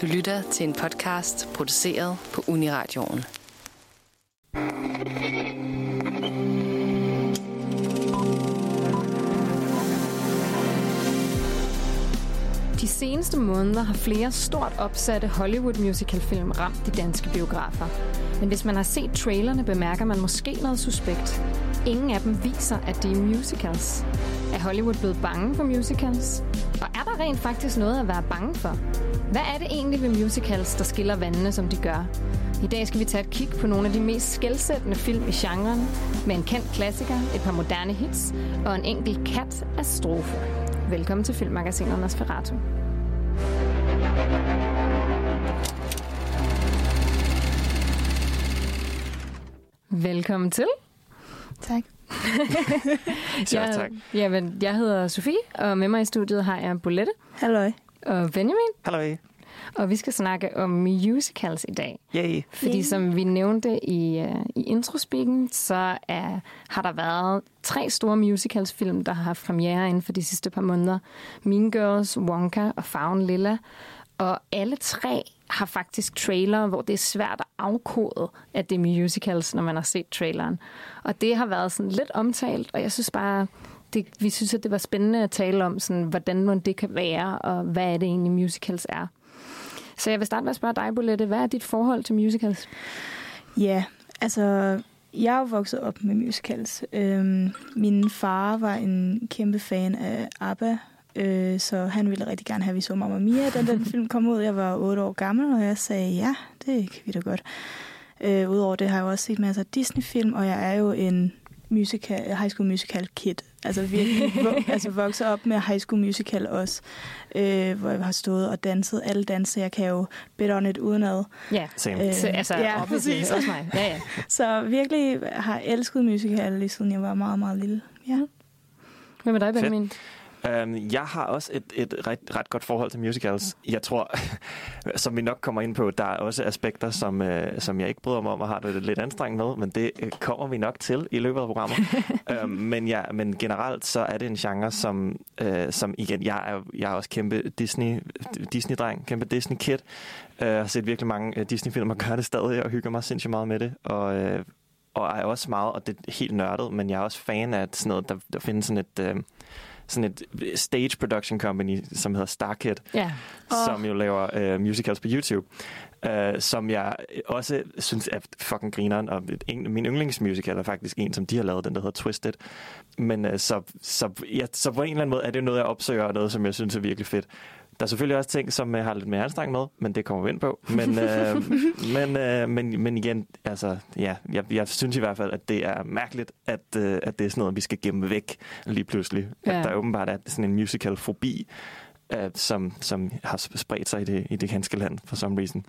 Du lytter til en podcast produceret på Uniradioen. De seneste måneder har flere stort opsatte Hollywood musicalfilm ramt de danske biografer. Men hvis man har set trailerne, bemærker man måske noget suspekt. Ingen af dem viser, at de er musicals. Er Hollywood blevet bange for musicals? Og er der rent faktisk noget at være bange for? Hvad er det egentlig ved musicals, der skiller vandene, som de gør? I dag skal vi tage et kig på nogle af de mest skældsættende film i genren, med en kendt klassiker, et par moderne hits og en enkelt kat af strofe. Velkommen til Filmmagasinet Nosferatu. Velkommen til. Tak. Ja, jeg, tak. Jamen, jeg hedder Sofie, og med mig i studiet har jeg Bolette Halløj. Og Benjamin. Hallo. Og vi skal snakke om musicals i dag. Yay. Fordi Yay. som vi nævnte i, uh, i introspeaken, så er, har der været tre store musicalsfilm, der har haft premiere inden for de sidste par måneder. Mean Girls, Wonka og Farven Lilla. Og alle tre har faktisk trailer, hvor det er svært at afkode, at det er musicals, når man har set traileren. Og det har været sådan lidt omtalt, og jeg synes bare, det, vi synes, at det var spændende at tale om, sådan, hvordan det kan være, og hvad er det egentlig musicals er. Så jeg vil starte med at spørge dig, Bolette, hvad er dit forhold til musicals? Ja, altså, jeg er jo vokset op med musicals. Øhm, min far var en kæmpe fan af ABBA, øh, så han ville rigtig gerne have, at vi så Mamma Mia, da den film kom ud. Jeg var 8 år gammel, og jeg sagde, ja, det kan vi da godt. Øh, Udover det har jeg jo også set masser af Disney-film, og jeg er jo en musical, high school musical kid. Altså virkelig vo- altså vokset op med high school musical også, øh, hvor jeg har stået og danset alle danse. Jeg kan jo bet on it udenad. Ja, Same. Øh, så, altså, ja, obviously, præcis. også mig. Ja, ja. Så virkelig har elsket musical, lige siden jeg var meget, meget lille. Ja. Hvad med dig, Benjamin? Um, jeg har også et, et ret, ret godt forhold til musicals. Jeg tror, som vi nok kommer ind på, der er også aspekter, som, uh, som jeg ikke bryder mig om og har det lidt anstrengt med, men det uh, kommer vi nok til i løbet af programmet. um, men, ja, men generelt så er det en genre, som, uh, som igen, jeg er, jeg er også kæmpe Disney, Disney-dreng, kæmpe Disney-kid. Uh, har set virkelig mange uh, Disney-film og gør det stadig, og hygger mig sindssygt meget med det. Og, uh, og er også meget, og det er helt nørdet, men jeg er også fan af sådan noget, der, der findes sådan et... Uh, sådan et stage production company, som hedder Starkid, Ja. oh. som jo laver uh, musicals på YouTube, uh, som jeg også synes er fucking grineren, og en, min yndlingsmusical er faktisk en, som de har lavet, den der hedder Twisted. Men uh, så, så, ja, så på en eller anden måde er det noget, jeg opsøger, og noget, som jeg synes er virkelig fedt. Der er selvfølgelig også ting, som jeg har lidt mere anstrengt med, men det kommer vi ind på. Men, øh, men, øh, men, men igen, altså, ja, jeg, jeg synes i hvert fald, at det er mærkeligt, at, øh, at det er sådan noget, vi skal gemme væk lige pludselig. Ja. At der åbenbart er sådan en musical-fobi, øh, som, som har spredt sig i det, i det ganske land for some reason.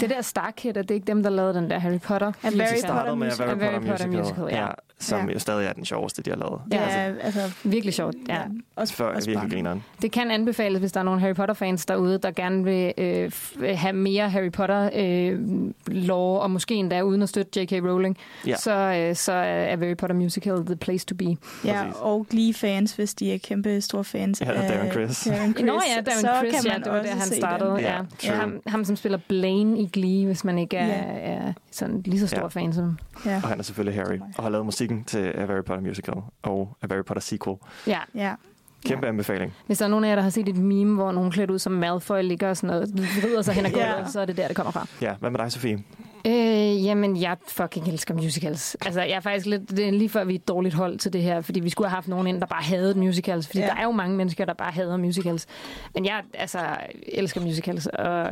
Det der Starkid, er det ikke dem, der lavede den der Harry Potter? A Very Det Potter startede med A Very Potter, Potter musical, musical, ja. ja. Som Ja. jo stadig er den sjoveste, de har lavet. Ja, Ja, altså, Virkelig sjovt, ja. ja. Også, Før også virkelig grineren. Det kan anbefales, hvis der er nogle Harry Potter-fans derude, der gerne vil øh, f- have mere Harry Potter-lore, og måske endda uden at støtte J.K. Rowling, Ja. så, øh, så er Harry Potter Musical the place to be. Ja, Præcis. og Glee-fans, hvis de er kæmpe store fans Ja, af Darren Criss. Darren Criss. Nå ja, Darren så Criss, kan ja, man det var der, han startede. Ja. Ja, Ja. Ham, ham, som spiller Blaine i Glee, hvis man ikke er, Ja. er sådan lige så stor Ja. fan som... Ja. Og han er selvfølgelig Harry, og har lavet musikken til A Harry Potter musical og A Harry Potter sequel. Ja, ja. Kæmpe anbefaling. hvis der er nogen af jer, der har set et meme, hvor nogen klædt ud som Malfoy ligger og sådan noget, vrider sig hen ad Ja. gulvet, så er det der, det kommer fra. Ja, hvad med dig, Sofie? Øh, jamen, jeg fucking elsker musicals. Altså, jeg er faktisk lidt... Det er lige før, vi er et dårligt hold til det her, fordi vi skulle have haft nogen ind, der bare havde musicals. Fordi Ja. ja. der er jo mange mennesker, der bare hader musicals. Men jeg altså, elsker musicals, og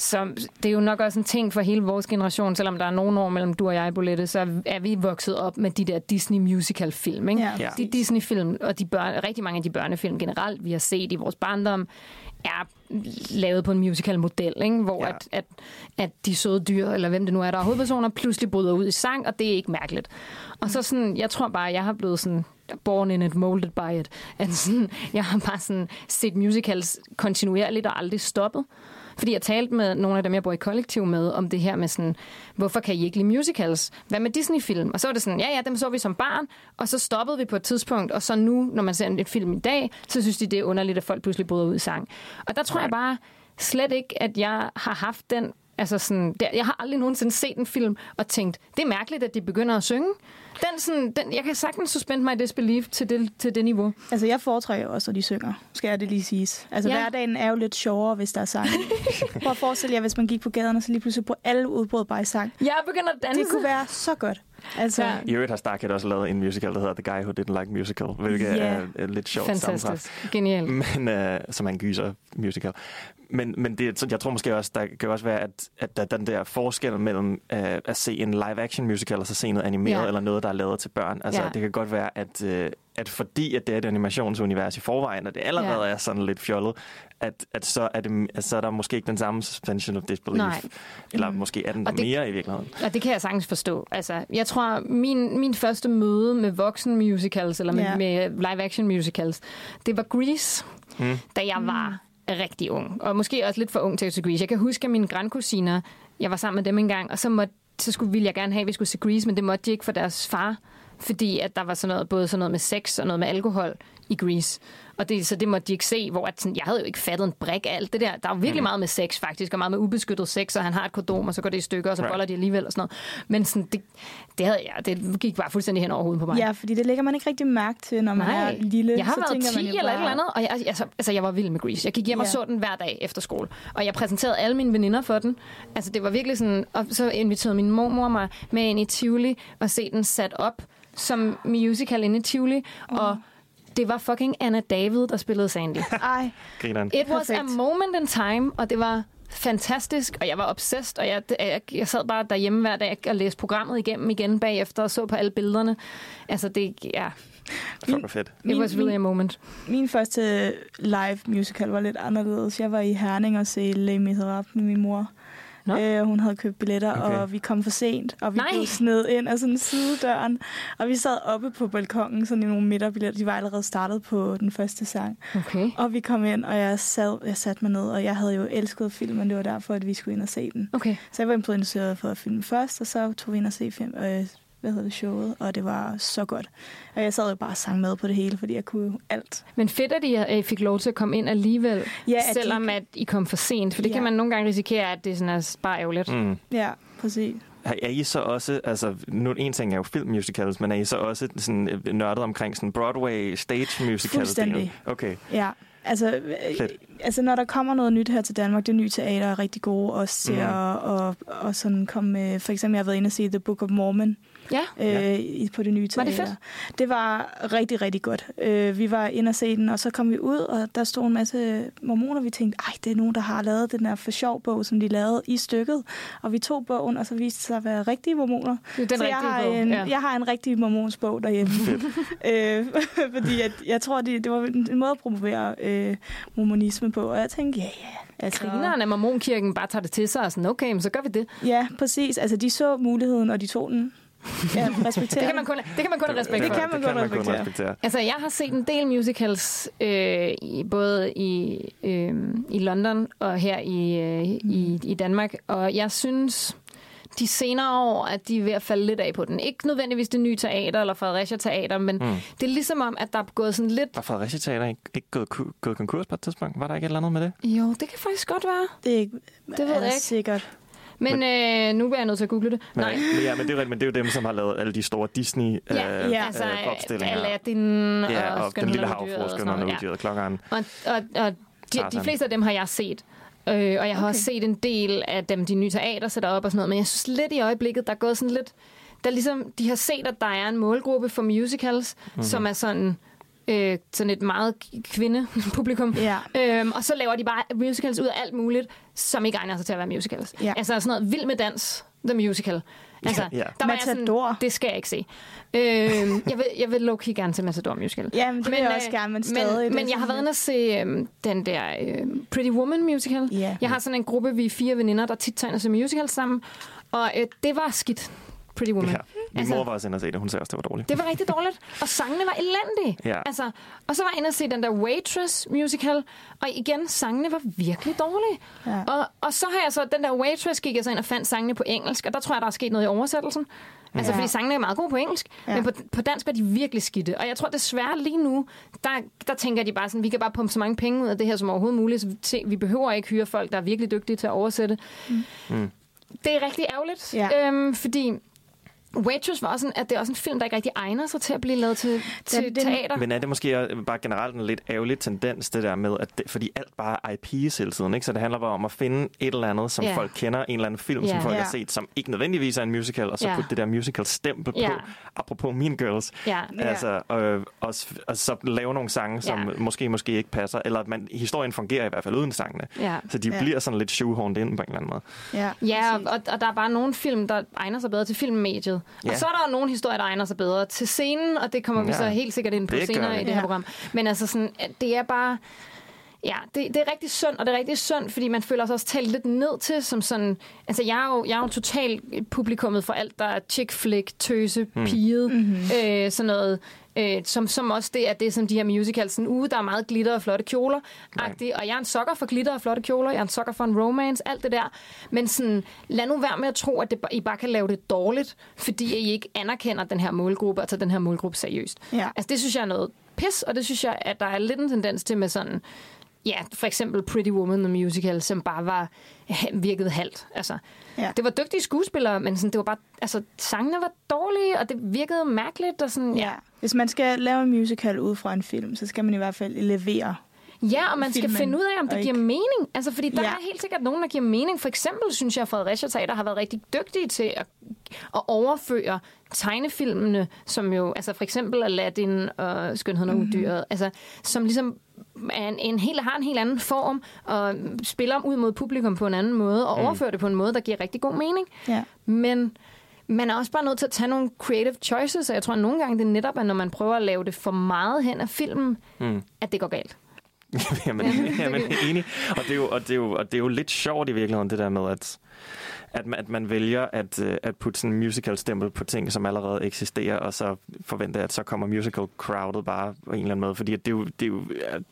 så det er jo nok også en ting for hele vores generation, selvom der er nogle år mellem du og jeg, Bolette, så er vi vokset op med de der Disney musical film, ikke? Ja, Ja. De Disney-film, og de børn, rigtig mange af de børnefilm generelt, vi har set i vores barndom, er lavet på en musical-model, ikke? hvor ja. at, at, at de søde dyr, eller hvem det nu er, der er hovedpersoner, pludselig bryder ud i sang, og det er ikke mærkeligt. Og så sådan, jeg tror bare, jeg har blevet sådan born in it, molded by it. At sådan, jeg har bare sådan set musicals kontinuerligt og aldrig stoppet. Fordi jeg talte med nogle af dem, jeg bor i kollektiv med, om det her med sådan, hvorfor kan I ikke lide musicals? Hvad med Disney-film? Og så var det sådan, ja, ja, dem så vi som barn, og så stoppede vi på et tidspunkt, og så nu, når man ser et film i dag, så synes de, det er underligt, at folk pludselig bryder ud i sang. Og der tror jeg bare, slet ikke, at jeg har haft den Altså sådan, der, jeg har aldrig nogensinde set en film og tænkt, det er mærkeligt, at de begynder at synge. Den, sådan, den, jeg kan sagtens suspende mig i disbelief til det, til det niveau. Altså, jeg foretrækker også, at de synger, skal jeg det lige siges. Altså, Ja. hverdagen er jo lidt sjovere, hvis der er sang. Prøv at forestille jer, hvis man gik på gaderne, og så lige pludselig på alle udbrud bare i sang. Jeg begynder at danse. Det kunne være så godt. Altså, Ja. I øvrigt har Starkid også lavet en musical, der hedder The Guy Who Didn't Like Musical, hvilket Ja. er, er lidt sjovt. Fantastisk. Genialt. Men, øh, som en gyser musical. Men, men det, jeg tror måske også, der kan også være, at, at der, den der forskel mellem øh, at se en live-action musical, og så se noget animeret, Ja. eller noget, der er lavet til børn. Altså, Ja. det kan godt være, at, øh, at fordi at det er et animationsunivers i forvejen, og det allerede ja. er sådan lidt fjollet, at, at, så er det, at så er der måske ikke den samme suspension of disbelief. Nej. Eller Mm. måske er den der Og det- mere i virkeligheden. Og det kan jeg sagtens forstå. Altså, jeg tror, min, min første møde med voksen musicals, eller med, Ja. med live-action musicals, det var Grease, Mm. da jeg var rigtig ung. Og måske også lidt for ung til at se Grease. Jeg kan huske, at mine grandkusiner, jeg var sammen med dem en gang, og så, måtte, så skulle, ville jeg gerne have, at vi skulle se Grease, men det måtte de ikke for deres far, fordi at der var sådan noget, både sådan noget med sex og noget med alkohol i Grease. Og det, så det måtte de ikke se, hvor at sådan, jeg havde jo ikke fattet en brik af alt det der. Der er jo virkelig meget med sex faktisk, og meget med ubeskyttet sex, og han har et kondom, og så går det i stykker, og så Right. boller de alligevel og sådan noget. Men sådan, det, det, havde jeg, det gik bare fuldstændig hen over hovedet på mig. ja, fordi det lægger man ikke rigtig mærke til, når man Nej, er lille. jeg har så været tænker 10 man jo eller et eller andet, og jeg, altså, altså, jeg var vild med Grease. Jeg gik hjem og Ja. så den hver dag efter skole, og jeg præsenterede alle mine veninder for den. Altså, det var virkelig sådan, og så inviterede min mormor mig med ind i Tivoli og se den sat op som musical inde i Tivoli, og det var fucking Anna David, der spillede Sandy. Ej, Grineren. It was a Perfekt. moment in time, og det var fantastisk, og jeg var obsessed, og jeg, jeg, jeg sad bare derhjemme hver dag og læste programmet igennem igen bagefter og så på alle billederne. Altså, det, ja, Fuck, hvor fedt. it was really a moment. min første live musical var lidt anderledes. Jeg var i Herning og se Les Misérables med min mor. Nå. Øh, hun havde købt billetter, Okay. og vi kom for sent, og vi Nej. blev sned ind af sådan sidedøren. Og vi sad oppe på balkongen, sådan i nogle midterbilletter. De var allerede startet på den første sang. Okay. Og vi kom ind, og jeg, sad, jeg satte mig ned, og jeg havde jo elsket filmen. Det var derfor, at vi skulle ind og se den. Okay. Så jeg var interesseret for filmen først, og så tog vi ind og se film, øh, hvad hedder det, showet, og det var så godt. Og jeg sad jo bare og sang med på det hele, fordi jeg kunne jo alt. Men fedt, at I, at I fik lov til at komme ind alligevel, Ja, at selvom de- at I kom for sent. For det ja. Kan man nogle gange risikere, at det sådan er bare ærgerligt. Mm. Ja, præcis. Er I så også, altså nu en ting er jo filmmusicals, men er I så også sådan øh, nørdet omkring sådan Broadway stage musicals? Fuldstændig. Okay. Ja, altså, øh, Fedt. altså når der kommer noget nyt her til Danmark, det nye teater er rigtig gode også til mm. at og, og sådan komme med, for eksempel jeg har været inde og se The Book of Mormon Ja. øh, i- på det nye Var teater. det fedt? Det var rigtig, rigtig godt. Øh, vi var inde og se den, og så kom vi ud, og der stod en masse mormoner, vi tænkte, ej, det er nogen, der har lavet den der for sjov bog, som de lavede i stykket. Og vi tog bogen, og så viste det sig at være rigtige mormoner. Det er den så jeg rigtige har, bog. en, ja. jeg har en rigtig mormons bog derhjemme. øh, fordi at, jeg tror, det, det var en, en måde at promovere øh, mormonisme på. Og jeg tænkte, ja, ja. Altså, Grineren af mormonkirken bare tager det til sig og sådan, okay, men så gør vi det. Ja, præcis. Altså, de så muligheden, og de tog den. Ja, respektere Det kan man kun, det kan man kun have respekt Det for. kan man det godt kan man kun respektere. respektere. Altså, jeg har set en del musicals, øh, i, både i, øh, i London og her i, øh, i, i Danmark, og jeg synes, de senere år, at de er ved at falde lidt af på den. Ikke nødvendigvis det nye teater eller Fredericia Teater, men mm. det er ligesom om, at der er gået sådan lidt... Var Fredericia Teater ikke, ikke gået, gået konkurs på et tidspunkt? Var der ikke et eller andet med det? Jo, det kan faktisk godt være. Det er ikke, Det ved er jeg ikke. sikkert. Men øh, nu er jeg nødt til at google det. Nej. Men, ja, men det er, rigtigt, men det er jo dem, som har lavet alle de store Disney Ja, øh, ja. altså øh, opstillinger. Aladdin ja, og, og den lille havfru, og noget. og uddyret klokkeren. Og, og, og de, de fleste af dem har jeg set. Øh, og jeg har Okay. også set en del af dem, de nye teater sætter op og sådan noget. Men jeg synes lidt i øjeblikket, der er gået sådan lidt... Der er ligesom, de har set, at der er en målgruppe for musicals, Mhm. mm-hmm. som er sådan, øh, sådan et meget kvindepublikum. Ja. Øhm, og så laver de bare musicals ud af alt muligt, som ikke egner sig til at være musicals. Ja. Altså sådan noget vild med dans, The Musical. Altså, Ja. der var jeg sådan, Matador. det skal jeg ikke se. Øhm, jeg vil, jeg vil low-key gerne til Matador Musical. Ja, men det vil jeg også øh, gerne, men stadig. det Men, men jeg har været inde og se øhm, den der øhm, Pretty Woman musical. Ja. Jeg har sådan en gruppe, vi er fire veninder, der tit og ser musicals sammen. Og øh, det var skidt. Pretty Woman. Ja. Min Altså- mor var også inde og se det. Hun sagde også, det var dårligt. Det var rigtig dårligt, og sangene var elendige. Ja. Altså, og så var jeg inde og se den der Waitress musical, og igen, sangene var virkelig dårlige. Ja. Og, og så har jeg så, den der Waitress gik jeg så ind og fandt sangene på engelsk, og der tror jeg, der er sket noget i oversættelsen. Altså, Ja. fordi sangene er meget gode på engelsk, Ja. men på, på dansk var de virkelig skidte. Og jeg tror desværre lige nu, der, der tænker de bare sådan, vi kan bare pumpe så mange penge ud af det her som overhovedet muligt, så vi, se- vi behøver ikke hyre folk, der er virkelig dygtige til at oversætte. Mm. Det er rigtig ærgerligt, Ja. øhm, fordi Waitress var også en, at det er også en film, der ikke rigtig egner sig til at blive lavet til, til den- teater. Men er det måske bare generelt en lidt ærgerlig tendens, det der med, at det, fordi alt bare er IP's hele tiden, ikke? så det handler bare om at finde et eller andet, som Ja. folk kender, en eller anden film, som Ja. folk Ja. har set, som ikke nødvendigvis er en musical, og så Ja. putte det der musical-stempel Ja. på, apropos Mean Girls. Ja. altså, øh, og, og så lave nogle sange, som Ja. måske måske ikke passer, eller at man, historien fungerer i hvert fald uden sangene. Ja. Så de Ja. bliver sådan lidt shoehorned ind på en eller anden måde. Ja, Ja, præcis. og, og der er bare nogle film, der egner sig bedre til filmmediet. Ja. Og så er der nogle historier, der egner sig bedre til scenen, og det kommer vi Ja. så helt sikkert ind på Det senere vi. i det her Ja. program. Men altså sådan, det er bare... Ja, det, det er rigtig synd, og det er rigtig synd, fordi man føler sig også talt lidt ned til, som sådan... Altså, jeg er jo, jeg er jo totalt publikummet for alt, der er chick flick, tøse, Hmm. piget, mm-hmm. øh, sådan noget... Øh, som, som også det er det, som de her musicals, sådan uge, der er meget glitter og flotte kjoler, agtigt, og jeg er en sokker for glitter og flotte kjoler, jeg er en sokker for en romance, alt det der. Men sådan, lad nu være med at tro, at det, I bare kan lave det dårligt, fordi I ikke anerkender den her målgruppe, og tager den her målgruppe seriøst. Ja. Altså, det synes jeg er noget pis, og det synes jeg, at der er lidt en tendens til med sådan, ja, for eksempel Pretty Woman, the musical, som bare var, virkede halvt. Altså, Ja. det var dygtige skuespillere, men sådan, det var bare, altså, sangene var dårlige, og det virkede mærkeligt, og sådan, ja. Ja. Hvis man skal lave en musical ud fra en film, så skal man i hvert fald levere. Ja, og man skal filmen, finde ud af, om det giver ikke- mening. Altså, fordi der Ja. er helt sikkert nogen, der giver mening. For eksempel synes jeg, at Fredericia Teater har været rigtig dygtige til at, at overføre tegnefilmene, som jo, altså for eksempel Aladdin og Skønheden og Mhm. Udyret, altså, som ligesom er en, en helt, har en helt anden form, og spiller ud mod publikum på en anden måde, og Mm. overfører det på en måde, der giver rigtig god mening. Ja. Men man er også bare nødt til at tage nogle creative choices, og jeg tror, at nogle gange det netop er, når man prøver at lave det for meget hen af filmen, Mm. at det går galt. jamen, jamen, enig. Og det, er jo, og, det er jo, og det er jo lidt sjovt i virkeligheden, det der med, at, at, man, at man vælger at, øh, at putte sådan en musical-stempel på ting, som allerede eksisterer, og så forventer at så kommer musical-crowdet bare på en eller anden måde. Fordi at det, er jo, det, er jo,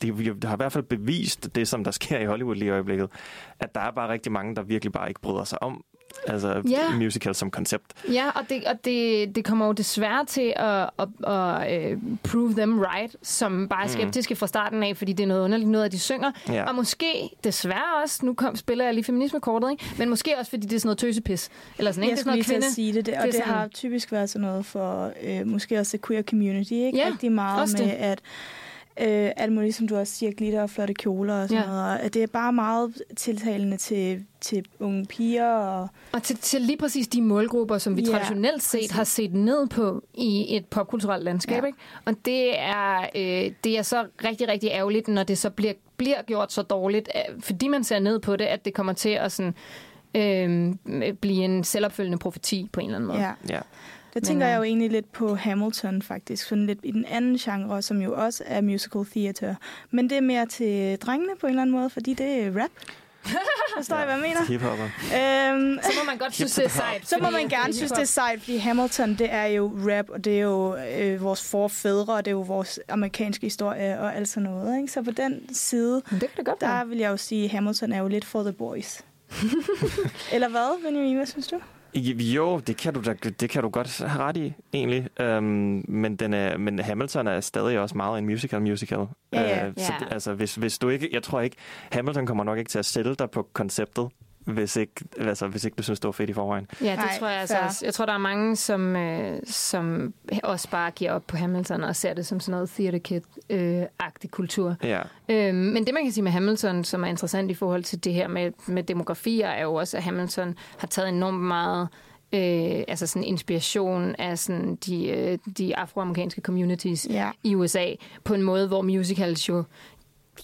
det, er jo, det har i hvert fald bevist det, som der sker i Hollywood lige i øjeblikket, at der er bare rigtig mange, der virkelig bare ikke bryder sig om altså Ja. musical som koncept. Ja, og det, og det, det kommer jo desværre til at, at, at uh, prove them right, som bare er skeptiske fra starten af, fordi det er noget underligt noget, at de synger. Ja. Og måske desværre også, nu kom, spiller jeg lige feminismekortet, ikke? men måske også, fordi det er sådan noget tøsepis. Eller sådan, ikke? Jeg det er skulle lige sådan til at sige det, det og det har typisk været sådan noget for øh, måske også the queer community, ikke? Ja, Rigtig meget også med, det. at øh, alt muligt, som du også siger, glitter og flotte kjoler og sådan Ja. noget. Og det er bare meget tiltalende til, til unge piger. Og, Og til, til lige præcis de målgrupper, som vi Ja, traditionelt set præcis. har set ned på i et popkulturelt landskab. Ja. Ikke? Og det er, øh, det er så rigtig, rigtig ærgerligt, når det så bliver, bliver gjort så dårligt, fordi man ser ned på det, at det kommer til at sådan, øh, blive en selvopfølgende profeti på en eller anden måde. ja. Ja. Der tænker øh, jeg jo egentlig lidt på Hamilton faktisk, sådan lidt i den anden genre, som jo også er musical theater. Men det er mere til drengene på en eller anden måde, fordi det er rap. Forstår I, hvad jeg mener? Hiphopper. Øhm, Så må man godt synes, det er sejt. Så må man gerne synes, det er sejt, fordi Hamilton, det er jo rap, og det er jo øh, vores forfædre, og det er jo vores amerikanske historie og alt sådan noget. Ikke? Så på den side, Det kan det godt der være. vil jeg jo sige, at Hamilton er jo lidt for the boys. Eller hvad, Benjamin? Hvad synes du? Jo, det kan du da, det kan du godt have ret i, egentlig. Øhm, men, den er, men Hamilton er stadig også meget en musical musical. Ja, ja. Øh, så Ja. det, altså, hvis, hvis du ikke, jeg tror ikke, Hamilton kommer nok ikke til at sælge dig på konceptet, hvis ikke, altså, hvis ikke du synes, det var fedt i forvejen. Ja, det Nej, tror jeg altså fair. også. Jeg tror, der er mange, som, øh, som også bare giver op på Hamilton og ser det som sådan noget theater kid-agtig kultur. Ja, Øhm, men det, man kan sige med Hamilton, som er interessant i forhold til det her med, med demografier, er jo også, at Hamilton har taget enormt meget øh, altså sådan inspiration af sådan de, øh, de afroamerikanske communities Ja. i USA, på en måde, hvor musicals jo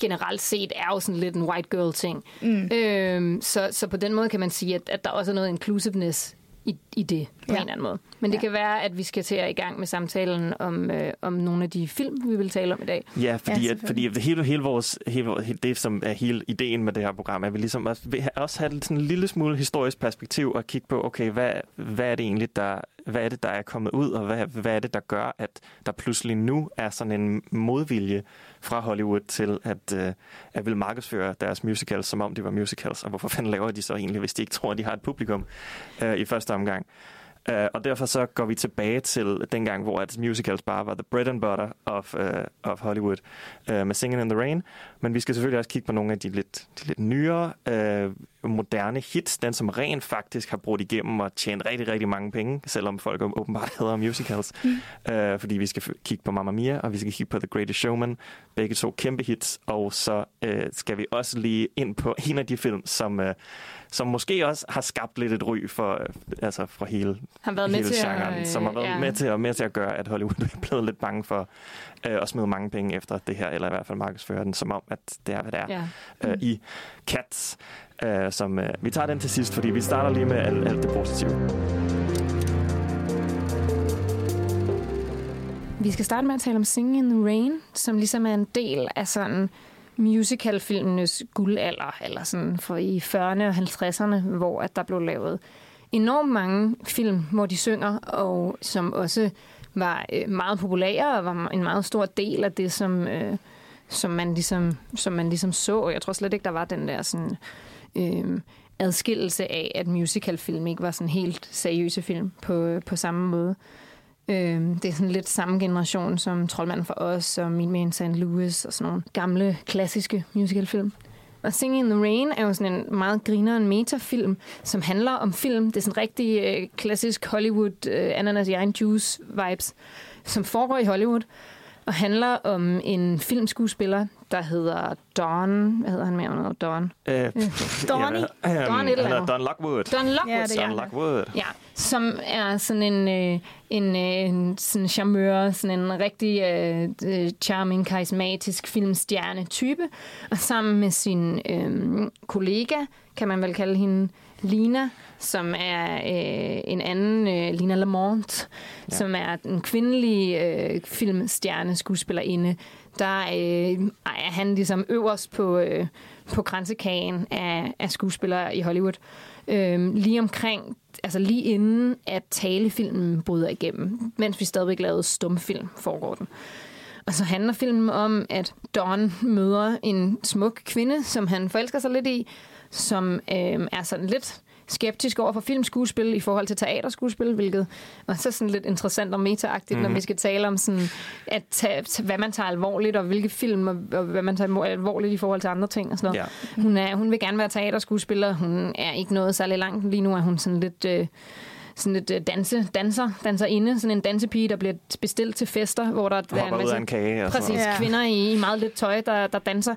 generelt set er jo sådan lidt en white girl ting. Mm. Øhm, så, så på den måde kan man sige, at, at der også er noget inclusiveness i, i det. På ja. en eller anden måde. Men det ja. kan være, at vi skal til at i gang med samtalen om, øh, om nogle af de film, vi vil tale om i dag. Ja, fordi, ja, at, fordi hele, hele vores, hele, det, som er hele ideen med det her program, er, at vi ligesom også, vil også have sådan en lille smule historisk perspektiv og kigge på, okay, hvad, hvad er det egentlig, der, hvad er det, der er kommet ud, og hvad, hvad er det, der gør, at der pludselig nu er sådan en modvilje fra Hollywood til at, øh, at vil markedsføre deres musicals, som om de var musicals, og hvorfor fanden laver de så egentlig, hvis de ikke tror, at de har et publikum øh, i første omgang. Uh, og derfor så går vi tilbage til dengang, hvor at musicals bare var the bread and butter of, uh, of Hollywood uh, med Singing in the Rain. Men vi skal selvfølgelig også kigge på nogle af de lidt, de lidt nyere, uh, moderne hits. Den, som rent faktisk har brugt igennem og tjent rigtig, rigtig mange penge, selvom folk åbenbart hedder musicals. Mm. Uh, fordi vi skal kigge på Mamma Mia, og vi skal kigge på The Greatest Showman. Begge to kæmpe hits. Og så uh, skal vi også lige ind på en af de film, som... Uh, som måske også har skabt lidt et ry for, øh, altså for hele, har været hele med til genren, at, som har været ja. med, til, med til at gøre, at Hollywood er blevet lidt bange for øh, at smide mange penge efter det her, eller i hvert fald markedsføre den, som om, at det er, hvad det er. Ja. Øh, mm. I Cats, øh, som øh, vi tager den til sidst, fordi vi starter lige med alt, alt det positive. Vi skal starte med at tale om Singing in the Rain, som ligesom er en del af sådan musicalfilmenes guldalder, eller sådan for i 40'erne og 50'erne, hvor at der blev lavet enormt mange film, hvor de synger, og som også var øh, meget populære og var en meget stor del af det, som, øh, som, man, ligesom, som man ligesom så. Jeg tror slet ikke, der var den der sådan, øh, adskillelse af, at musicalfilm ikke var sådan helt seriøse film på, på samme måde. Øh, Øh, det er sådan lidt samme generation som Troldmanden for os og Meet Me in St. Louis og sådan nogle gamle, klassiske musicalfilm. Og Singing in the Rain er jo sådan en meget grineren metafilm, som handler om film. Det er sådan rigtig øh, klassisk Hollywood, øh, ananas i egen juice vibes, som foregår i Hollywood og handler om en filmskuespiller, der hedder Don. Hvad hedder han mere noget? Don? Øh, Donny? Ja, Don et eller andet. Don Lockwood. Don Lockwood. Ja, det Don Lockwood. Ja, som er sådan en, øh, en, øh, en sådan charmeur, sådan en rigtig uh, charming, karismatisk filmstjerne-type. Og sammen med sin øh, kollega, kan man vel kalde hende, Lina, som er øh, en anden, øh, Lina Lamont, ja. som er den kvindelige øh, filmstjerne skuespillerinde. Der øh, er han ligesom øverst på, øh, på grænsekagen af, af skuespillere i Hollywood. Øh, lige omkring, altså lige inden at talefilmen bryder igennem, mens vi stadigvæk lavede stumfilm, foregår den. Og så handler filmen om, at Don møder en smuk kvinde, som han forelsker sig lidt i, som øh, er sådan lidt skeptisk over for filmskuespil i forhold til teaterskuespil, hvilket er så sådan lidt interessant og metaagtigt, mm-hmm. når mhm. vi skal tale om sådan, at tage, hvad man tager alvorligt, og hvilke film, og, og hvad man tager alvorligt i forhold til andre ting og sådan noget. Ja. Hun, er, hun vil gerne være teaterskuespiller, hun er ikke noget særlig langt lige nu, er hun sådan lidt... Øh, sådan lidt øh, danse, danser, danser inde, sådan en dansepige, der bliver bestilt til fester, hvor der er en masse en kage og præcis, ja. kvinder i, i meget lidt tøj, der, der danser.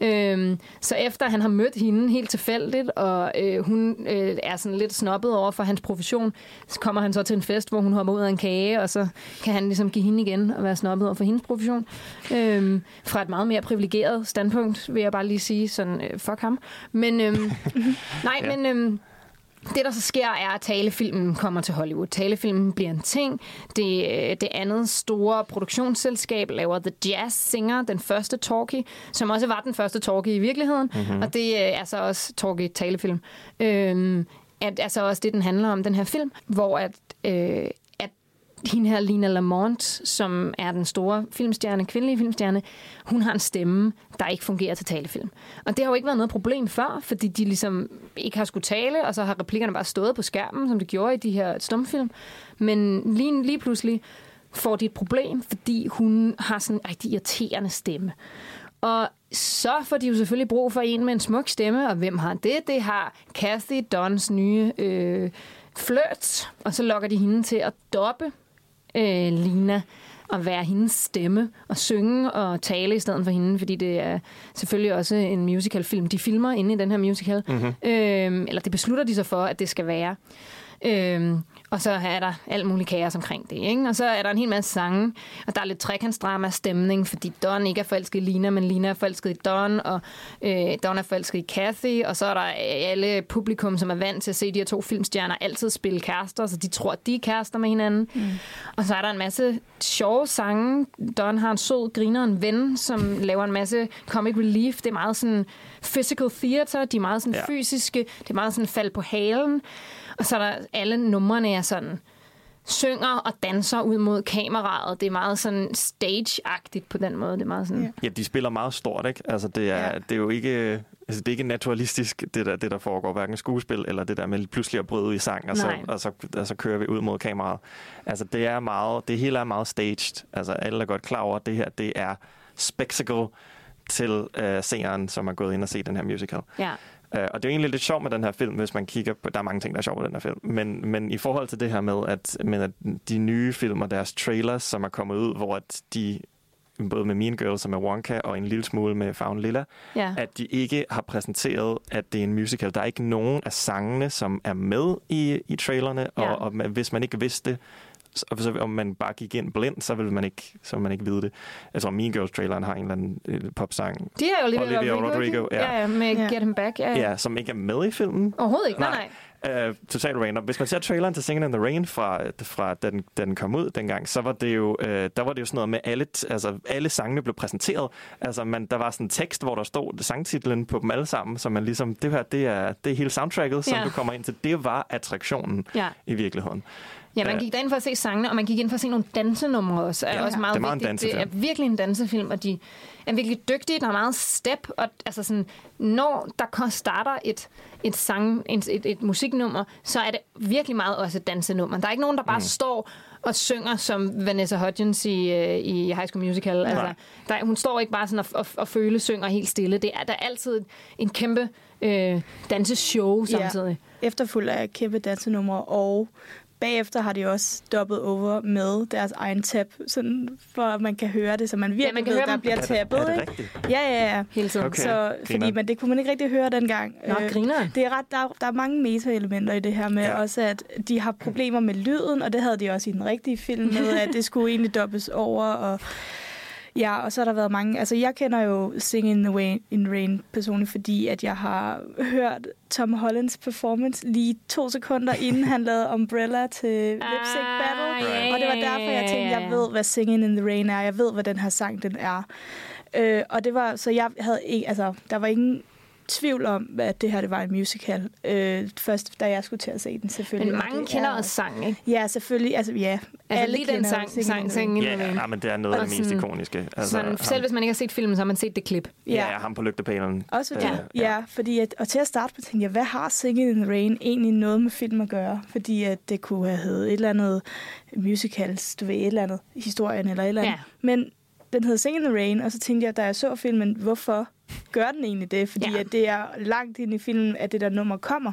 Øhm, så efter han har mødt hende helt tilfældigt, og øh, hun øh, er sådan lidt snobbet over for hans profession, så kommer han så til en fest, hvor hun hopper ud af en kage, og så kan han ligesom give hende igen og være snobbet over for hendes profession. Øhm, fra et meget mere privilegeret standpunkt, vil jeg bare lige sige, sådan, øh, fuck ham. Men, øhm, nej, ja. men... Øhm, det, der så sker, er, at talefilmen kommer til Hollywood. Talefilmen bliver en ting. Det, øh, det andet store produktionsselskab laver The Jazz Singer, den første talkie, som også var den første talkie i virkeligheden. Mm-hmm. Og det øh, er så også talkie talefilm. Øhm, at, altså også det, den handler om, den her film, hvor at, øh, hende her, Lina Lamont, som er den store filmstjerne, kvindelige filmstjerne, hun har en stemme, der ikke fungerer til talefilm. Og det har jo ikke været noget problem før, fordi de ligesom ikke har skulle tale, og så har replikkerne bare stået på skærmen, som det gjorde i de her stumfilm. Men lige, lige pludselig får de et problem, fordi hun har sådan en rigtig irriterende stemme. Og så får de jo selvfølgelig brug for en med en smuk stemme, og hvem har det? Det har Kathy Dons nye øh, flirt, og så lokker de hende til at doppe øh, Lina at være hendes stemme og synge og tale i stedet for hende, fordi det er selvfølgelig også en musicalfilm. De filmer inde i den her musical, mm-hmm. øh, eller det beslutter de sig for, at det skal være. Øh, og så er der alt muligt kaos omkring det. Ikke? Og så er der en hel masse sange, og der er lidt trekantsdrama stemning, fordi Don ikke er forelsket i Lina, men Lina er forelsket i Don, og øh, Don er forelsket i Kathy, og så er der alle publikum, som er vant til at se de her to filmstjerner altid spille kærester, så de tror, at de er kærester med hinanden. Mm. Og så er der en masse sjove sange. Don har en sød, griner en ven, som laver en masse comic relief. Det er meget sådan physical theater, de er meget sådan ja. fysiske, det er meget sådan fald på halen. Og så er der alle numrene er sådan synger og danser ud mod kameraet. Det er meget sådan stage-agtigt på den måde. Det er meget sådan... Ja, de spiller meget stort, ikke? Altså, det er, ja. det er jo ikke... Altså, det er ikke naturalistisk, det der, det der foregår, hverken skuespil eller det der med pludselig at bryde i sang, og så, og, så, og så kører vi ud mod kameraet. Altså, det er meget, det hele er meget staged. Altså, alle er godt klar over, at det her, det er spectacle til øh, seeren, som er gået ind og se den her musical. Ja. Uh, og det er jo egentlig lidt sjovt med den her film, hvis man kigger på... Der er mange ting, der er sjovt med den her film. Men, men i forhold til det her med, at, med at de nye film og deres trailers, som er kommet ud, hvor at de både med Mean Girls og med Wonka og en lille smule med Fawn Lilla, ja. at de ikke har præsenteret, at det er en musical. Der er ikke nogen af sangene, som er med i, i trailerne, ja. og, og hvis man ikke vidste det, så, om man bare gik ind blind, så vil man ikke, så vil man ikke vide det. Tror, Mean Girls-traileren har en eller anden øh, popsang. De er jo lidt Olivia Rodrigo, Rodrigo ja. ja, ja, med ja. Get Him Back. Ja, ja. ja, som ikke er med i filmen. Overhovedet ikke, nej. nej. Uh, totalt random. Hvis man ser traileren til Singing in the Rain fra, fra da, den, da den kom ud dengang, så var det jo, uh, der var det jo sådan noget med, alle, altså, alle sangene blev præsenteret. Altså, man, der var sådan en tekst, hvor der stod sangtitlen på dem alle sammen, så man ligesom, det her, det er, det er hele soundtracket, som ja. du kommer ind til. Det var attraktionen ja. i virkeligheden. Ja, man gik derind for at se sangene, og man gik ind for at se nogle dansenumre også. Ja, også meget det er meget vigtigt. Det er virkelig en dansefilm, og de er virkelig dygtige. Der er meget step, og altså sådan, når der starter et, et, sang, et, et, et musiknummer, så er det virkelig meget også et dansenummer. Der er ikke nogen, der bare mm. står og synger som Vanessa Hudgens i, øh, i High School Musical. Nej. Altså, der, hun står ikke bare sådan og, og, og føle synger helt stille. Det er, der er altid en kæmpe øh, danseshow samtidig. Ja, efterfuldt af kæmpe dansenumre og bagefter har de også dobbet over med deres egen tab, sådan for at man kan høre det, så man virkelig ja, man kan ved, høre der dem. bliver tabbet. Er det, er det rigtigt? Ja, ja, ja. Hele tiden. Okay. Så, fordi, men det kunne man ikke rigtig høre dengang. Nå, øh, griner. Det er ret, der, der er mange meta-elementer i det her med ja. også, at de har problemer med lyden, og det havde de også i den rigtige film med, at det skulle egentlig dobbes over, og Ja, og så har der været mange... Altså, jeg kender jo Sing in the, Rain, in Rain personligt, fordi at jeg har hørt Tom Hollands performance lige to sekunder, inden han lavede Umbrella til Lip Sync Ah, Battle. ja, Og det var derfor, jeg tænkte, jeg ved, hvad Singing in the Rain er. Jeg ved, hvad den her sang den er. Øh, og det var... Så jeg havde ikke... Altså, der var ingen tvivl om, at det her det var en musical. Øh, først, da jeg skulle til at se den, selvfølgelig. Men mange kender er, også sangen, ikke? Ja, selvfølgelig. Altså, ja. Altså alle lige den kender sang, sang, sang, sang Ja, ja, men det er noget af det mest ikoniske. Altså, sådan, ham, selv hvis man ikke har set filmen, så har man set det klip. ja, ja, ham på lygtepælen. Også fordi, Øh, ja. ja, fordi at, og til at starte på tænkte jeg, hvad har Singing in the Rain egentlig noget med film at gøre? Fordi at det kunne have heddet et eller andet musicals, du ved, et eller andet historien eller et eller andet. Ja. Men den hedder Singing in the Rain, og så tænkte jeg, da jeg så filmen, hvorfor gør den egentlig det? Fordi Ja. at det er langt ind i filmen, at det der nummer kommer.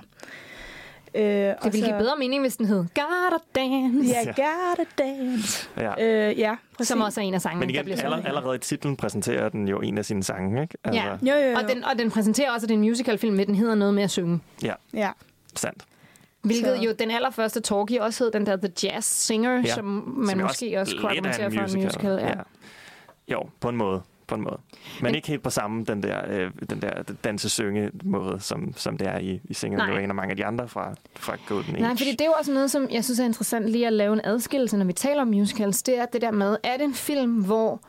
Øh, Det ville give bedre mening, hvis den hed Gotta Dance, Ja, gotta dance. Ja. Øh, ja, præcis. som også er en af sangene, Men der igen, bliver aller, sunget. allerede i titlen præsenterer den jo en af sine sange, ikke? Altså, Ja. Jo, jo, jo. Og den, og den præsenterer også, at det er en musicalfilm, men den hedder noget med at synge. ja, Ja. sandt. Hvilket Så- jo den allerførste talkie også hed den der The Jazz Singer, Ja. som man Som måske også kunne lidt er argumentere for en musical. Ja. Jo, på en måde. På en måde. Men, Men- ikke helt på samme den der, øh, den der dansesynge måde, som, som det er i, i Singing in the. Rain og mange af de andre fra, fra Golden Age. Nej, fordi det er jo også noget, som jeg synes er interessant lige at lave en adskillelse, når vi taler om musicals. Det er det der med, er det en film, hvor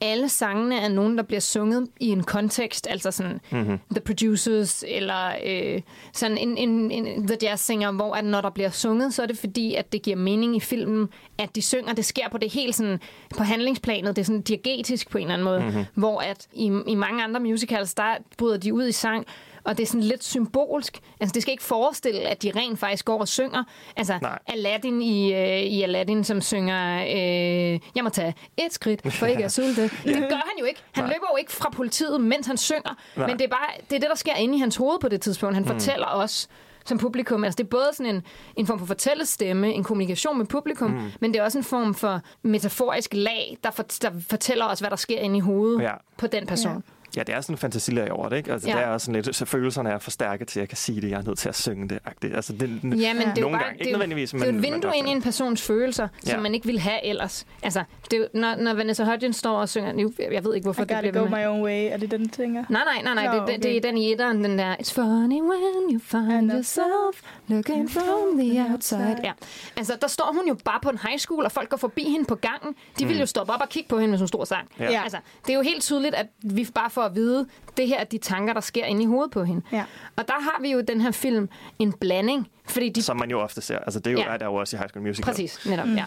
alle sangene er nogen, der bliver sunget i en kontekst, altså sådan Mm-hmm. The Producers, eller øh, sådan en, en, en The Jazz Singer, hvor at når der bliver sunget, så er det fordi, at det giver mening i filmen, at de synger. Det sker på det helt sådan, på handlingsplanet, det er sådan diegetisk på en eller anden måde, mm-hmm. hvor at i, i mange andre musicals, der bryder de ud i sang, og det er sådan lidt symbolsk. Altså, det skal ikke forestille, at de rent faktisk går og synger. Altså, Nej. Aladdin i, øh, i Aladdin, som synger, øh, jeg må tage et skridt, for ikke at sulte. Det gør han jo ikke. Han Nej. løber jo ikke fra politiet, mens han synger. Nej. Men det er bare det, er det, der sker inde i hans hoved på det tidspunkt. Han mm. fortæller os som publikum. Altså, det er både sådan en, en form for fortællestemme, en kommunikation med publikum, mm. men det er også en form for metaforisk lag, der, for, der fortæller os, hvad der sker inde i hovedet Ja. på den person. Ja, det er sådan en fantasilag over det, ikke? Altså, Ja. ja. det er også sådan lidt, så følelserne er for stærke til, at jeg kan sige det, jeg er nødt til at synge det. -agtigt. Altså, det, Ja, men det er jo Nogle bare, gange. Ikke det jo, nødvendigvis, det er et men- men vindue ind i en persons følelser, som Ja. man ikke ville have ellers. Altså, det når, når Vanessa Hudgens står og synger, nu, jeg ved ikke, hvorfor I det bliver go med. my own way. Er det den, tænker? Nej, nej, nej, nej. Nå, det, det, det er okay. den i etteren, den der It's funny when you find yourself looking from the outside. Ja. Altså, der står hun jo bare på en high school, og folk går forbi hende på gangen. De vil jo stoppe op og kigge på hende, hvis hun stor sang. Ja. Ja. Altså, det er jo helt tydeligt, at vi bare får at vide, det her er de tanker, der sker inde i hovedet på hende. Ja. Og der har vi jo den her film en blanding, fordi de Som man jo ofte ser. Altså, det er jo, Ja. ja. er der jo også i High School Musical. Præcis, netop, mm. ja.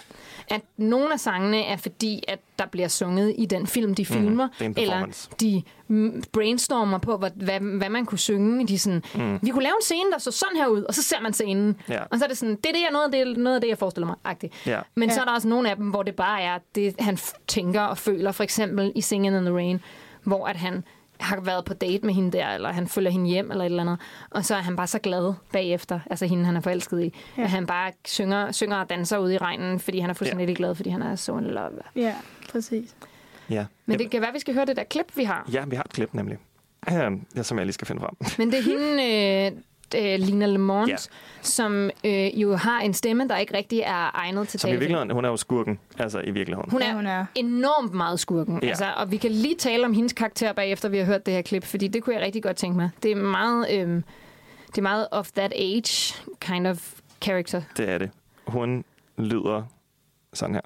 At nogle af sangene er fordi, at der bliver sunget i den film, de filmer, det er en eller de mm, brainstormer på, hvad, hvad, hvad man kunne synge. De er sådan, mm. vi kunne lave en scene, der så sådan her ud, og så ser man scenen. Ja. Og så er det sådan, det er det, jeg, noget, af det, noget af det, jeg forestiller mig. Agtigt. Ja. Men Ja. så er der også nogle af dem, hvor det bare er det, han tænker og føler. For eksempel i Singing in the Rain, hvor at han har været på date med hende der, eller han følger hende hjem, eller et eller andet. Og så er han bare så glad bagefter, altså hende, han er forelsket i. Ja. At han bare synger, synger og danser ude i regnen, fordi han er fuldstændig ja. glad, fordi han er so in love. Ja, præcis. Ja. Men det kan være, vi skal høre det der klip, vi har. Ja, vi har et klip nemlig. Ja, som jeg lige skal finde frem. Men det er hende, øh, øh, Lina Lemons, ja. Ja. som øh, jo har en stemme, der ikke rigtig er egnet til Som i virkeligheden, hun er jo skurken. Altså i virkeligheden. Hun Ja, er, hun er. enormt meget skurken. Ja. Ja. Altså, og vi kan lige tale om hendes karakter bagefter, vi har hørt det her klip, fordi det kunne jeg rigtig godt tænke mig. Det er meget, øhm, det er meget of that age kind of character. Det er det. Hun lyder sådan her.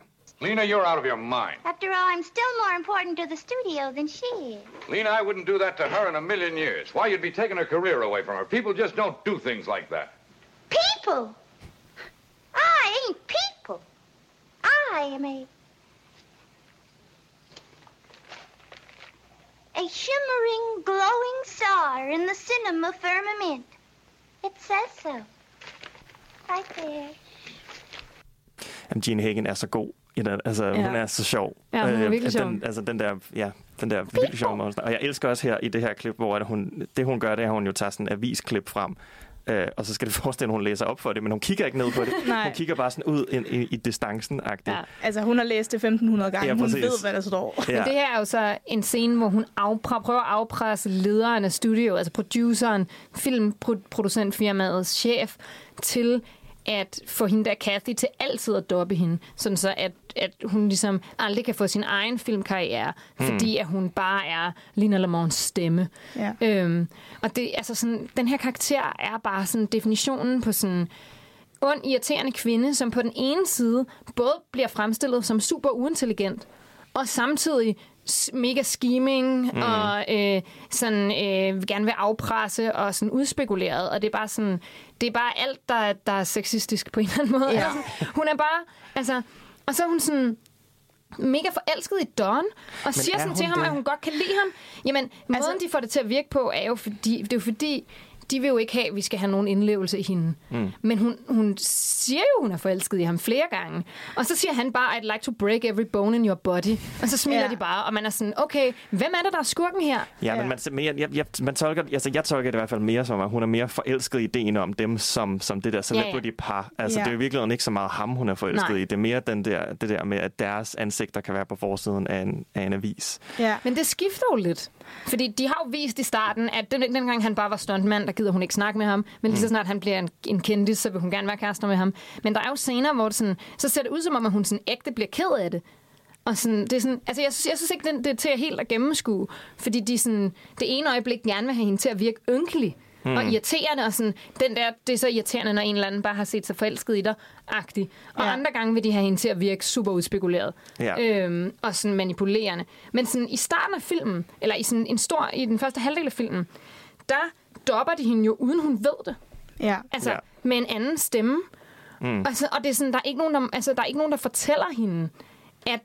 Lena, you're out of your mind. After all, I'm still more important to the studio than she is. Lena, I wouldn't do that to her in a million years. Why, you'd be taking her career away from her. People just don't do things like that. People! I ain't people. I am a. A shimmering, glowing star in the cinema firmament. It says so. Right there. Jamen, Gene Hagen er så god. I den. Altså, Ja. hun er så sjov. Ja, hun er Øh, virkelig sjov. den, altså, den der, ja, den der virkelig sjov måde. Og jeg elsker også her i det her klip, hvor at hun, det hun gør, det er, at hun jo tager sådan en avisklip frem. Øh, og så skal det forestille, at hun læser op for det, men hun kigger ikke ned på det. Hun kigger bare sådan ud i, i, i distancen -agtigt. Ja. Altså, hun har læst det 1500 gange. Ja, hun ved, hvad der står. Ja. Men det her er jo så en scene, hvor hun afpre- prøver at afpresse lederen af studio, altså produceren, filmproducentfirmaets chef, til at få hende der Kathy til altid at doppe hende, sådan så at, at hun ligesom aldrig kan få sin egen filmkarriere, hmm. fordi at hun bare er Lina Lamons stemme. Ja. Øhm, og det, altså sådan, den her karakter er bare sådan definitionen på sådan ond, irriterende kvinde, som på den ene side både bliver fremstillet som super uintelligent, og samtidig mega scheming mm. og øh, sådan øh, gerne vil afpresse og sådan udspekuleret og det er bare sådan det er bare alt der, der er sexistisk på en eller anden måde. Ja. Altså, hun er bare altså og så er hun sådan mega forelsket i Don, og siger er sådan til ham, det? at hun godt kan lide ham. Jamen, måden Altså- de får det til at virke på, er jo fordi, det er jo fordi, de vil jo ikke have, at vi skal have nogen indlevelse i hende. Mm. Men hun, hun siger jo, hun er forelsket i ham flere gange. Og så siger han bare, I'd like to break every bone in your body. Og så smiler Ja. de bare, og man er sådan, okay, hvem er det, der er skurken her? Ja, Ja. men man, men jeg, jeg, jeg, man tolker, altså jeg tolker det i hvert fald mere som, at hun er mere forelsket i ideen om dem som, som det der celebrity-par. Altså, Ja. det er jo i virkeligheden ikke så meget ham, hun er forelsket Nej. i. Det er mere den der, det der med, at deres ansigter kan være på forsiden af en, af en avis. Ja. Men det skifter jo lidt. Fordi de har jo vist i starten, at den, dengang han bare var stuntmand, der gider hun ikke snakke med ham. Men lige så snart han bliver en, en kendis, så vil hun gerne være kærester med ham. Men der er jo scener, hvor det sådan, så ser det ud som om, at hun sådan ægte bliver ked af det. Og sådan, det er sådan, altså jeg, synes, jeg synes ikke, den, det er til at helt at gennemskue. Fordi de sådan, det ene øjeblik gerne vil have hende til at virke ynkelig. Mm. Og irriterende, og sådan, den der, det er så irriterende, når en eller anden bare har set sig forelsket i dig, agtig. Og ja. Andre gange vil de have hende til at virke super udspekuleret. Ja. Øhm, og sådan manipulerende. Men sådan i starten af filmen, eller i, sådan en stor, i den første halvdel af filmen, der dopper de hende jo, uden hun ved det. Ja. Altså, ja. med en anden stemme. Mm. Altså, og det er sådan, der er ikke nogen, der, altså, der er ikke nogen, der fortæller hende, at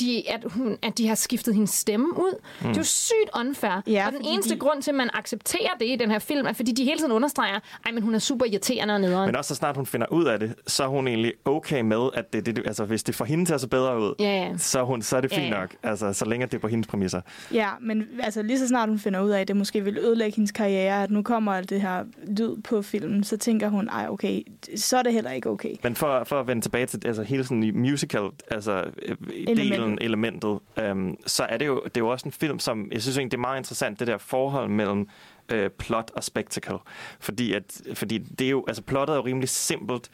de, at, hun, at de har skiftet hendes stemme ud. Mm. Det er jo sygt unfair. Ja, og den eneste de- grund til, at man accepterer det i den her film, er, fordi de hele tiden understreger, men hun er super irriterende og nederen. Men også så snart hun finder ud af det, så er hun egentlig okay med, at det, det, altså, hvis det får hende til at se bedre ud, Ja, ja. Så, er hun, så er det Ja, fint ja. nok. Altså, så længe det er på hendes præmisser. Ja, men altså lige så snart hun finder ud af, at det måske vil ødelægge hendes karriere, at nu kommer det her lyd på filmen, så tænker hun, ej okay, så er det heller ikke okay. Men for, for at vende tilbage til altså, hele sådan i musical altså, øh, delen musical-elementet, øhm, så er det, jo, det er jo også en film, som jeg synes egentlig, det er meget interessant, det der forhold mellem øh, plot og spectacle. Fordi, at, fordi det er jo, altså plottet er jo rimelig simpelt,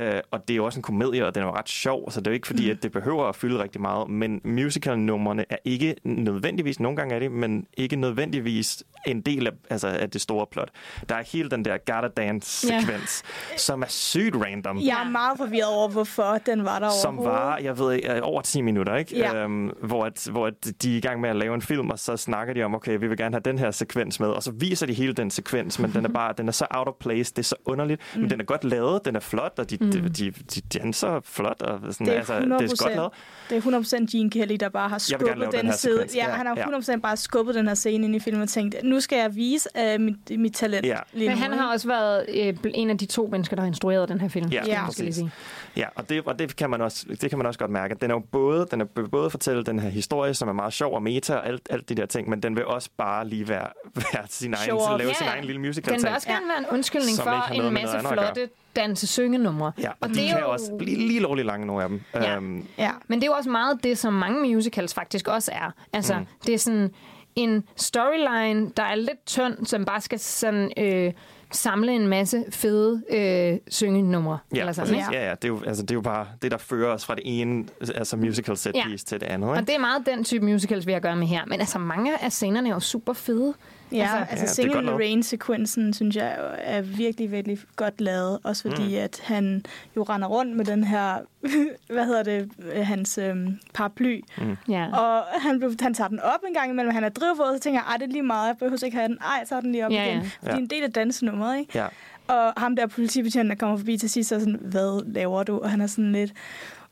Øh, og det er jo også en komedie, og den er jo ret sjov, så det er jo ikke fordi, mm. at det behøver at fylde rigtig meget. Men musical-numrene er ikke nødvendigvis, nogle gange er det, men ikke nødvendigvis en del af, altså, af det store plot. Der er hele den der Gotta Dance-sekvens, yeah. som er sygt random. Jeg er meget forvirret over, hvorfor den var der Som var, jeg ved ikke, over 10 minutter, ikke? Ja. Øhm, hvor, at, hvor at de er i gang med at lave en film, og så snakker de om, okay, vi vil gerne have den her sekvens med, og så viser de hele den sekvens, men den er bare, den er så out of place, det er så underligt, mm. men den er godt lavet, den er flot, og de, mm. de, de, de danser flot, og sådan, det er altså, det er godt lavet. Det er 100% Gene Kelly, der bare har skubbet den, den side. Ja, han har 100% ja. bare skubbet den her scene ind i filmen og tænkt, nu skal jeg vise uh, mit, mit talent. Ja. Men han har også været øh, en af de to mennesker, der har instrueret den her film. Ja, ja. skal jeg sige. Ja, og det, og det, kan man også, det kan man også godt mærke. Den er jo både, den er både fortælle den her historie, som er meget sjov og meta og alt, alt de der ting, men den vil også bare lige være, være sin egen, så lave yeah. sin egen lille musical Den vil også gerne være en undskyldning for en masse flotte danse syngenumre Ja, og, og de det kan jo... også blive lige lovligt lange, nogle af dem. Ja. Um, ja. Men det er jo også meget det, som mange musicals faktisk også er. Altså, mm. det er sådan en storyline, der er lidt tynd, som bare skal sådan... Øh, samle en masse fede øh, syngenumre. Ja, eller sådan, ja. ja, ja. Det, er jo, altså, det er jo bare det, der fører os fra det ene altså musical set piece ja. til det andet. Ikke? Og det er meget den type musicals, vi har at gøre med her. Men altså, mange af scenerne er jo super fede. Ja, altså, altså ja, Singing in the Rain-sekvensen, synes jeg er virkelig, virkelig godt lavet. Også fordi, mm. at han jo render rundt med den her, hvad hedder det, hans øhm, paraply. Mm. Yeah. Og han, han tager den op en gang imellem, han er drivvåd, så tænker jeg, det er lige meget, jeg behøver ikke have den. Ej, så den lige op yeah, igen. Yeah. Fordi ja. en del af dansenummeret, ikke? Ja. Og ham der politibetjenten, der kommer forbi til sidst, er sådan, hvad laver du? Og han er sådan lidt,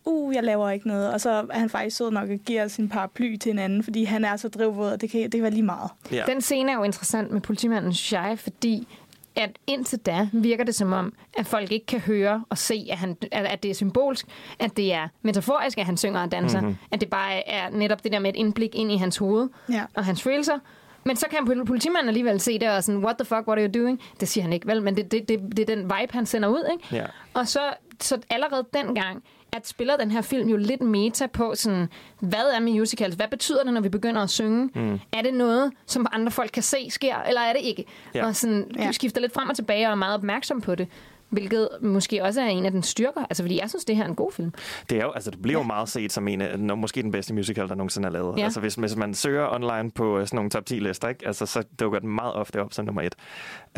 uh, jeg laver ikke noget. Og så er han faktisk sød nok at give sin paraply til en anden, fordi han er så drivvåd, og det kan, det kan være lige meget. Ja. Den scene er jo interessant med politimanden, synes jeg, fordi at indtil da virker det som om, at folk ikke kan høre og se, at, han, at det er symbolsk, at det er metaforisk, at han synger og danser, mm-hmm. at det bare er netop det der med et indblik ind i hans hoved ja. og hans følelser. Men så kan politimanden alligevel se det og sådan, what the fuck, what are you doing? Det siger han ikke, vel? Men det, det, det, det er den vibe, han sender ud, ikke? Ja. Og så, så allerede dengang, at spiller den her film jo lidt meta på, sådan, hvad er musicals? Hvad betyder det, når vi begynder at synge? Mm. Er det noget, som andre folk kan se sker, eller er det ikke? Ja. Og sådan, ja. skifter lidt frem og tilbage og er meget opmærksom på det. Hvilket måske også er en af den styrker. Altså, fordi jeg synes, det her er en god film. Det, er jo, altså, det bliver jo meget set som en af, måske den bedste musical, der nogensinde er lavet. Ja. Altså, hvis, hvis man søger online på øh, sådan nogle top 10 lister, ikke? Altså, så dukker den meget ofte op som nummer et.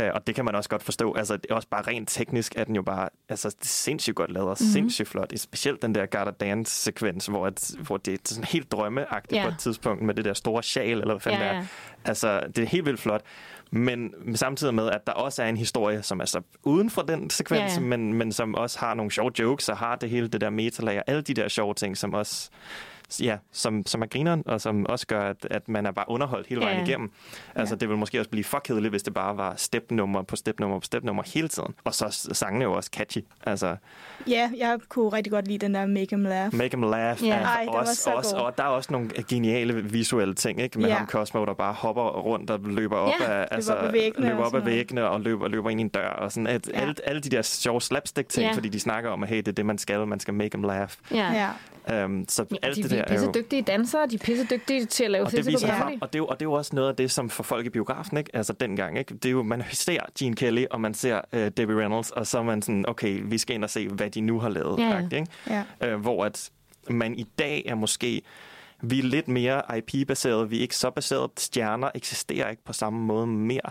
Uh, og det kan man også godt forstå. Altså, det er også bare rent teknisk, at den jo bare altså, sindssygt godt lavet og mm-hmm. sindssygt flot. Specielt den der Gotta Dance-sekvens, hvor, at, hvor det er sådan helt drømmeagtigt ja. på et tidspunkt med det der store sjal, eller hvad fanden ja, ja. det er. Altså, det er helt vildt flot. Men samtidig med, at der også er en historie, som er så uden for den sekvens, ja, ja. Men, men som også har nogle sjove jokes, og har det hele det der metalag, alle de der sjove ting, som også ja, som, som er grineren, og som også gør, at, at man er bare underholdt hele vejen ja. igennem. Altså, ja. det vil måske også blive for kedeligt, hvis det bare var stepnummer på stepnummer på stepnummer hele tiden. Og så sangene jo også catchy. Altså, ja, jeg kunne rigtig godt lide den der Make Them Laugh. Make Them Laugh. Ja. Ej, også, også, og der er også nogle geniale visuelle ting, ikke? Med ja. ham Cosmo, der bare hopper rundt og løber op ja, af, altså, løber op væggene, løber op ad væggene og løber, løber ind i en dør. Og sådan, at, ja. alle, alle de der sjove slapstick-ting, ja. fordi de snakker om, at hey, det er det, man skal. Man skal make them laugh. Ja. ja. Um, så ja, alt de, det der de er pisse dygtige dansere, de er pisse dygtige til at lave og det viser frem, og, det er jo, og det er jo også noget af det, som for folk i biografen, ikke? altså dengang, ikke? det er jo, man ser Gene Kelly, og man ser uh, Debbie Reynolds, og så er man sådan, okay, vi skal ind og se, hvad de nu har lavet. Ja, ja. Ikke? Ja. Uh, hvor at man i dag er måske vi er lidt mere IP-baseret, vi er ikke så baseret. Stjerner eksisterer ikke på samme måde mere.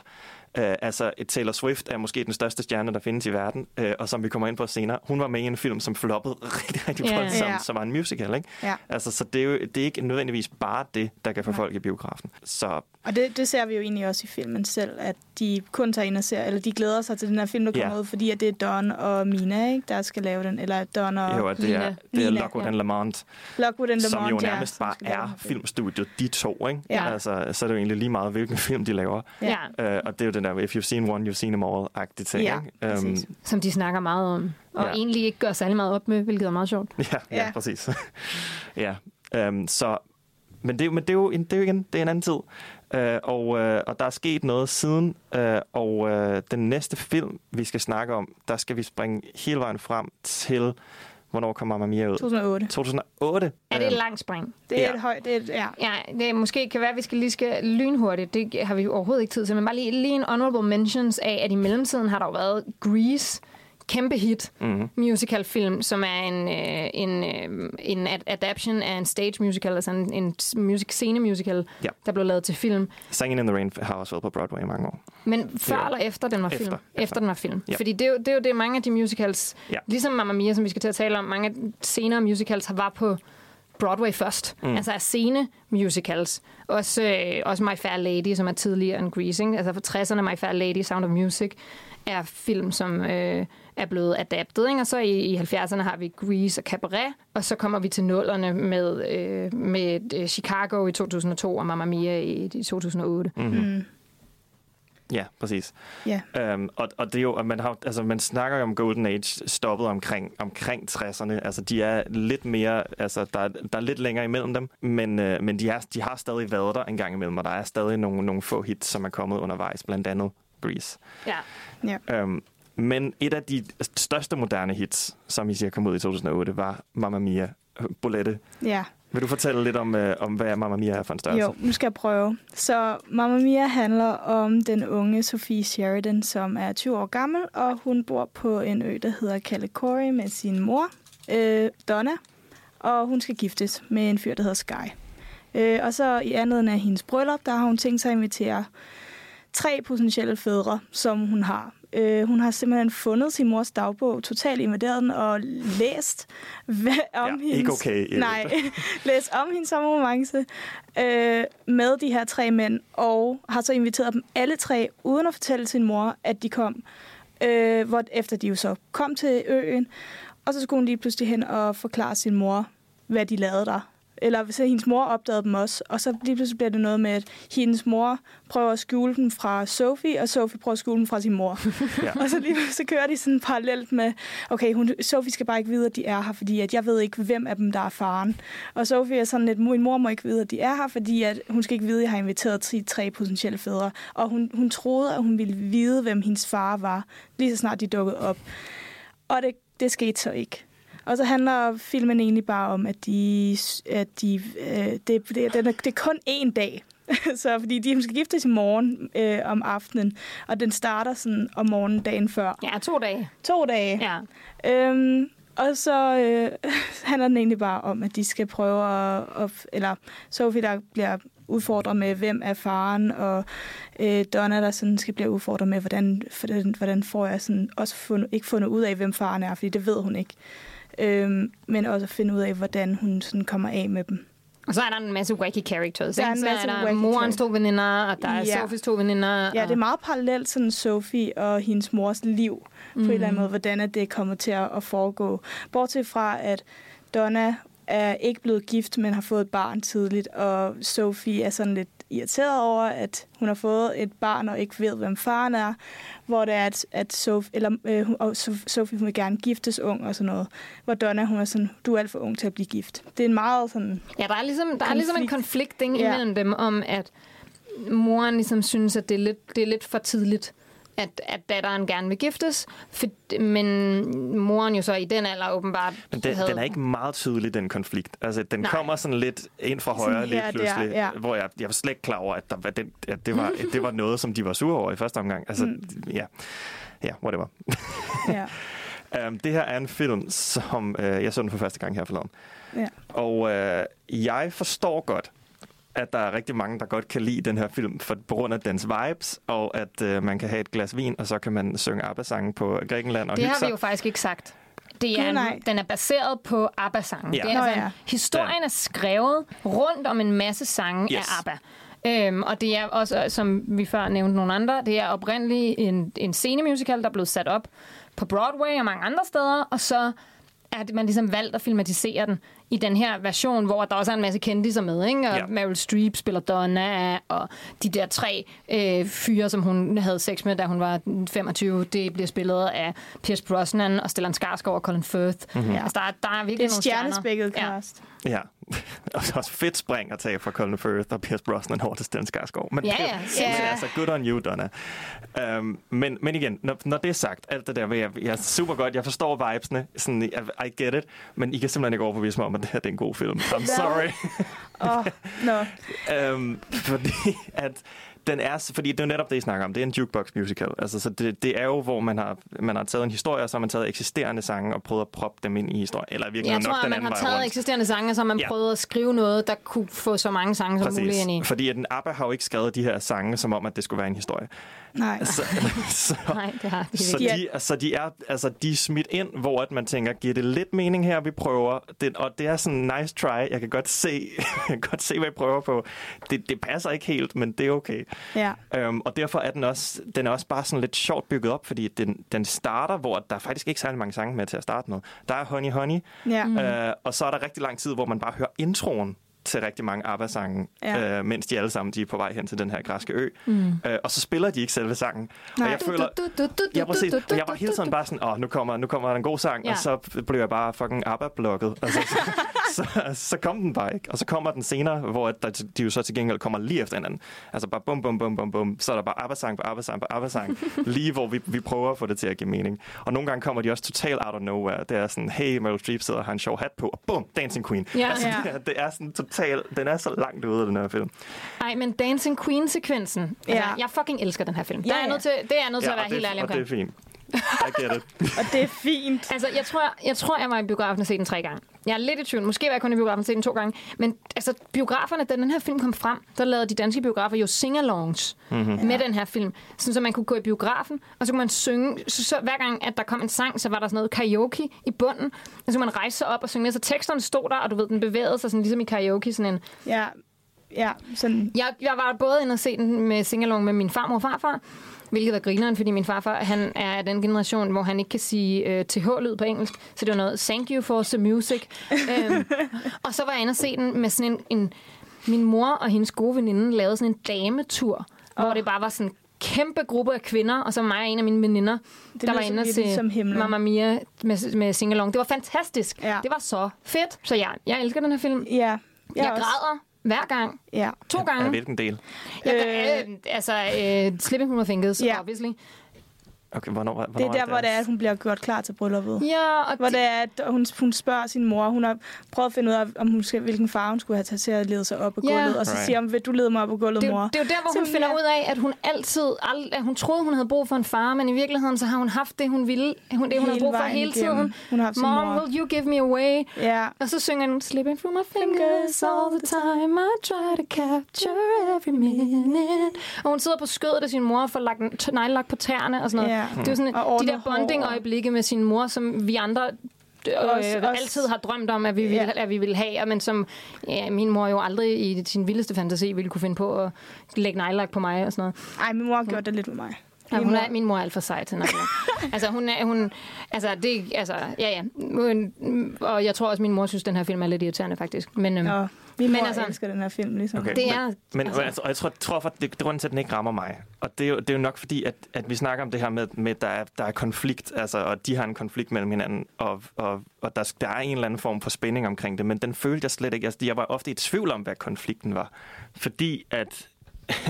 Uh, altså, Taylor Swift er måske den største stjerne, der findes i verden, uh, og som vi kommer ind på senere. Hun var med i en film, som floppede rigtig, rigtig yeah, voldsomt, yeah. som var en musical, ikke? Yeah. Altså, så det er jo det er ikke nødvendigvis bare det, der kan få folk i biografen. Så og det, det ser vi jo egentlig også i filmen selv, at de kun tager ind og ser, eller de glæder sig til den her film, der kommer ja. ud, fordi at det er Don og Mina, ikke, der skal lave den, eller Don og Jo, det er, det er Lockwood ja. and Lamont, Lockwood and som Lamont, jo nærmest ja, bare er filmstudiet, de to, ikke? Ja. Altså, så er det jo egentlig lige meget, hvilken film de laver. Ja. Uh, og det er jo den der, if you've seen one, you've seen them all-agtige ting, ja, ikke? Um, som de snakker meget om, og ja. egentlig ikke gør særlig meget op med, hvilket er meget sjovt. Ja, ja, ja. præcis. ja. Um, så men det, men det er jo det er jo igen, det er en anden tid. Uh, og, uh, og der er sket noget siden, uh, og uh, den næste film, vi skal snakke om, der skal vi springe hele vejen frem til Hvornår kom Mamma Mia ud? 2008. 2008? Er det et langt spring? Det er Ja. et højt... Det er et, ja. Ja, det måske kan være, at vi skal lige skal lynhurtigt. Det har vi overhovedet ikke tid til. Men bare lige, lige en honorable mentions af, at i mellemtiden har der jo været Grease, kæmpe hit Mhm. musical-film, som er en, øh, en, øh, en ad- adaption af en stage musical, altså en, en music, scene musical, Ja. der blev lavet til film. Singing in the Rain har også været på Broadway i mange år. Men før Ja. eller efter den var Efter, film? efter. Efter den var film. Ja. Fordi det er, jo, det er jo det, mange af de musicals, Ja. ligesom Mamma Mia, som vi skal til at tale om, mange senere musicals har var på Broadway først. Mm. Altså af scene musicals. Også, øh, også My Fair Lady, som er tidligere end Grease. Ikke? Altså for 60'erne, My Fair Lady, Sound of Music, er film, som øh, er blevet adaptet. Ikke? Og så i, i 70'erne har vi Grease og Cabaret, og så kommer vi til nullerne med, øh, med øh, Chicago i 2002 og Mamma Mia i, i 2008. Mm-hmm. Mm. Ja, præcis. Ja. Um, og, og det er jo, at man, har, altså, man snakker jo om Golden Age stoppet omkring, omkring 60'erne. Altså, de er lidt mere, altså, der, er- der er lidt længere imellem dem, men, uh, men de, er, de har stadig været der en gang imellem, og der er stadig nogle, nogle få hits, som er kommet undervejs, blandt andet Grease. Ja. Um, men et af de største moderne hits, som I siger kom ud i 2008, var Mamma Mia, Bolette. ja. Vil du fortælle lidt om, uh, om hvad Mamma Mia er for en størrelse? Jo, nu skal jeg prøve. Så Mamma Mia handler om den unge Sophie Sheridan, som er 20 år gammel, og hun bor på en ø, der hedder Calicori med sin mor, øh, Donna, og hun skal giftes med en fyr, der hedder Sky. Øh, og så i anledning af hendes bryllup, der har hun tænkt sig at invitere tre potentielle fædre, som hun har. Øh, hun har simpelthen fundet sin mors dagbog, totalt invaderet den og læst hvad, om Ja, hendes... ikke okay, Erik. Nej, læst om hendes sommerromance øh, med de her tre mænd, og har så inviteret dem alle tre, uden at fortælle sin mor, at de kom. Øh, hvor efter de jo så kom til øen, og så skulle hun lige pludselig hen og forklare sin mor, hvad de lavede der. Eller så hendes mor opdagede dem også, og så lige pludselig bliver det noget med, at hendes mor prøver at skjule dem fra Sophie, og Sophie prøver at skjule dem fra sin mor. Ja. og så lige så kører de sådan parallelt med, okay, hun, Sophie skal bare ikke vide, at de er her, fordi at jeg ved ikke, hvem af dem, der er faren. Og Sophie er sådan lidt, min mor må ikke vide, at de er her, fordi at hun skal ikke vide, at jeg har inviteret til tre potentielle fædre. Og hun, hun troede, at hun ville vide, hvem hendes far var, lige så snart de dukkede op. Og det, det skete så ikke. Og så handler filmen egentlig bare om, at de, at de øh, det, det, det, er, det er kun én dag. så fordi de skal giftes i morgen øh, om aftenen, og den starter sådan om morgenen dagen før. Ja, to dage. To dage. Ja. Øhm, og så øh, handler den egentlig bare om, at de skal prøve at... at eller Sophie, der bliver udfordret med, hvem er faren, og øh, Donna, der sådan skal blive udfordret med, hvordan, hvordan, hvordan får jeg sådan også fundet, ikke fundet ud af, hvem faren er, fordi det ved hun ikke. Øhm, men også at finde ud af, hvordan hun sådan kommer af med dem. Og så er der en masse wacky characters. Der er en så masse er der morens to veninder, og der er Ja. Sophies to veninder. Ja, og... det er meget parallelt sådan Sophie og hendes mors liv på mm. en eller anden måde, hvordan er det kommer til at at foregå. Bortset fra, at Donna er ikke blevet gift, men har fået et barn tidligt, og Sophie er sådan lidt irriteret over, at hun har fået et barn og ikke ved, hvem faren er, hvor det er, at, at Sophie, eller, øh, og Sophie hun vil gerne giftes ung og sådan noget, hvor Donna hun er sådan, du er alt for ung til at blive gift. Det er en meget sådan, Ja, der er ligesom, der er ligesom en Konflikt. konflikt ikke, Ja. imellem dem om, at moren ligesom synes, at det er lidt, det er lidt for tidligt, at, at datteren gerne vil giftes, for, men moren jo så i den alder åbenbart Men den, havde... den er ikke meget tydelig, den konflikt. Altså, den Nej. Kommer sådan lidt ind fra højre Sådan lige her, pludselig, der, ja. hvor jeg, jeg var slet ikke klar over, at, der, var den, at, det, var, det var noget, som de var sure over i første omgang. Altså, mm. ja. Ja, whatever. ja. Um, det her er en film, som uh, jeg så den for første gang her forleden. Ja. Og uh, jeg forstår godt, at der er rigtig mange, der godt kan lide den her film for, på grund af dens vibes, og at uh, man kan have et glas vin, og så kan man synge ABBA-sange på Grækenland og Det hygge har sig. vi jo faktisk ikke sagt. Det er, nej. en, den er baseret på ABBA-sangen. Ja. Det er Nå, altså, ja. Historien er skrevet rundt om en masse sange Yes. af ABBA. Øhm, og det er også, som vi før nævnte nogle andre, det er oprindeligt en, en scenemusical, der er blevet sat op på Broadway og mange andre steder, og så er det, man ligesom valgt at filmatisere den i den her version, hvor der også er en masse kendiser med, ikke? Og Ja. Meryl Streep spiller Donna, og de der tre øh, fyre, som hun havde sex med, da hun var 25, det bliver spillet af Pierce Brosnan og Stellan Skarsgård og Colin Firth. Mm-hmm. Altså, der, er- der er Det virkelig er nogle stjerner. stjernespækket Ja. cast. Ja, så også fedt spring at tage fra Colin Firth og Pierce Brosnan over til Stellan Skarsgård. Men det, ja. synes jeg, Ja. altså, good on you, Donna. Um, men, men igen, når, når det er sagt, alt det der, jeg, jeg er super godt, jeg forstår vibesene, sådan, I, I get it, men I kan simpelthen ikke overbevise mig om, at det her det er en god film. I'm sorry. Åh, nå. um, fordi at den er, fordi det er jo netop det, I snakker om. Det er en jukebox musical. Altså, så det, det er jo, hvor man har, man har taget en historie, og så har man taget eksisterende sange og prøvet at proppe dem ind i historien. Eller i virkeligheden Jeg nok tror, at den man anden har taget rundt. eksisterende sange, og så har man Ja. prøvet at skrive noget, der kunne få så mange sange som muligt ind i. Fordi at den ABBA har jo ikke skrevet de her sange, som om, at det skulle være en historie. Nej. Så, så, Nej, det har de så ikke. de, altså, de, er, altså, de er smidt ind, hvor at man tænker, giver det lidt mening her, vi prøver? Det, og det er sådan nice try. Jeg kan godt se, jeg kan godt se hvad I prøver på. Det, det passer ikke helt, men det er okay. Ja. Um, og derfor er den også, den er også bare sådan lidt sjovt bygget op, fordi den, den starter, hvor der er faktisk ikke særlig mange sange med til at starte med. Der er Honey Honey, Ja. mm. uh, og så er der rigtig lang tid, hvor man bare hører introen til rigtig mange ABBA-sange, Ja. uh, mens de alle sammen de er på vej hen til den her græske ø. Mm. Uh, og så spiller de ikke selve sangen. Nej. Og jeg føler, Ja, præcis. Og jeg var hele tiden bare sådan, åh, nu kommer, nu kommer der en god sang, ja. og så blev jeg bare fucking ABBA-blokket. Altså, så, så, så, kom den bare ikke. Og så kommer den senere, hvor der, de jo så til gengæld kommer lige efter hinanden. Altså bare bum, bum, bum, bum, bum. Så er der bare ABBA-sang på ABBA-sang på ABBA-sang. lige hvor vi, vi prøver at få det til at give mening. Og nogle gange kommer de også totalt out of nowhere. Det er sådan, hey, Meryl Streep sidder og har en sjov hat på, og bum, Dancing Queen. Ja. Altså, Ja. det, er, det er sådan total, den er så langt ude af den her film. Nej, men Dancing Queen-sekvensen. Altså, Ja. jeg fucking elsker den her film. Ja, Der er ja. nødt til, det er jeg nødt til at og være helt ærlig og det er omkring. fint. I get it. Og det er fint. Altså, jeg tror, jeg tror, jeg var i biografen og set den tre gange. Jeg er lidt i tvivl. Måske var jeg kun i biografen og set den to gange. Men altså, biograferne, da den her film kom frem, der lavede de danske biografer jo sing-alongs mm-hmm. med den her film. Sådan, så man kunne gå i biografen, og så kunne man synge. Så, så hver gang, at der kom en sang, så var der sådan noget karaoke i bunden. Og så kunne man rejse sig op og synge med. Så teksterne stod der, og du ved, den bevægede sig sådan, ligesom i karaoke. Sådan en, Ja. Ja, sådan... jeg, jeg var både inde og se den med singalong med min farmor og farfar, hvilket var grineren, fordi min farfar han er af den generation, hvor han ikke kan sige øh, TH-lyd på engelsk. Så det var noget, thank you for the music. øhm, og så var jeg inde og se den med sådan en, en... Min mor og hendes gode veninde lavede sådan en dametur, oh. hvor det bare var sådan kæmpe gruppe af kvinder, og så mig og en af mine veninder, Det der var inde og se. Mamma Mia med, med singalong. Det var fantastisk. Ja. Det var så fedt. Så ja, jeg elsker den her film. Ja. Jeg, Jeg græder hver gang. Ja. To gange. Ja, hvilken del? Jeg, øh, altså, øh, Slipping My Fingers, Ja. yeah. obviously. Okay, hvornår, hvornår Det er der, det, hvor det er, at hun bliver gjort klar til brylluppet. Ja, og Hvor det, det er, at hun, hun spørger sin mor, hun har prøvet at finde ud af, om hun skal, hvilken far hun skulle have taget til at lede sig op på Ja. gulvet, og så Right. siger hun, vil du lede mig op på gulvet, det, er mor? jo- det er jo der, hvor hun Så finder ja. ud af, at hun altid, ald, at hun troede, hun havde brug for en far, men i virkeligheden, så har hun haft det, hun ville, hun, det, hun havde Hele brug for hele igennem. tiden. Hun har haft sin Mom, mor. will you give me away? Ja. Og så synger hun, Slipping through my fingers all the time, I try to capture every minute. Og hun sidder på skødet af sin mor og får lagt på tæerne og sådan noget. Ja. Det er sådan, Og de der bonding-øjeblikke med sin mor, som vi andre øh, Også- altid har drømt om, at vi, ville, Ja. at vi ville have, og men som ja, min mor jo aldrig i sin vildeste fantasi ville kunne finde på at lægge neglelak på mig og sådan noget. Ej, min mor har gjort det lidt med mig. Ja, Min hun mor- er, min mor er alt for sej til neglelak. altså, hun er, hun, altså, det, altså, ja, ja. Hun, og jeg tror også, min mor synes, den her film er lidt irriterende, faktisk. Men, øhm, Nå, min Men mor altså- elsker den her film, ligesom. Okay, Det men, er- Men altså- altså, og jeg tror, tror for, det, det grunden til, at den ikke rammer mig. Og det er jo, det er jo nok fordi, at, at vi snakker om det her med, med der, er, der er konflikt, altså, og de har en konflikt mellem hinanden, og, og, og der, der er en eller anden form for spænding omkring det, men den følte jeg slet ikke. Altså, jeg var ofte i tvivl om, hvad konflikten var. Fordi at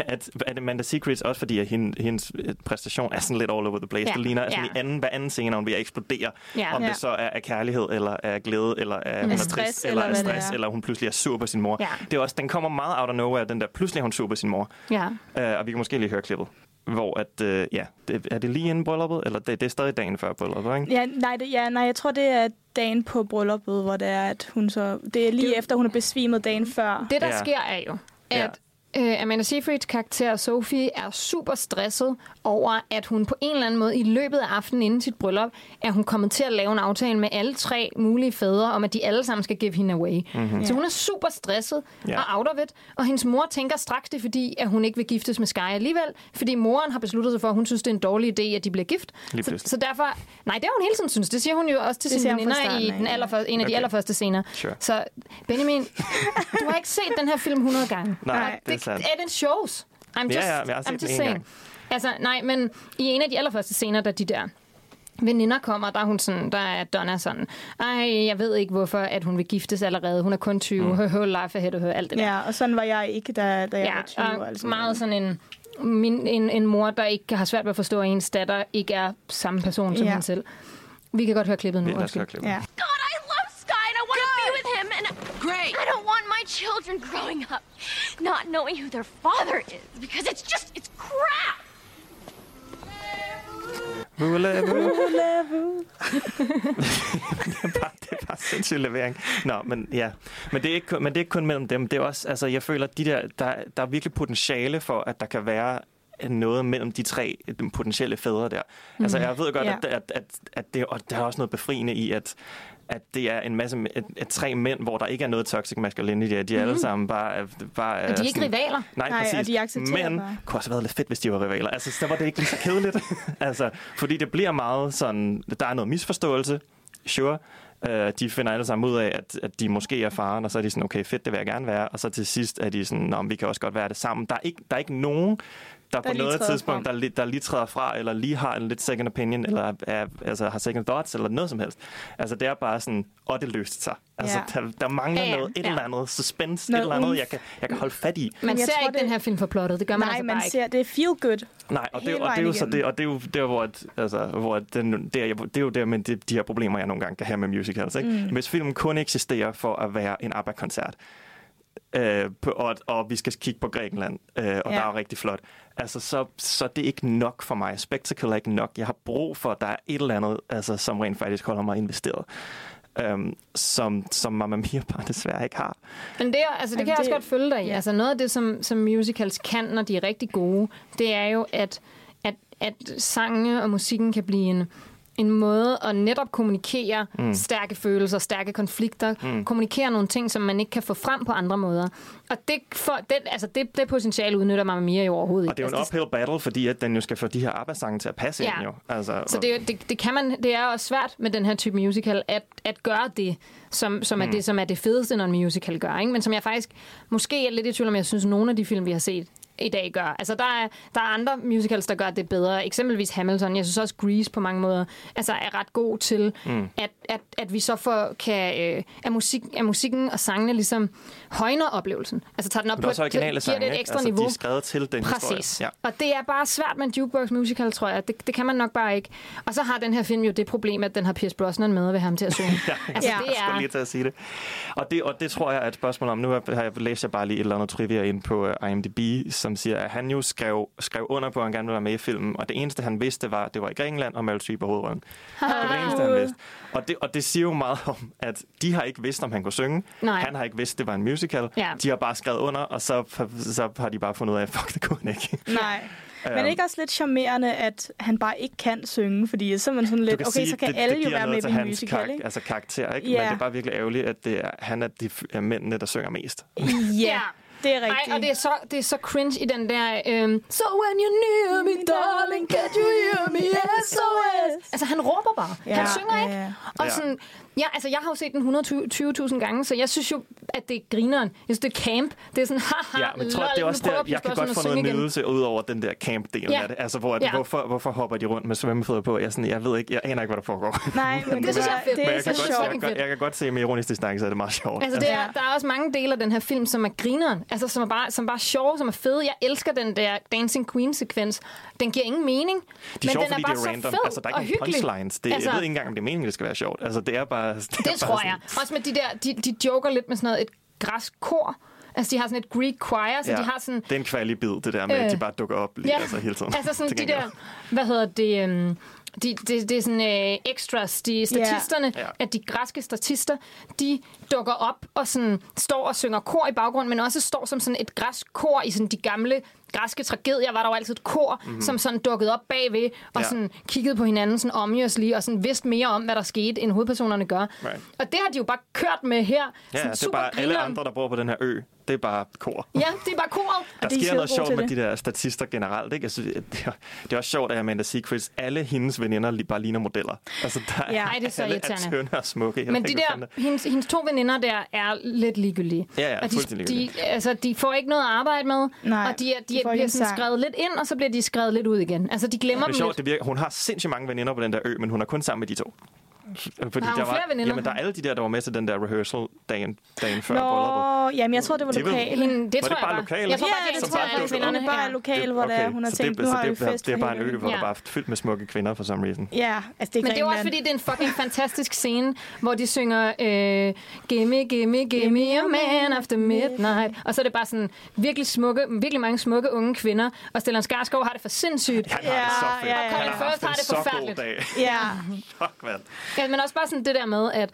at, at Amanda Secrets, også fordi at hende, hendes øh, præstation er sådan lidt all over the place. Ja, Det ligner, altså ja. i anden, hver anden scene, hun vil eksplodere. Ja. Om Ja. det så er af kærlighed, eller af glæde, eller af hun er stress, trist, eller eller af stress, er. eller hun pludselig er sur på sin mor. Ja. Det er også, den kommer meget out of nowhere, den der pludselig er hun sur på sin mor. ja. Uh, og vi kan måske lige høre klippet. Hvor at, uh, ja, det, er det lige inden brylluppet, eller det, det er stadig dagen før brylluppet, ikke? Ja, nej, det, ja, nej, jeg tror, det er dagen på brylluppet, hvor det er, at hun så... Det er lige Det- efter, hun er besvimet dagen før. Det, der Ja. sker, er jo, Ja. Øh, Amanda Seyfrieds karakter Sophie er super stresset over, at hun på en eller anden måde i løbet af aftenen inden sit bryllup, er hun kommet til at lave en aftale med alle tre mulige fædre, om at de alle sammen skal give hende away. Mm-hmm. Så hun er super stresset Ja. og out of it, og hendes mor tænker straks det, er fordi at hun ikke vil giftes med Sky alligevel, fordi moren har besluttet sig for, at hun synes, det er en dårlig idé, at de bliver gift. Så, så derfor, nej, det har hun hele tiden synes. Det siger hun jo også til Det sine veninder i den allerførste, en af de Okay. allerførste scener. Sure. Så Benjamin, du har ikke set den her film 100 gange. Nej, det, sandt. er den shows. I'm Ja, just, ja, jeg har set I'm just en saying. gang. Altså, nej, men i en af de allerførste scener, der de der veninder kommer, der er hun sådan, der er Donna sådan, ej, jeg ved ikke hvorfor, at hun vil giftes allerede. Hun er kun 20, mm. høhø, life ahead of her, alt det der. Ja, og sådan var jeg ikke, da, da jeg Ja, var 20 år. og Altså. meget sådan en, min, en, en mor, der ikke har svært ved at forstå, at ens datter ikke er samme person som Ja. hende selv. Vi kan godt høre klippet nu. Ja, lad os undskyld. høre klippet. Ja. God, I love Sky and I want to be with him. And Great. I don't want my children growing up not knowing who their father is because it's just, it's crap. Det, er bare, det er bare sindssyg levering. Nå, men ja. Men det, er ikke, kun- men det er ikke kun mellem dem. Det er også, altså, jeg føler, at de der, der, der er virkelig potentiale for, at der kan være noget mellem de tre potentielle fædre der. Mm. Altså, jeg ved godt, Ja. at, at, at, at det, og der er også noget befriende i, at at det er en masse et, et, tre mænd, hvor der ikke er noget toxic masculinity. De er alle sammen bare... er- bare Og de er ikke rivaler. Nej, Nej, og præcis. de accepterer Men bare. det kunne også have været lidt fedt, hvis de var rivaler. Altså, så var det ikke lige så kedeligt. altså, fordi det bliver meget sådan... Der er noget misforståelse, sure. Uh, de finder alle sammen ud af, at, at de måske er faren, og så er de sådan, okay, fedt, det vil jeg gerne være. Og så til sidst er de sådan, Nå, men vi kan også godt være det sammen. Der er ikke, der er ikke nogen, der, Der på noget tidspunkt, der, frem. der lige træder fra, eller lige har en lidt second opinion, eller er, altså, har second thoughts, eller noget som helst. Altså, det er bare sådan, og det løste sig. Altså, Ja. der, der mangler Ja, noget, et ja. eller andet suspense, Noget et eller andet, jeg kan, jeg kan holde fat i. Man jeg ser tror, ikke det- den her film for plottet. Det gør man Nej, altså man bare ikke. ser, det er feel good. Nej, og det, og det er jo så det, og det er jo der, hvor, at, altså, hvor at den, det, er, det er jo der med de, de her problemer, jeg nogle gange kan have med musicals. Ikke? Mm. Hvis filmen kun eksisterer for at være en ABBA-koncert, øh, på, og, og vi skal kigge på Grækenland, øh, og ja. der er rigtig flot, altså, så, så det er ikke nok for mig. Spectacle er ikke nok. Jeg har brug for, at der er et eller andet, altså, som rent faktisk holder mig investeret. Um, som, som Mamma Mia bare desværre ikke har. Men det, er- altså, det Jamen, kan jeg også det- godt følge dig i. ja. Altså, noget af det, som, som musicals kan, når de er rigtig gode, det er jo, at, at, at sangene og musikken kan blive en, en måde at netop kommunikere mm. stærke følelser, stærke konflikter, mm. kommunikere nogle ting, som man ikke kan få frem på andre måder. Og det, for, det, altså, det, det potentiale udnytter Mamma Mia jo overhovedet Og det er jo en Altså, uphill battle, fordi at den jo skal få de her ABBA-sange til at passe Ja. ind jo. Altså, Så det, det, det, kan man, det er også svært med den her type musical, at, at gøre det, som, som, er det, som er det fedeste, når en musical gør. Ikke? Men som jeg faktisk måske er lidt i tvivl om, jeg synes, nogle af de film, vi har set i dag gør. Altså, der er, der er andre musicals, der gør det bedre. Eksempelvis Hamilton. Jeg synes også, Grease på mange måder altså, er ret god til, mm. at, at, at vi så får, kan, øh, at, musik, at musikken og sangene ligesom højner oplevelsen. Altså tager den op på originale giver sange, det et ekstra altså, niveau. de er skrevet til den Præcis. historie. Ja. Og det er bare svært med en jukebox musical, tror jeg. Det, det kan man nok bare ikke. Og så har den her film jo det problem, at den har Pierce Brosnan med ved ham til at synge. Ja, altså, Ja. det Jeg skulle lige er... til at sige det. Og det, og det tror jeg er et spørgsmål om. Nu har jeg læst jeg bare lige et eller andet trivia ind på uh, IMDb, som siger, at han jo skrev, skrev under på, at han gerne ville være med i filmen. Og det eneste, han vidste, var, at det var i Grækenland, og Meryl Streep var hovedrollen. Det var det eneste, han vidste. Og det, og det siger jo meget om, at de har ikke vidst, om han kunne synge. Nej. Han har ikke vidst, det var en musical. Ja. De har bare skrevet under, og så, så har de bare fundet ud af, fuck, det kunne han ikke. Nej. Men Øhm. ikke også lidt charmerende, at han bare ikke kan synge, fordi så er man sådan lidt, okay, sige, så kan det, alle det jo være med i en musical, karak- ikke? altså karakter, ikke? Ja. Men det er bare virkelig ærgerligt, at det er, han er de f- er mændene, der synger mest. Ja, det er rigtigt. Ej, og det er, så, det er så cringe i den der... Øhm, so when you're near me, darling, can you hear me? SOS. Altså, han råber bare. Ja, han synger ja, ikke. ja. Og sådan... Ja, altså, jeg har jo set den 120.000 gange, så jeg synes jo, at det er grineren. Jeg synes, det er camp. Det er sådan, haha, Ja, men jeg tror, lol, det er også der, jeg kan godt få noget nydelse ud over den der camp-del Ja. af det. Altså, hvor, at, Ja. hvorfor, hvorfor hopper de rundt med svømmefødder på? Jeg, sådan, jeg ved ikke, jeg aner ikke, hvad der foregår. Nej, men Det synes jeg er fedt. Det er jeg så kan, godt, jeg, godt- jeg kan godt se, med ironisk distance, så er det meget sjovt. Altså, det er, der er også mange dele af den her film, som er grineren. Altså, som er bare, som bare er sjove, som er fede. Jeg elsker den der Dancing Queen-sekvens. Den giver ingen mening, de er men sjovt, den er bare det er så random. fed Altså, der er og ikke nogen hyggelig. punchlines. Det, altså, jeg ved ikke engang, om det er meningen, det skal være sjovt. Altså, det er bare... Det, er Det tror bare jeg. Også med de der, de, de joker lidt med sådan noget, et græsk kor. Altså, de har sådan et Greek choir, så Ja, de har sådan... det er en kværlig bid, det der med, at de Øh, bare dukker op lige, altså, hele tiden. altså sådan de der, hvad hedder det, um, de, de, det er sådan uh, extras, de statisterne, Ja. at de græske statister, de dukker op og sådan står og synger kor i baggrunden, men også står som sådan et græsk kor i sådan de gamle græske tragedier, var der jo altid et kor, mm-hmm. som sådan dukkede op bagved og. Ja. sådan kiggede på hinanden sådan omjørslige og sådan vidste mere om, hvad der skete, end hovedpersonerne gør. Right. Og det har de jo bare kørt med her. Ja, sådan det er bare alle supergrineren. andre, der bor på den her ø. Det det er bare kor. Ja, det er bare koret. Der de er sker noget sjovt med det. de der statister generelt. Ikke? Jeg synes, det, er, det er også sjovt, at Amanda Seyfried, alle hendes veninder bare ligner modeller. Altså, der Ja. Ej, det er så alle er tynde og smukke. Men de der, hendes, hendes to veninder der er lidt ligegyldige. Ja, ja, og de, de, altså, de får ikke noget at arbejde med, Nej, og de, er, de, de bliver sådan sang. skrevet lidt ind, og så bliver de skrevet lidt ud igen. Altså, de glemmer Det er dem sjovt, lidt. det virker. Hun har sindssygt mange veninder på den der ø, men hun er kun sammen med de to. Fordi Har hun der var, veninder? Jamen, der er alle de der, der var med til den der rehearsal dagen, dagen før. Nå, jamen jeg tror, det var Det er lokale. Hende, det Var tror det bare jeg lokale? Jeg tror Ja, bare, det det tror er jeg. alle Det kvinderne. er bare Ja. lokale, hvor det er, hun har tænkt, det, nu har vi det, fest det er bare en ø, hvor der Ja. bare er fyldt med smukke kvinder for some reason. Ja, altså det er Men det er også fordi, det er en fucking fantastisk scene, hvor de synger øh, Gimme, gimme, gimme a man after midnight. Og så er det bare sådan virkelig smukke, virkelig mange smukke unge kvinder. Og Stellan Skarsgård har det for sindssygt. Han har det så fedt. Ja, ja, ja. Har Colin Firth har det forfærdeligt. Ja, Fuck, mand. Ja, men også bare sådan det der med, at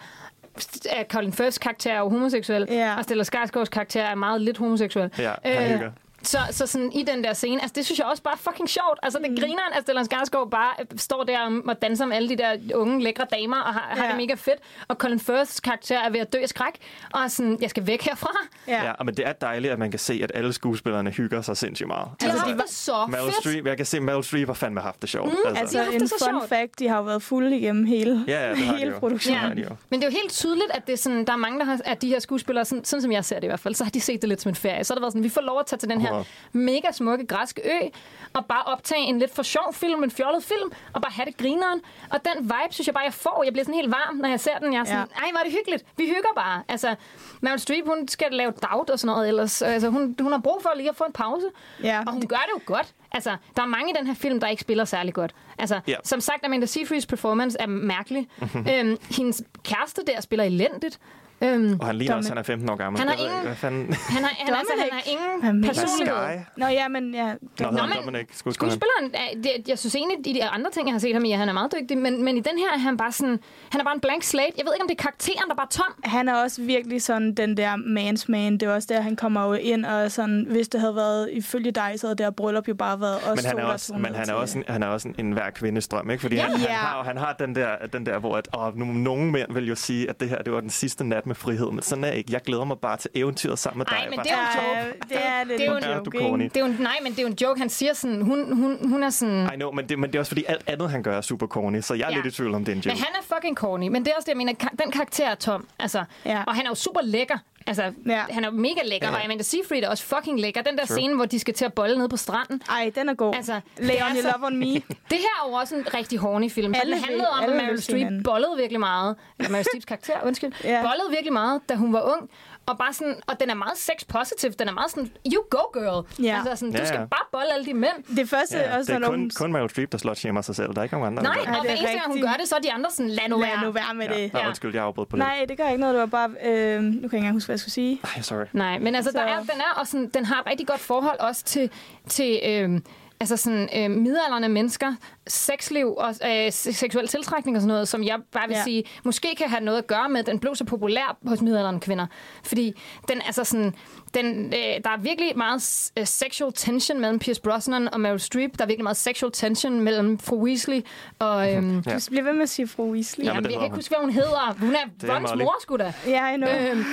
at Colin Firths karakter er jo homoseksuel, Ja. og Stellan Skarsgårds karakter er meget lidt homoseksuel. Ja, han hygger. Så, så sådan i den der scene, altså det synes jeg også bare fucking sjovt. Altså det griner at Stellan Skarsgård bare øh, står der og danser med alle de der unge, lækre damer, og har, ja. har Ja. det mega fedt. Og Colin Firths karakter er ved at dø af skræk, og er sådan, jeg skal væk herfra. ja. Ja, men det er dejligt, at man kan se, at alle skuespillerne hygger sig sindssygt meget. De har Altså, haft de var- så Meryl fedt. Streep, jeg kan se, Meryl Streep har fandme haft det sjovt. Mm, Altså De har haft en det så fun sjovt. fact, de har jo været fulde igennem hele, Ja, ja, det har de hele produktionen. Ja. de jo. Men det er jo helt tydeligt, at det er sådan, der er mange, der har, at de her skuespillere, sådan, sådan som jeg ser det i hvert fald, så har de set det lidt som en ferie. Så har det været sådan, vi får lov at tage til den her Wow. mega smukke græske ø, og bare optage en lidt for sjov film, en fjollet film, og bare have det grineren. Og den vibe, synes jeg bare, jeg får. Jeg bliver sådan helt varm, når jeg ser den. Jeg er sådan, Ja. ej, hvor er det hyggeligt. Vi hygger bare. Altså, Meryl Streep, hun skal lave daut og sådan noget ellers. Altså, hun, hun har brug for lige at få en pause. Ja. Og hun gør det jo godt. Altså, der er mange i den her film, der ikke spiller særlig godt. Altså, Ja. som sagt, Amanda Seyfrieds performance er mærkelig. øhm, hendes kæreste der spiller elendigt. Øhm, Og han ligner også, han er 15 år gammel. Han har ingen- Hvad fanden? han har, han, altså, han har ingen er personlighed. Sky? Nå ja, men ja. Nå, han men Dominic. Skuespilleren. Skuespilleren, er, det, jeg synes egentlig, i de andre ting, jeg har set ham i, at han er meget dygtig, men, men i den her er han bare sådan, han er bare en blank slate. Jeg ved ikke, om det er karakteren, der er bare tom. Han er også virkelig sådan den der man's man. Det er også der, han kommer jo ind, og sådan, hvis det havde været ifølge dig, så havde det her bryllup jo bare været os Men han er også, men han er også, en, han er også en, en hver kvindestrøm, ikke? Fordi Ja. han, han, har, han har den der, den der hvor at, åh, nogle mænd vil jo sige, at det her det var den sidste nat med frihed, men sådan er ikke. Jeg glæder mig bare til eventyret sammen med dig. Ej, men det er jo en joke. det er Det er jo en en- joke, Du corny. Det er jo, en- nej, men det er jo en joke. Han siger sådan, hun, hun, hun er sådan... I know, men det, men det er også fordi alt andet, han gør, er super corny, så jeg er Ja. lidt i tvivl om, det er en joke. Men han er fucking corny. Men det er også det, jeg mener. Den karakter er tom. Altså, Ja. Og han er jo super lækker. Altså, Ja. han er mega lækker. Ja. Og Amanda Seyfried er også fucking lækker. Den der True. scene, hvor de skal til at bolle nede på stranden. Ej, den er god. Altså, Altså, det Lay on your så- love on me. Det her er jo også en rigtig horny film. For Alle den handlede om, at alle vil Meryl Streep bollede virkelig meget. Eller Meryl Streeps karakter, undskyld. Ja. Bollede virkelig meget, da hun var ung. Og, bare sådan, og den er meget sex-positive. Den er meget sådan, you go, girl. Ja. Altså sådan, du Ja, skal ja. bare bolle alle de mænd. Det første Ja, også, det er kun, hun... kun Meryl Streep, der slot shamer sig selv. Der er ikke nogen andre. Nej, og hver er eneste gang hun gør det, så er de andre sådan, lad nu Lad være. nu være med det. Ja. Ja. Nå, undskyld, jeg afbrød på det. Nej, det gør ikke noget. Det var bare... Øh, nu kan jeg ikke engang huske, hvad jeg skulle sige. Ej, sorry. Nej, men altså, Så- der er, den, er også sådan, den har et rigtig godt forhold også til, til øh, altså sådan, øh, midalderne mennesker, sexliv og øh, se- seksuel tiltrækning og sådan noget, som jeg bare vil ja. Sige, måske kan have noget at gøre med, at den blev så populær hos midalderne kvinder. Fordi den, altså sådan, den, øh, der er virkelig meget øh, sexual tension mellem Pierce Brosnan og Meryl Streep. Der er virkelig meget sexual tension mellem fru Weasley og... Øhm, Ja. Du bliver ved med at sige fru Weasley. ja, det jeg kan ikke huske, hvad hun hedder. Hun er Rons mor, sgu da. Ja, I know. Øhm,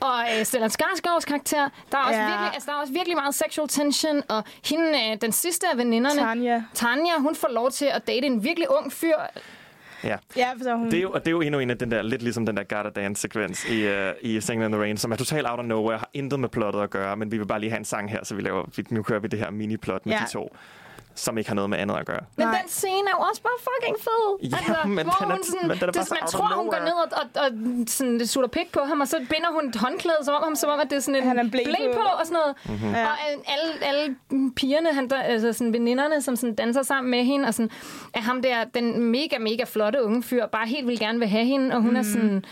og øh, Stellan Skarsgårds karakter, der er, også Ja. virkelig, altså, der er også virkelig meget sexual tension, og hende, øh, den sidste af veninderne, Tanja. Tanja, hun får lov til at date en virkelig ung fyr. Ja. Ja, så hun... Det er, jo, og det er jo endnu en af den der, lidt ligesom den der Gotta Dance-sekvens i, uh, i Singing in the Rain, som er totalt out of nowhere, har intet med plottet at gøre, men vi vil bare lige have en sang her, så vi laver, vi, nu kører vi det her mini-plot med Ja. de to, som ikke har noget med andet at gøre. Men Nej. den scene er jo også bare fucking fed. Ja, men hvor den er- hun sådan, men den er det, man tror, hun går ned og, og, og sådan, sutter pik på ham, og så binder hun et håndklæde som om, som om at det er sådan en Han er ble blæ på. på og sådan noget. Mhm. Mm-hmm. Og øh, alle, alle pigerne, han, der, altså sådan veninderne, som sådan danser sammen med hende, og sådan, er ham der, den mega, mega flotte unge fyr, bare helt vil gerne vil have hende, og hun mm. er sådan...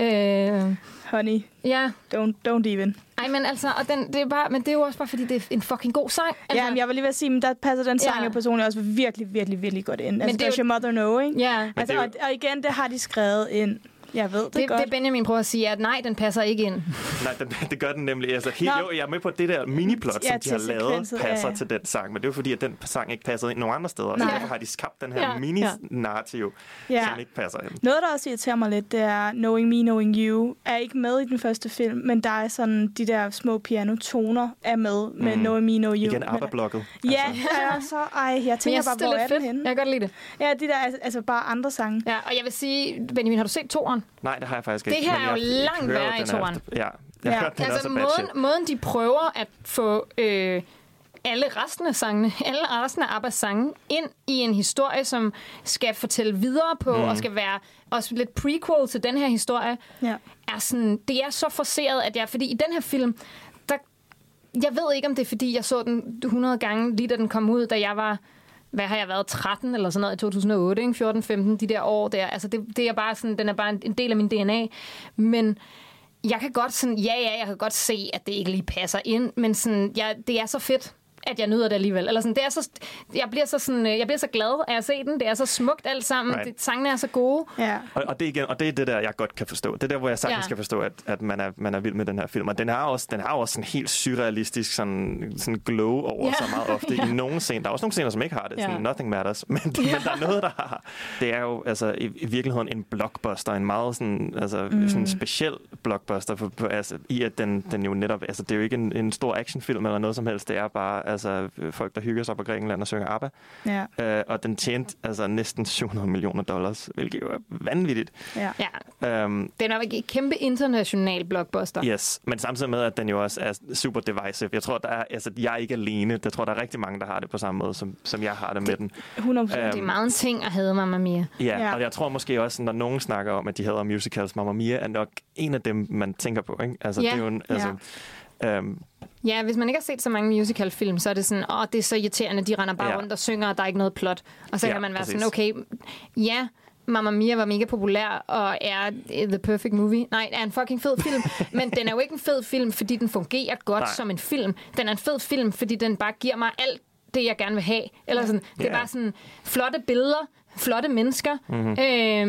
Øh, Honey, ja, don't, don't even. ej, men altså, og den, det er bare, men det er jo også bare, fordi det er en fucking god sang. Altså, Ja, men jeg var lige ved at sige, men der passer den sang Ja. jo personligt også virkelig, virkelig, virkelig godt ind. Altså, det er jo- Your Mother Know, ikke? ja. Altså, og, og igen, det har de skrevet ind Jeg ved det, Det, godt. det Benjamin prøver at sige, er, at nej, den passer ikke ind. Nej, den, det gør den nemlig. Altså, helt, Nå. jo, jeg er med på at det der miniplot, Ja, som de har lavet, passer ja. til den sang. Men det er jo fordi, at den sang ikke passede ind nogen andre steder. Så Nej. derfor har de skabt den her Ja, mini-narrativ, Ja. som ikke passer ind. Noget, der også irriterer mig lidt, det er Knowing Me, Knowing You er ikke med i den første film, men der er sådan, de der små pianotoner er med med Mm. Knowing Me, Knowing You. Igen, ABBA-blokket. Ja, Altså, ja, så, ej, jeg tænker jeg bare, hvor er er lidt den fedt. henne? Jeg kan godt lide det. Ja, de der, altså, altså bare andre sange. Ja, og jeg vil sige, Benjamin, har du set toren? Nej, det har jeg faktisk Det ikke. her men er jo langt værre i toeren. Ja, Ja. har hørt, den altså, er måden, måden, de prøver at få øh, alle resten af sangene, alle resten af Abbas sange, ind i en historie, som skal fortælle videre på, mm. og skal være også lidt prequel til den her historie, Ja. er sådan, det er så forseret, at jeg, fordi i den her film, der, jeg ved ikke, om det er, fordi jeg så den 100 gange, lige da den kom ud, da jeg var, hvad har jeg været, 13 eller sådan noget i 2008, ikke? 14, 15, de der år der. Altså, det, det er bare sådan, den er bare en, en del af min DNA. Men jeg kan godt sådan, ja, ja, jeg kan godt se, at det ikke lige passer ind, men sådan, ja, det er så fedt at jeg nyder det alligevel. Eller sådan, det er så, jeg, bliver så sådan, øh, jeg bliver så glad af at se den. Det er så smukt alt sammen. Right. Det, sangene er så gode. Ja. Og, og, det igen, og det er det der, jeg godt kan forstå. Det er der, hvor jeg sagtens ja. kan forstå, at, at man, er, man er vild med den her film. Og den har også, den har også sådan helt surrealistisk sådan, sådan glow over ja. så meget ofte i nogle scener. Der er også nogle scener, som ikke har det. Sådan, Ja. Nothing matters. Men, ja. men der er noget, der har. Det er jo altså, i, i virkeligheden en blockbuster. En meget sådan, altså, mm. sådan speciel blockbuster. For, for, altså, I at den, den jo netop... Altså, det er jo ikke en, en stor actionfilm eller noget som helst. Det er bare altså, folk, der hygger sig på Grækenland og synger ABBA. Ja. Øh, og den tjente altså næsten 700 millioner dollars, hvilket jo er vanvittigt. Ja. Ja, Um, den er en kæmpe international blockbuster. yes, men samtidig med, at den jo også er super divisive. Jeg tror, der er, altså, jeg er ikke alene. Jeg tror, der er rigtig mange, der har det på samme måde, som, som jeg har det med den. 100 procent. Øhm, Det er meget en ting at have Mamma Mia. Ja, Ja. ja, og jeg tror måske også, når nogen snakker om, at de hader musicals, Mamma Mia er nok en af dem, man tænker på. Ikke? Altså, Ja. det er jo en, altså, øhm, Ja, hvis man ikke har set så mange musicalfilm, så er det sådan, åh, det er så irriterende, de render bare Ja. rundt og synger, og der er ikke noget plot. Og så Ja, kan man være præcis. sådan, okay, ja, Mamma Mia var mega populær og er The Perfect Movie. Nej, er en fucking fed film, men den er jo ikke en fed film, fordi den fungerer godt Nej. som en film. Den er en fed film, fordi den bare giver mig alt det, jeg gerne vil have. Eller sådan, det er bare sådan flotte billeder, flotte mennesker, Mhm.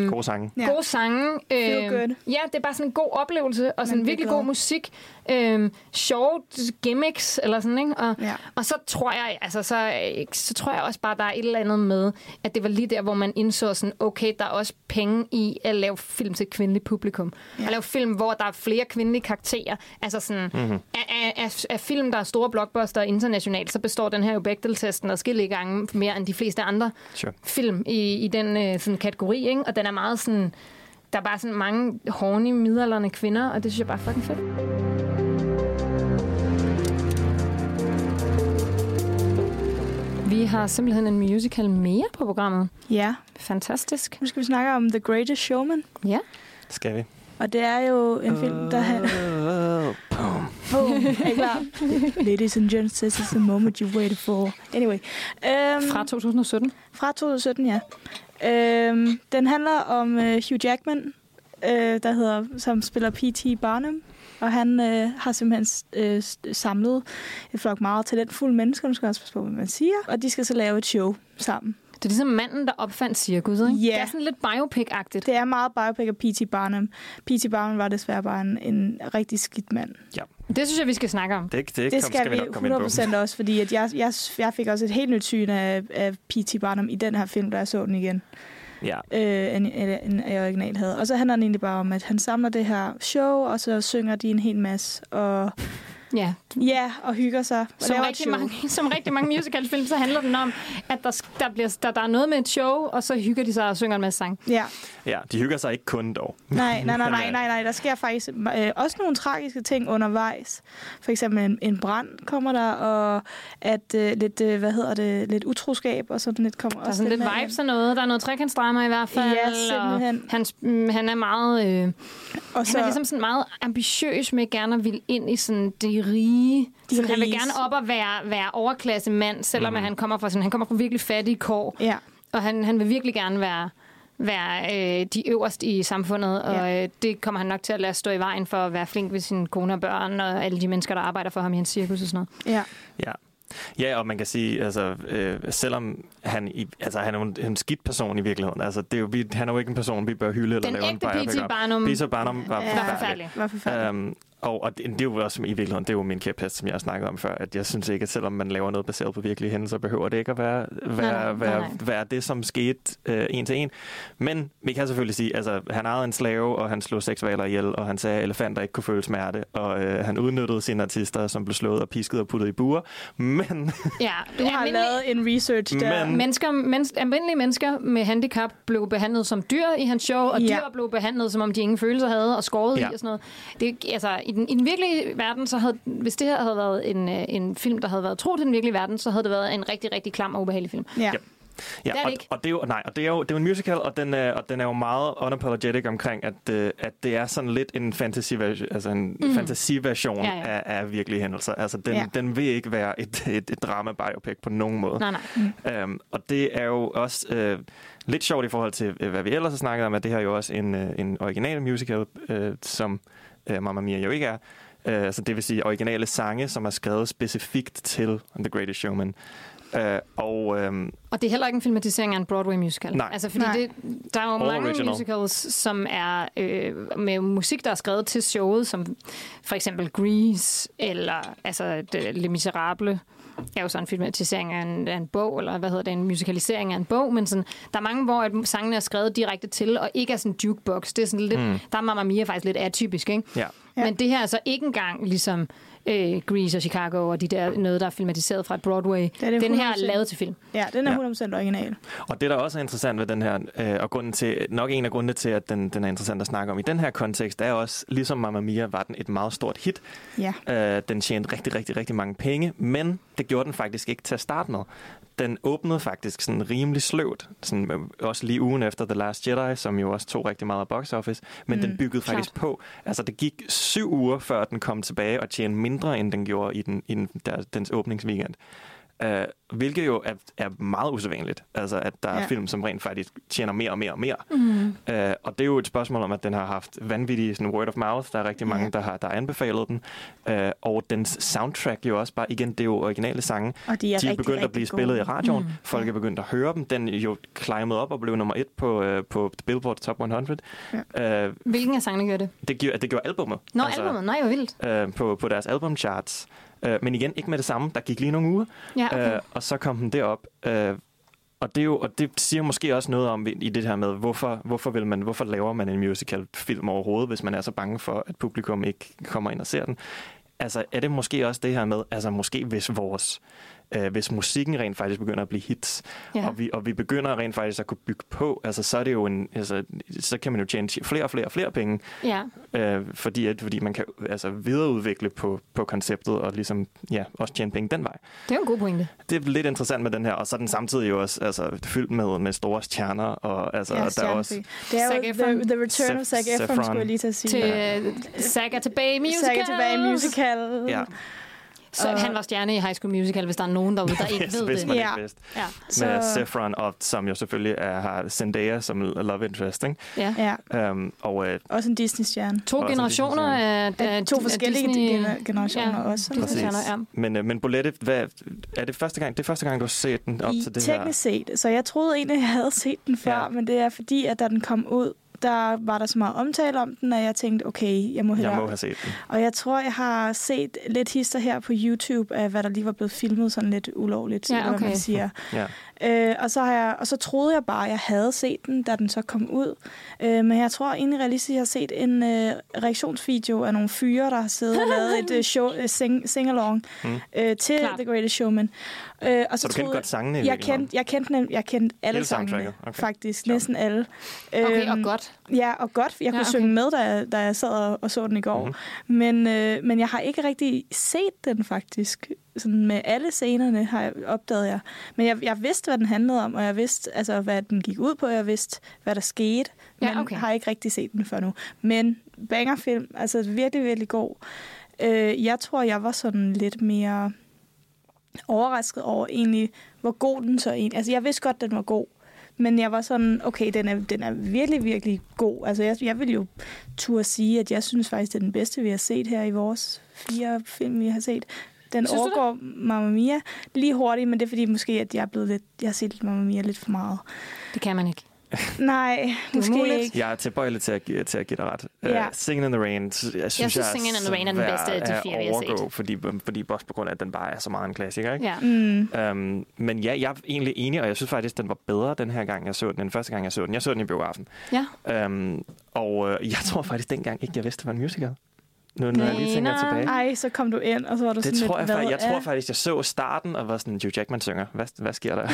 øhm, gode sange. Ja. gode sange. Feel øhm, good. Ja, det er bare sådan en god oplevelse, og sådan virkelig god musik. Øhm, sjove gimmicks, eller sådan, ikke? Og, Ja. og så tror jeg, altså, så, så tror jeg også bare, der er et eller andet med, at det var lige der, hvor man indså sådan, okay, der er også penge i at lave film til et kvindeligt publikum. Ja. At lave film, hvor der er flere kvindelige karakterer. Altså sådan, mm-hmm. af, af, af, af film, der er store blockbuster internationalt, så består den her jo Bechdel-testen adskillige gange mere end de fleste andre Sure. film i, i den øh, sådan kategori, ikke? Og den er meget sådan... Der er bare sådan mange horny, midaldrende kvinder, og det synes jeg bare er fucking fedt. Vi har simpelthen en musical mere på programmet. Ja. Fantastisk. Nu skal vi snakke om The Greatest Showman. Ja. Skal vi? Og det er jo en film, der har... Uh, boom. Boom, er klar? Ladies and gents, this is the moment you waited for. Anyway. Um, Fra 2017. Fra 2017, ja. Øhm, den handler om uh, Hugh Jackman, øh, der hedder, som spiller P.T. Barnum. Og han øh, har simpelthen øh, samlet et flok meget talentfulde mennesker, nu skal jeg også passe på, hvad man siger. Og de skal så lave et show sammen. Det er ligesom manden, der opfandt cirkuset, ikke? Ja. Det er sådan lidt biopic-agtigt. Det er meget biopic af P.T. Barnum. P.T. Barnum var desværre bare en, en rigtig skidt mand. Det synes jeg, vi skal snakke om. Det, det, Det kom, skal, skal vi på. 100% også, fordi at jeg, jeg, jeg fik også et helt nyt syn af, af P.T. Barnum i den her film, da jeg så den igen. Ja. øh, end, end, end jeg originalt havde. Og så handler den egentlig bare om, at han samler det her show, og så synger de en hel masse, og Ja. ja, og hygger sig. Og Som rigtig, mange, som rigtig mange musicalfilm, så handler den om, at der, der, bliver, der, der er noget med et show, og så hygger de sig og synger en masse sang. Ja, ja, de hygger sig ikke kun dog. nej, nej, nej, nej, nej, nej. Der sker faktisk øh, også nogle tragiske ting undervejs. For eksempel en, en brand kommer der, og at øh, lidt, øh, hvad hedder det, lidt utroskab og sådan lidt kommer Der er sådan lidt med vibes og noget. Der er noget trekantsdrama i hvert fald. Ja, og simpelthen. han, mm, han er meget... Øh, Og han er ligesom sådan meget ambitiøs med gerne at ville ind i sådan det rige. De sådan, han vil gerne op og være, være overklasse mand, selvom mm. han kommer fra sådan, han kommer fra virkelig fattige kår. Ja, Og han, han vil virkelig gerne være, være øh, de øverste i samfundet, og Ja. øh, det kommer han nok til at lade stå i vejen for at være flink ved sine kone og børn, og alle de mennesker, der arbejder for ham i hans cirkus og sådan noget. ja. Ja. Ja, og man kan sige, altså, øh, selvom han, i, altså, han er jo en, en skidt person i virkeligheden, altså, det er jo, vi, han er jo ikke en person, vi bør hylde eller Den lave en ægte biopic P.T. om. Barnum. P.T. Barnum var Ja, forfærdelig. forfærdelig. Var forfærdeligt. Um, og, og det, det er jo også i virkeligheden, det er jo min kæphest, som jeg har snakket om før, at jeg synes ikke, at selvom man laver noget baseret på virkelige hændelser, behøver det ikke at være, være, Nej, være, nej. være det, som skete øh, en til en. Men vi kan selvfølgelig sige, altså han ejede en slave, og han slog seks valer ihjel, og han sagde, at elefanter ikke kunne føle smerte, og øh, han udnyttede sine artister, som blev slået og pisket og puttet i buer. Men, Ja, Du har almindelige- lavet en research der. Men- Mennesker, mens, almindelige mennesker med handicap blev behandlet som dyr i hans show, og Ja. dyr blev behandlet, som om de ingen følelser havde, og skåret Ja. i og sådan noget. Det, altså, i, den, I den virkelige verden, så havde, hvis det her havde været en, øh, en film, der havde været tro til den virkelige verden, så havde det været en rigtig, rigtig klam og ubehagelig film. Ja. Ja. Ja, Det er det og, ikke. og det er jo nej, og det er jo det er en musical, og den er og den er jo meget unapologetic omkring at øh, at det er sådan lidt en fantasy altså en mm. fantasiversion Ja, ja. af, af virkelige hændelser. Altså den Ja. den vil ikke være et et, et drama biopic på nogen måde. Nej, nej. Øhm, og det er jo også øh, lidt sjovt i forhold til, øh, hvad vi ellers har snakket om, at det her er jo også en, øh, en original musical, øh, som øh, Mamma Mia jo ikke er. Øh, så det vil sige originale sange, som er skrevet specifikt til The Greatest Showman. Øh, og øhm, Og det er heller ikke en filmatisering af en Broadway musical. Nej. Altså, fordi Nej. det, der er jo All mange original. musicals, som er øh, med musik, der er skrevet til showet, som for eksempel Grease, eller altså Les Miserables, er jo sådan en filmatisering af en, af en bog, eller hvad hedder det, en musicalisering af en bog, men sådan, der er mange, hvor at sangene er skrevet direkte til, og ikke er sådan en jukebox. Det er sådan lidt, mm. der er Mamma Mia faktisk lidt atypisk, ikke? ja. Ja. Men det her er så ikke engang ligesom øh, Grease og Chicago og de der noget, der er filmatiseret fra et Broadway. Det er det Den her er 100%. lavet til film. Ja, den er Ja. 100% original. Og det, der også er interessant ved den her, øh, og grunden til, nok en af grundene til, at den, den er interessant at snakke om i den her kontekst, er også, ligesom Mamma Mia var den et meget stort hit. Ja. Øh, den tjente rigtig, rigtig, rigtig mange penge, men det gjorde den faktisk ikke til at starte med. Den åbnede faktisk sådan rimelig sløvt, sådan, øh, også lige ugen efter The Last Jedi, som jo også tog rigtig meget af box office, men mm, den byggede faktisk på. Altså det gik syv uger, før den kom tilbage og tjente mindre, end den gjorde i, den, i den, der, dens åbningsweekend. Uh, hvilket jo er, er meget usædvanligt. Altså, at der er Ja. film, som rent faktisk tjener mere og mere og mere. Mm. Uh, og det er jo et spørgsmål om, at den har haft vanvittige sådan, word of mouth. Der er rigtig mange, Ja. der har der har anbefalet den. Uh, og dens soundtrack jo også bare, igen, det er jo originale sange. Og de er de er rigtig, begyndt at rigtig blive gode. spillet i radioen. Mm. Folk er begyndt at høre dem. Den er jo climbet op og blev nummer et på, uh, på Billboard Top 100. Ja. Uh, Hvilken af sangene gør det? det, gjorde, det gjorde albumet. Nå, altså, albumet. Nej, hvor vildt. øh, på, på deres albumcharts. Øh, men igen, ikke med det samme. Der gik lige nogle uger, Ja, okay. øh, og så kom den derop. Øh, og det, er jo, og det siger måske også noget om i det her med, hvorfor, hvorfor, vil man, hvorfor laver man en musical-film overhovedet, hvis man er så bange for, at publikum ikke kommer ind og ser den. Altså, er det måske også det her med, altså måske hvis vores, øh, hvis musikken rent faktisk begynder at blive hits, Ja. og, vi, og vi begynder rent faktisk at kunne bygge på, altså så er det jo en, altså, så kan man jo tjene flere og flere og flere penge, Ja. øh, fordi, at, fordi man kan altså, videreudvikle på, på konceptet og ligesom, ja, også tjene penge den vej. Det er jo en god pointe. Det er lidt interessant med den her, og så er den samtidig jo også altså, fyldt med, med store stjerner, og altså, Ja, der er også... Det er Zac jo Efron. the, the Return of Zef- Zac Efron, Zefron. skulle jeg lige til at sige. Til Ja. øh, Saga tilbage musical. Zac er tilbage i musical. Ja, Så Og- han var stjerne i High School Musical, hvis der er nogen derude, der ikke ved hvis det. man Ja. ikke vidste. Ja. Så- Med Saffron, og, som jo selvfølgelig er, har Zendaya som love interest, ikke? ja. Ja, Um, og øh, også en Disney-stjerne. To Også generationer af, af, to forskellige Disney, gener- generationer ja, også. Disney præcis. ja. Men, øh, men Bolette, hvad, er det første gang, det er første gang, du har set den op I, til det her? teknisk set. Så jeg troede egentlig, jeg havde set den før, Ja. ja. men det er fordi, at da den kom ud, der var der så meget omtale om den, at jeg tænkte, okay, jeg må hellere... Jeg må have set den. Og jeg tror, jeg har set lidt hister her på YouTube af, hvad der lige var blevet filmet sådan lidt ulovligt, Ja, eller hvad okay. man siger. Ja. Øh, og, så har jeg, og så troede jeg bare, at jeg havde set den, da den så kom ud. Øh, men jeg tror egentlig realistisk, at jeg har set en øh, reaktionsvideo af nogle fyre, der har siddet og lavet et øh, show, øh, sing, sing-along Mm. øh, til Klart. The Greatest Showman. Øh, og Så du kendte troede- godt sangene jeg kendte, jeg kendte, nem- jeg kendte alle Hele sangene? Okay. faktisk. Sjovt. Næsten alle. Okay, og Øhm, godt. Ja, og godt. Jeg Ja, kunne okay. synge med, da jeg, da jeg sad og, og så den i går. Mhm. Men, øh, men jeg har ikke rigtig set den faktisk. Sådan med alle scenerne har jeg opdaget jeg. Men jeg, jeg vidste, hvad den handlede om, og jeg vidste, altså, hvad den gik ud på. Jeg vidste, hvad der skete. Ja, Men okay. har ikke rigtig set den før nu. Men bangerfilm, altså virkelig, virkelig god. Øh, jeg tror, jeg var sådan lidt mere overrasket over egentlig, hvor god den så egentlig... Altså, jeg vidste godt, den var god. Men jeg var sådan, okay, den er, den er virkelig, virkelig god. Altså, jeg, jeg vil jo turde sige, at jeg synes faktisk, det er den bedste, vi har set her i vores fire film, vi har set. Den Synes overgår Mamma Mia lige hurtigt, men det er fordi måske, at jeg er blevet lidt, jeg har set Mamma Mia lidt for meget. Det kan man ikke. Nej, måske umuligt. ikke. Jeg er tilbøjelig til at, til at give dig ret. Ja. Uh, Singing in the Rain, jeg synes, jeg synes, Singin' in the Rain er den bedste af de fire, at vi har set. Fordi, fordi også på grund af, at den bare er så meget en klassiker. Ikke? Ja. Mm. Um, men ja, jeg er egentlig enig, og jeg synes faktisk, den var bedre den her gang, jeg så den, end første gang, jeg så den. Jeg så den i biografen. Ja. Um, og uh, jeg tror faktisk dengang ikke, jeg vidste, det var en musical. Nu, når jeg lige tænker tilbage. Ej, så kom du ind, og så var du Det sådan tror jeg, lidt, faktisk, jeg hvad tror er- faktisk, jeg så starten og var sådan, Hugh Jackman synger. Hvad, hvad sker der?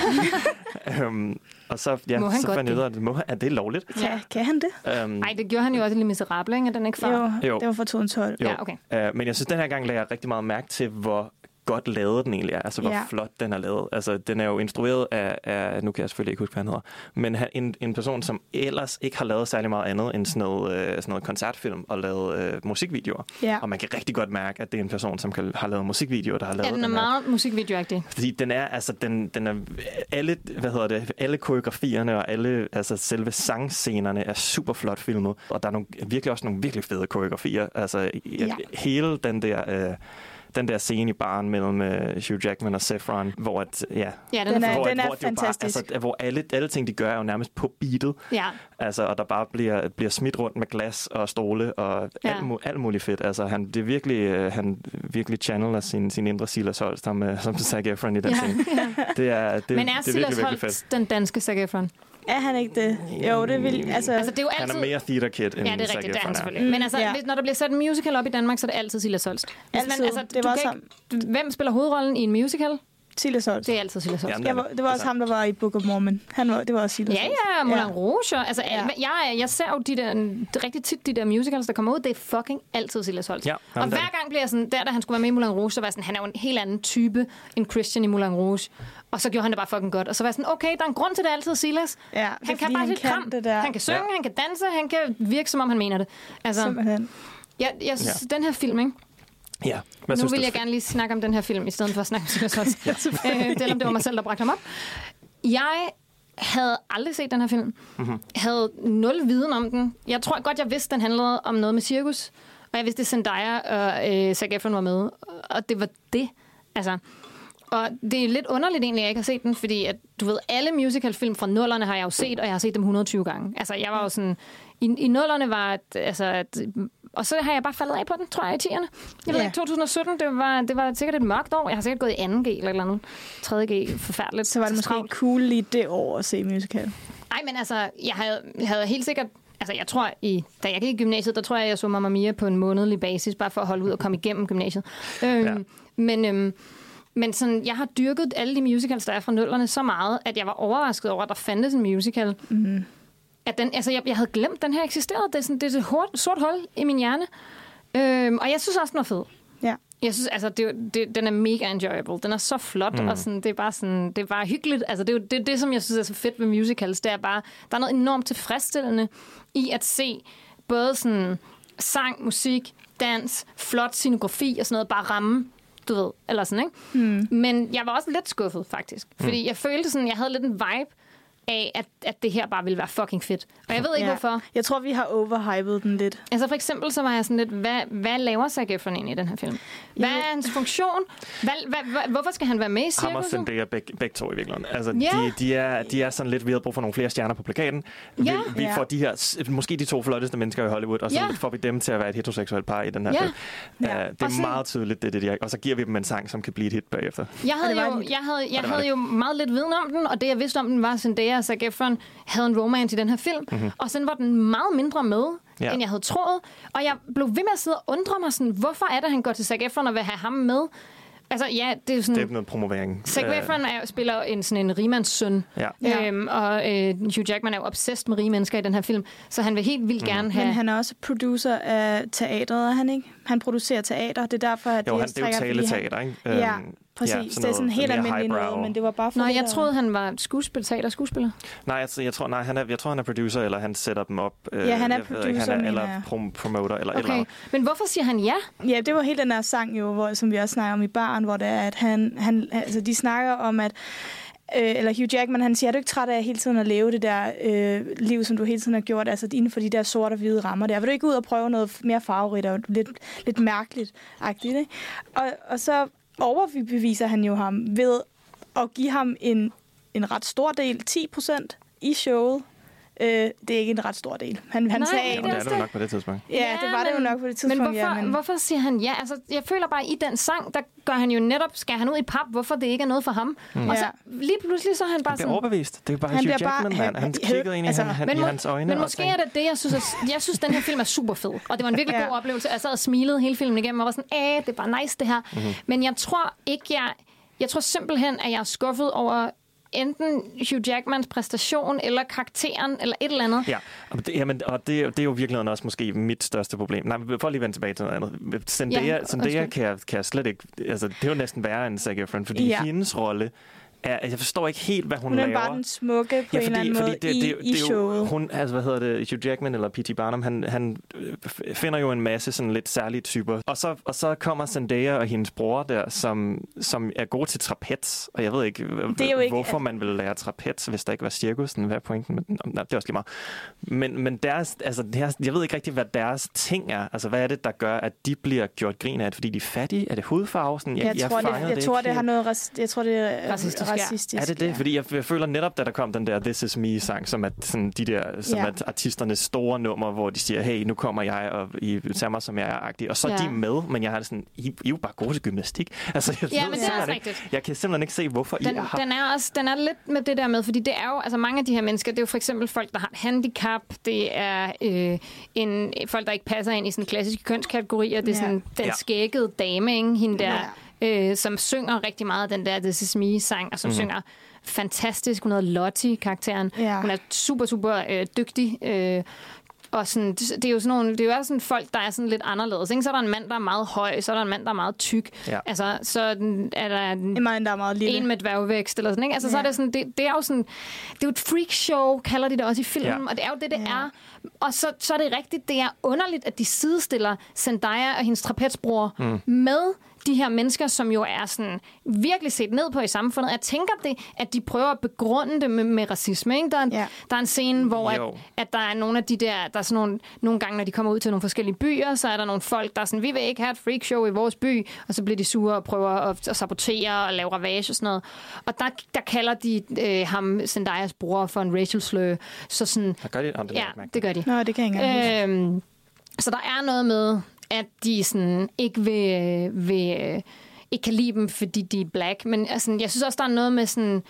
um, og så, ja, Må han så godt fandt jeg ud af, det? at det må, er det lovligt? Kan, kan han det? Um, Ej, det gjorde han jo også i Les Miserable, ikke? Er den ikke far? Jo, Jo. det var fra 2012. Jo. Ja, okay. Uh, men jeg synes, den her gang lagde jeg rigtig meget mærke til, hvor godt lavet den egentlig er. Altså, hvor Ja. flot den er lavet. Altså, den er jo instrueret af, af nu kan jeg selvfølgelig ikke huske, hvad han hedder, men han- en, en person, som ellers ikke har lavet særlig meget andet end sådan noget, øh, sådan noget koncertfilm og lavet øh, musikvideoer. Ja. Og man kan rigtig godt mærke, at det er en person, som kan, har lavet musikvideoer, der har lavet Ja, den er den her meget musikvideoagtig. Fordi den er, altså, den, den er, alle, hvad hedder det, alle koreografierne og alle, altså, selve sangscenerne er super flot filmet. Og der er nogle, virkelig også nogle virkelig fede koreografier. Altså. Ja. hele den der, øh, den der scene i baren mellem øh, Hugh Jackman og Saffron, hvor at, ja, Ja, den, Den er, hvor, den er hvor jo bare, fantastisk. altså, hvor alle, alle ting, de gør, er jo nærmest på beatet. Ja, Altså, og der bare bliver, bliver smidt rundt med glas og stole og Ja. alt, alt muligt fedt. Altså, han, det er virkelig, øh, han virkelig channeler sin, sin indre Silas Holst, ham, øh, som Zac Efron i den ja, scene. ja. Det er, det, Men er det er Silas virkelig, virkelig fedt. Holst den danske Zac Efron? Er han ikke det? Jo, det vil... Altså, Altså, det er jo Han altid... er mere theater kid, end Ja, det er rigtigt, det er han selvfølgelig. Men altså, Mm, ja. hvis, når der bliver sat en musical op i Danmark, så er det altid Silas Holst. Hvis Altid. Det du var kan også ikke, hvem spiller hovedrollen i en musical? Silas Holst. Det er altid Silas Holst. Jamen, Jeg var, det var også ham, der var i Book of Mormon. Han var, det var også Silas Ja, Holst. ja, Moulin Ja. Rouge. Altså, Ja. ja. jeg, jeg ser jo de der, er rigtig tit de der musicals, der kommer ud, det er fucking altid Silas Holst. Ja, og er hver gang bliver jeg sådan, der da han skulle være med i Moulin Rouge, så var jeg sådan, han er jo en helt anden type end Christian i Moulin Rouge. Og så gjorde han det bare fucking godt. Og så var jeg sådan, okay, der er en grund til, det altid Silas. Ja, det Han kan bare kan kram. det der. Han kan synge, Ja. han kan danse, han kan virke, som om han mener det. Altså, Simpelthen. jeg, jeg synes, den her film, ikke? Ja. Hvad nu synes vil jeg gerne lige snakke om den her film, i stedet for at snakke om Silas Holst. øh, selvom det var mig selv, der bragte ham op. Jeg havde aldrig set den her film. Mm-hmm. Havde nul viden om den. Jeg tror godt, jeg vidste, den handlede om noget med cirkus. Og jeg vidste, at Zendaya og øh, Zac Efron var med. Og det var det. Altså, og det er lidt underligt egentlig, at jeg ikke har set den, fordi at, du ved, alle musicalfilm fra nullerne har jeg jo set, og jeg har set dem 120 gange. Altså, jeg var jo sådan... I, i nullerne var... At, altså, at, og så har jeg bare faldet af på den, tror jeg, i 10'erne. Jeg ved Ja. ikke, 2017, det var, det var sikkert et mørkt år. Jeg har sikkert gået i 2G eller eller andet. 3G, forfærdeligt. Så var det måske travlt. cool lige det år at se musical. Nej, men altså, jeg havde, jeg havde helt sikkert... Altså, jeg tror, i, da jeg gik i gymnasiet, der tror jeg, jeg så Mamma Mia på en månedlig basis, bare for at holde ud og komme igennem gymnasiet. Øhm, Ja. Men, øhm, men sådan, jeg har dyrket alle de musicals, der er fra nullerne, så meget, at jeg var overrasket over, at der fandtes en musical. Mm. At den, altså, jeg, jeg havde glemt, at den her eksisterede. Det er, sådan, det er et hort, sort hul i min hjerne. Øhm, og jeg synes også, den var fed. Ja. Jeg synes, altså, det, det, den er mega enjoyable. Den er så flot, mm. og sådan, det er bare sådan, det er bare hyggeligt. Altså, det er jo det, det, som jeg synes er så fedt ved musicals, det er bare, der er noget enormt tilfredsstillende i at se både sådan sang, musik, dans, flot scenografi og sådan noget, bare ramme du ved, eller sådan, ikke? Mm. Men jeg var også lidt skuffet, faktisk. Fordi jeg følte sådan, jeg havde lidt en vibe af, at, at det her bare ville være fucking fedt. Og jeg ved ikke, ja. hvorfor. Jeg tror, vi har overhypet den lidt. Altså for eksempel, så var jeg sådan lidt, hvad, hvad laver Zac Efron egentlig i den her film? Hvad er hans funktion? Hvad, hvad, hvad, hvorfor skal han være med i Ham og cirkuset? Zendaya begge, begge to i virkeligheden. Altså, Ja. de, de, er, de er sådan lidt, vi har brug for nogle flere stjerner på plakaten. Vi, Ja. vi Ja. får de her, måske de to flotteste mennesker i Hollywood, og så Ja. får vi dem til at være et heteroseksuelt par i den her Ja. film. Ja. Uh, det er sådan- meget tydeligt, det det, de er. Og så giver vi dem en sang, som kan blive et hit bagefter. Jeg havde, jo, jeg havde, jeg havde jo meget lidt viden om den, og det jeg vidste om den var, at Zendaya og Zac Efron havde en romance i den her film. Mm-hmm. Og sådan var den meget mindre med. Ja. ja. end jeg havde troet. Og jeg blev ved med at sidde og undre mig sådan, hvorfor er det, han går til Zac Efron og vil have ham med? Altså ja, det er jo sådan... Det er noget promovering. Zac Øh, Efron er, spiller en, sådan en rigmandssøn, Ja. Ja. øhm, og øh, Hugh Jackman er jo obsessed med rige mennesker i den her film, så han vil helt vildt gerne have... Men han er også producer af teatret, er han ikke? Han producerer teater, det er derfor, at Jo, jeg han, det er jo taleteater, ikke? Ja, Øhm, præcis. ja, det er sådan helt almindeligt noget, men det var bare for det jeg der- troede, han var skuespiller, teater skuespiller. Nej, altså, jeg tror, nej, han er, jeg tror, han er producer, eller han sætter dem op. øh, Ja, han er jeg ved ikke, producer, han er, eller jeg. prom- promoter, eller et eller Okay, andet. men hvorfor siger han ja? Ja, det var helt den der sang jo, hvor, som vi også snakker om i baren, hvor det er, at han, han, altså, de snakker om, at øh, eller Hugh Jackman, han siger, er du ikke træt af hele tiden at leve det der øh, liv, som du hele tiden har gjort, altså inden for de der sorte og hvide rammer der? Vil du ikke ud og prøve noget mere farverigt og lidt, lidt mærkeligt-agtigt, ikke? Og, og så overbeviser han jo ham ved at give ham en, en ret stor del, 10% i showet. Øh, det er ikke en ret stor del. Han, han Nej, sagde, men det er det jo nok på det tidspunkt. ja, det var det jo nok på det tidspunkt. Men hvorfor, ja, men hvorfor siger han ja? Altså, jeg føler bare, at i den sang, der gør han jo netop, skal han ud i pap, hvorfor det ikke er noget for ham. Mm. Og så Ja. lige pludselig, så er han bare Han bliver sådan... overbevist. Det er bare Han Hugh bliver bare- Jackman, han, han han- kiggede ind i, altså, han, han, Men, i hans øjne. men måske er det det, jeg synes, er, jeg synes, den her film er super fed. Og det var en virkelig Ja. god oplevelse. Jeg sad og smilede hele filmen igennem, og var sådan, æh, det er bare nice det her. Mhm. Mm-hmm. Men jeg tror ikke, jeg... Jeg tror simpelthen, at jeg er skuffet over enten Hugh Jackmans præstation, eller karakteren, eller et eller andet. Ja, og det, jamen, og det, det er jo virkelig også måske mit største problem. Nej, for at lige vende tilbage til noget andet. Zendaya, Ja, Zendaya kan, jeg, kan jeg slet ikke... Altså, det er jo næsten værre end Zac Efron, fordi ja. hendes rolle er... Jeg forstår ikke helt, hvad hun, hun er laver. bare den smukke på en eller anden måde det, det, i, det, i det er jo, showet. hun, altså, hvad hedder det, Hugh Jackman eller P.T. Barnum, han, han øh, finder jo en masse sådan lidt særlige typer. Og så, og så kommer Zendaya og hendes bror der, som, som er gode til trapez. Og jeg ved ikke, Det er jo ikke- hvorfor man vil lære trapez, hvis der ikke var cirkus. Sådan, Hvad er pointen? Men, nej, det er også lige meget. Men, men deres, altså, deres, jeg ved ikke rigtig, hvad deres ting er. Altså, hvad er det, der gør, at de bliver gjort grin af? Fordi de er fattige? Er det hudfarve? Sådan, Jeg, jeg, tror, det, fangede jeg tror, det har noget jeg tror, det er Racistisk, ja. Racistisk. Er det det? ja. Fordi jeg, jeg føler netop, da der kom den der This Is Me-sang, som er sådan de der, som Ja. er artisternes store nummer, hvor de siger, hey, nu kommer jeg, og I tager mig, som jeg er, agtig. Og så er Ja. de med, men jeg har det sådan, I, I er jo bare gode til gymnastik. Altså, jeg Ja, ved men det er også ikke, rigtigt. Jeg kan simpelthen ikke se, hvorfor Den, I har... den, er også, den er lidt med det der med, fordi det er jo, altså mange af de her mennesker, det er jo for eksempel folk, der har et handicap, det er øh, en, folk, der ikke passer ind i sådan klassiske kønskategorier, det er Ja. sådan den Ja. skækkede dame, ikke? hende der, øh, som synger rigtig meget den der This Is Me-sang, og som mm. synger fantastisk. Hun hedder Lottie-karakteren. Ja. Hun er super, super øh, dygtig. Øh, og sådan, det, er jo sådan nogle, det er jo også sådan folk, der er sådan lidt anderledes. Ikke? Så er der en mand, der er meget høj, så er der en mand, der er meget tyk. Ja. Altså, så er der en En mand, der er meget lille. en med dværgvækst eller sådan, ikke? Altså, ja. så er det sådan, det, det er jo sådan, det er jo et freak show, kalder de det også i filmen, Ja. og det er jo det, det ja. er. Og så, så er det rigtigt, det er underligt, at de sidestiller Zendaya og hendes trapezbror mm. med de her mennesker, som jo er sådan virkelig set ned på i samfundet. Jeg tænker det, at de prøver at begrunde det med, med racisme. Ikke? Der, er, en, Ja. der er en scene, hvor at, Jo. at der er nogle af de der, der er sådan nogle, nogle gange, når de kommer ud til nogle forskellige byer, så er der nogle folk, der er sådan, vi vil ikke have et freakshow i vores by, og så bliver de sure og prøver at, at sabotere og lave ravage og sådan noget. Og der, der kalder de øh, ham, Zendayas bror, for en racial slur. Så sådan, Gør de? Oh, det ja, det gør de. Nå, det kan jeg ikke engang. Øhm, så der er noget med, at de sådan ikke vil, vil øh, ikke kan lide dem, fordi de er black. Men altså, jeg synes også, der er noget med sådan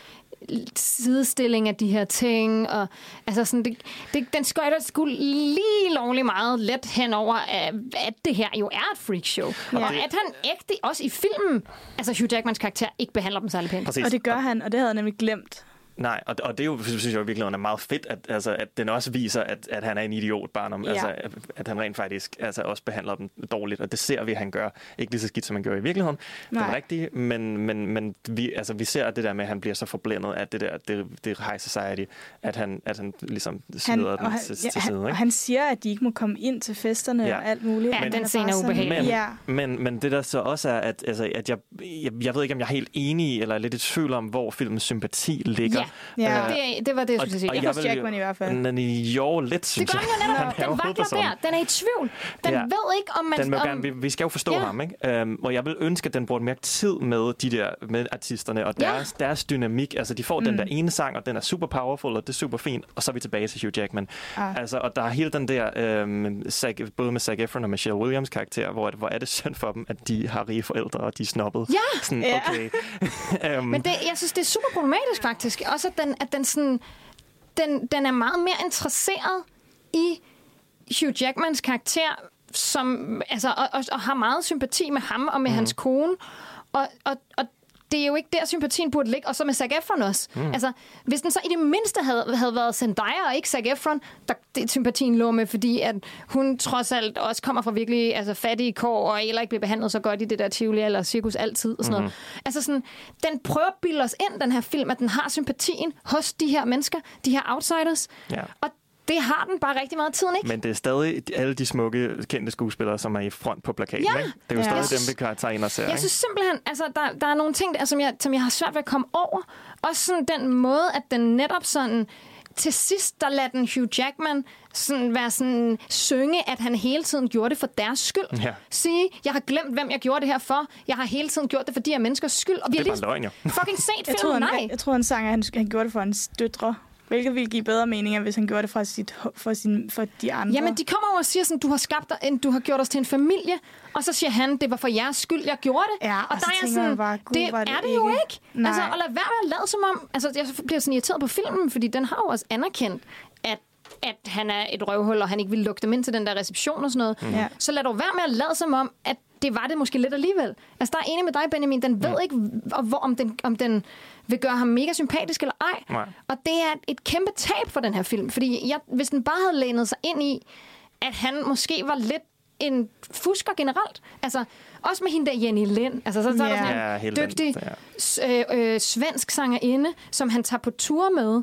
sidestilling af de her ting. Og, altså sådan, det, det, den skøjter sgu lige lovlig meget let henover, at, at det her jo er et freakshow. Ja. Og at han ægte, også i filmen, altså Hugh Jackmans karakter, ikke behandler dem særlig pænt. Præcis. Og det gør han, og det havde jeg nemlig glemt. Nej, og, og det er jo, synes jeg virkelig er meget fedt, at, altså, at den også viser, at, at han er en idiot barn Ja. altså, at, at han rent faktisk altså, også behandler dem dårligt, og det ser vi, at han gør. Ikke lige så skidt, som han gør i virkeligheden, det er rigtigt, men, men, men vi, altså, vi ser det der med, at han bliver så forblændet af det der, det, det high society, at han, at han ligesom smider Han, den og, han, til, ja, til han, side. og Ikke? han siger, at de ikke må komme ind til festerne Ja. og alt muligt. Ja, Men den scene er ubehagelig. Ja, Men, men det der så også er, at, altså, at jeg, jeg, jeg ved ikke, om jeg er helt enig i, eller er lidt i tvivl om, hvor filmens sympati ligger. Ja, Ja. ja. Det, det var det, jeg skulle sige. jeg hos Jackman i hvert fald. Men jo, lidt, Det synes gør jeg. den jo netop. Han jo Den vakler der. Den er i tvivl. Den Ja. ved ikke, om man... Den vil om, gerne, vi, vi skal jo forstå Ja. ham, ikke? Um, og jeg vil ønske, at den brugte mere tid med de der med artisterne og Ja. deres, deres dynamik. Altså, de får mm. den der ene sang, og den er super powerful, og det er super fint, og så er vi tilbage til Hugh Jackman. Ah. Altså, og der er hele den der, um, Zac, både med Zac Efron og Michelle Williams karakter, hvor, hvor er det synd for dem, at de har rige forældre, og de er snobbet. Ja. Sådan, Ja. okay. um, Men det, jeg synes, det er super problematisk faktisk. Også at den, at den, sådan, den, den er meget mere interesseret i Hugh Jackmans karakter, som, altså, og, og, og har meget sympati med ham og med mm. hans kone. Og, og, og det er jo ikke der, sympatien burde ligge. Og så med Zac Efron også. Mm. Altså, hvis den så i det mindste havde, havde været Zendaya og ikke Zac Efron, der det, sympatien lå med, fordi at hun trods alt også kommer fra virkelig altså, fattige kår, og heller ikke bliver behandlet så godt i det der Tivoli eller cirkus altid. Og sådan noget. Altså sådan, den prøver at bilde os ind, den her film, at den har sympatien hos de her mennesker, de her outsiders. Ja. Og det har den bare rigtig meget tiden, ikke? Men det er stadig alle de smukke, kendte skuespillere, som er i front på plakaten. Ja. Ikke? Det er jo Ja. stadig Jeg dem, vi kan tage ind og se. Jeg ikke? synes simpelthen, altså, der, der er nogle ting, der, som, jeg, som jeg har svært ved at komme over. Også sådan den måde, at den netop sådan til sidst, der lader den Hugh Jackman sådan være sådan, synge, at han hele tiden gjorde det for deres skyld. Ja. Sige, jeg har glemt, hvem jeg gjorde det her for. Jeg har hele tiden gjort det for de her menneskers skyld. Og vi Det har er bare løgn, jo. fucking set Jeg filmen, nej. jeg tror, han sang, at han, han gjorde det for hans døtre. Hvilket ville give bedre mening, hvis han gjorde det for, sit, for, sin, for de andre. Jamen, de kommer jo og siger sådan, du har skabt dig, en, du har gjort os til en familie, og så siger han, det var for jeres skyld, jeg gjorde det. Ja, og, og så der er jeg sådan, bare, det, det er det jo ikke- ikke. Nej. Altså, og lad være med at lade som om, altså, jeg bliver sådan irriteret på filmen, fordi den har jo også anerkendt, at at han er et røvhul, og han ikke vil lukke dem ind til den der reception og sådan noget. Mm. Ja. Så lad dog være med at lade som om, at det var det måske lidt alligevel. Altså, der er enig med dig, Benjamin. Den ved ikke, og hvor, om, den, om den vil gøre ham mega sympatisk eller ej. Nej. Og det er et kæmpe tab for den her film. Fordi jeg, hvis den bare havde lænet sig ind i, at han måske var lidt en fusker generelt. Altså, også med hende der Jenny Lind. Altså, så, så er der Ja. sådan Ja, en den- dygtig ja. øh, øh, svensk sangerinde, som han tager på tur med.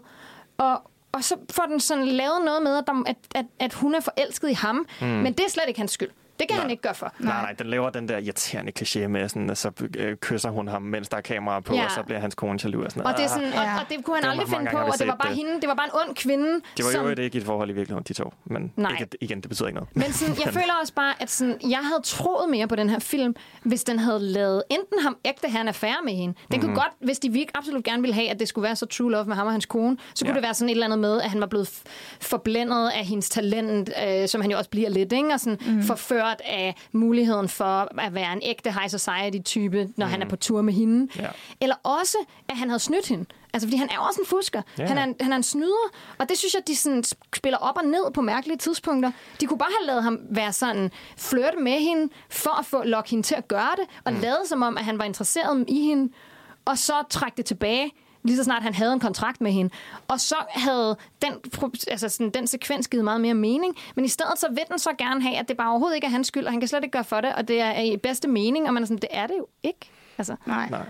Og, og så får den sådan lavet noget med, at, der, at, at, at hun er forelsket i ham. Mm. Men det er slet ikke hans skyld. Det kan Nej. han ikke gøre for. Nej, nej, den laver den der irriterende kliché med, sådan, at så øh, kysser hun ham, mens der er kamera på, Ja. og så bliver hans kone jaloux. Og, sådan, Og det, er sådan, og, Ja. og det kunne han Det aldrig finde på, og det var bare det. hende, det var bare en ond kvinde. det var som, jo ikke et forhold i virkeligheden, de to. Men Nej. ikke, igen, det betyder ikke noget. Men sådan, jeg føler også bare, at sådan, jeg havde troet mere på den her film, hvis den havde lavet enten ham ægte en affære med hende. Den Mhm. kunne godt, hvis de virkelig absolut gerne ville have, at det skulle være så true love med ham og hans kone, så kunne Ja. det være sådan et eller andet med, at han var blevet f- forblændet af hendes talent, øh, som han jo også bliver lidt, ikke? og sådan Mhm. mm. Forført af muligheden for at være en ægte high society-type, når mm. han er på tur med hende. Ja. Eller også, at han havde snydt hende. Altså, fordi han er også en fusker. Ja. Han, er en, han er en snyder. Og det synes jeg, de sådan spiller op og ned på mærkelige tidspunkter. De kunne bare have lavet ham være sådan, flirte med hende, for at få lokke hende til at gøre det, og mm. lade som om, at han var interesseret i hende, og så trække det tilbage, lige så snart han havde en kontrakt med hende. Og så havde den, altså sådan, den sekvens givet meget mere mening, men i stedet så vil den så gerne have, at det bare overhovedet ikke er hans skyld, og han kan slet ikke gøre for det, og det er i bedste mening, og man er sådan, det er det jo ikke. Altså, Nej. Nej.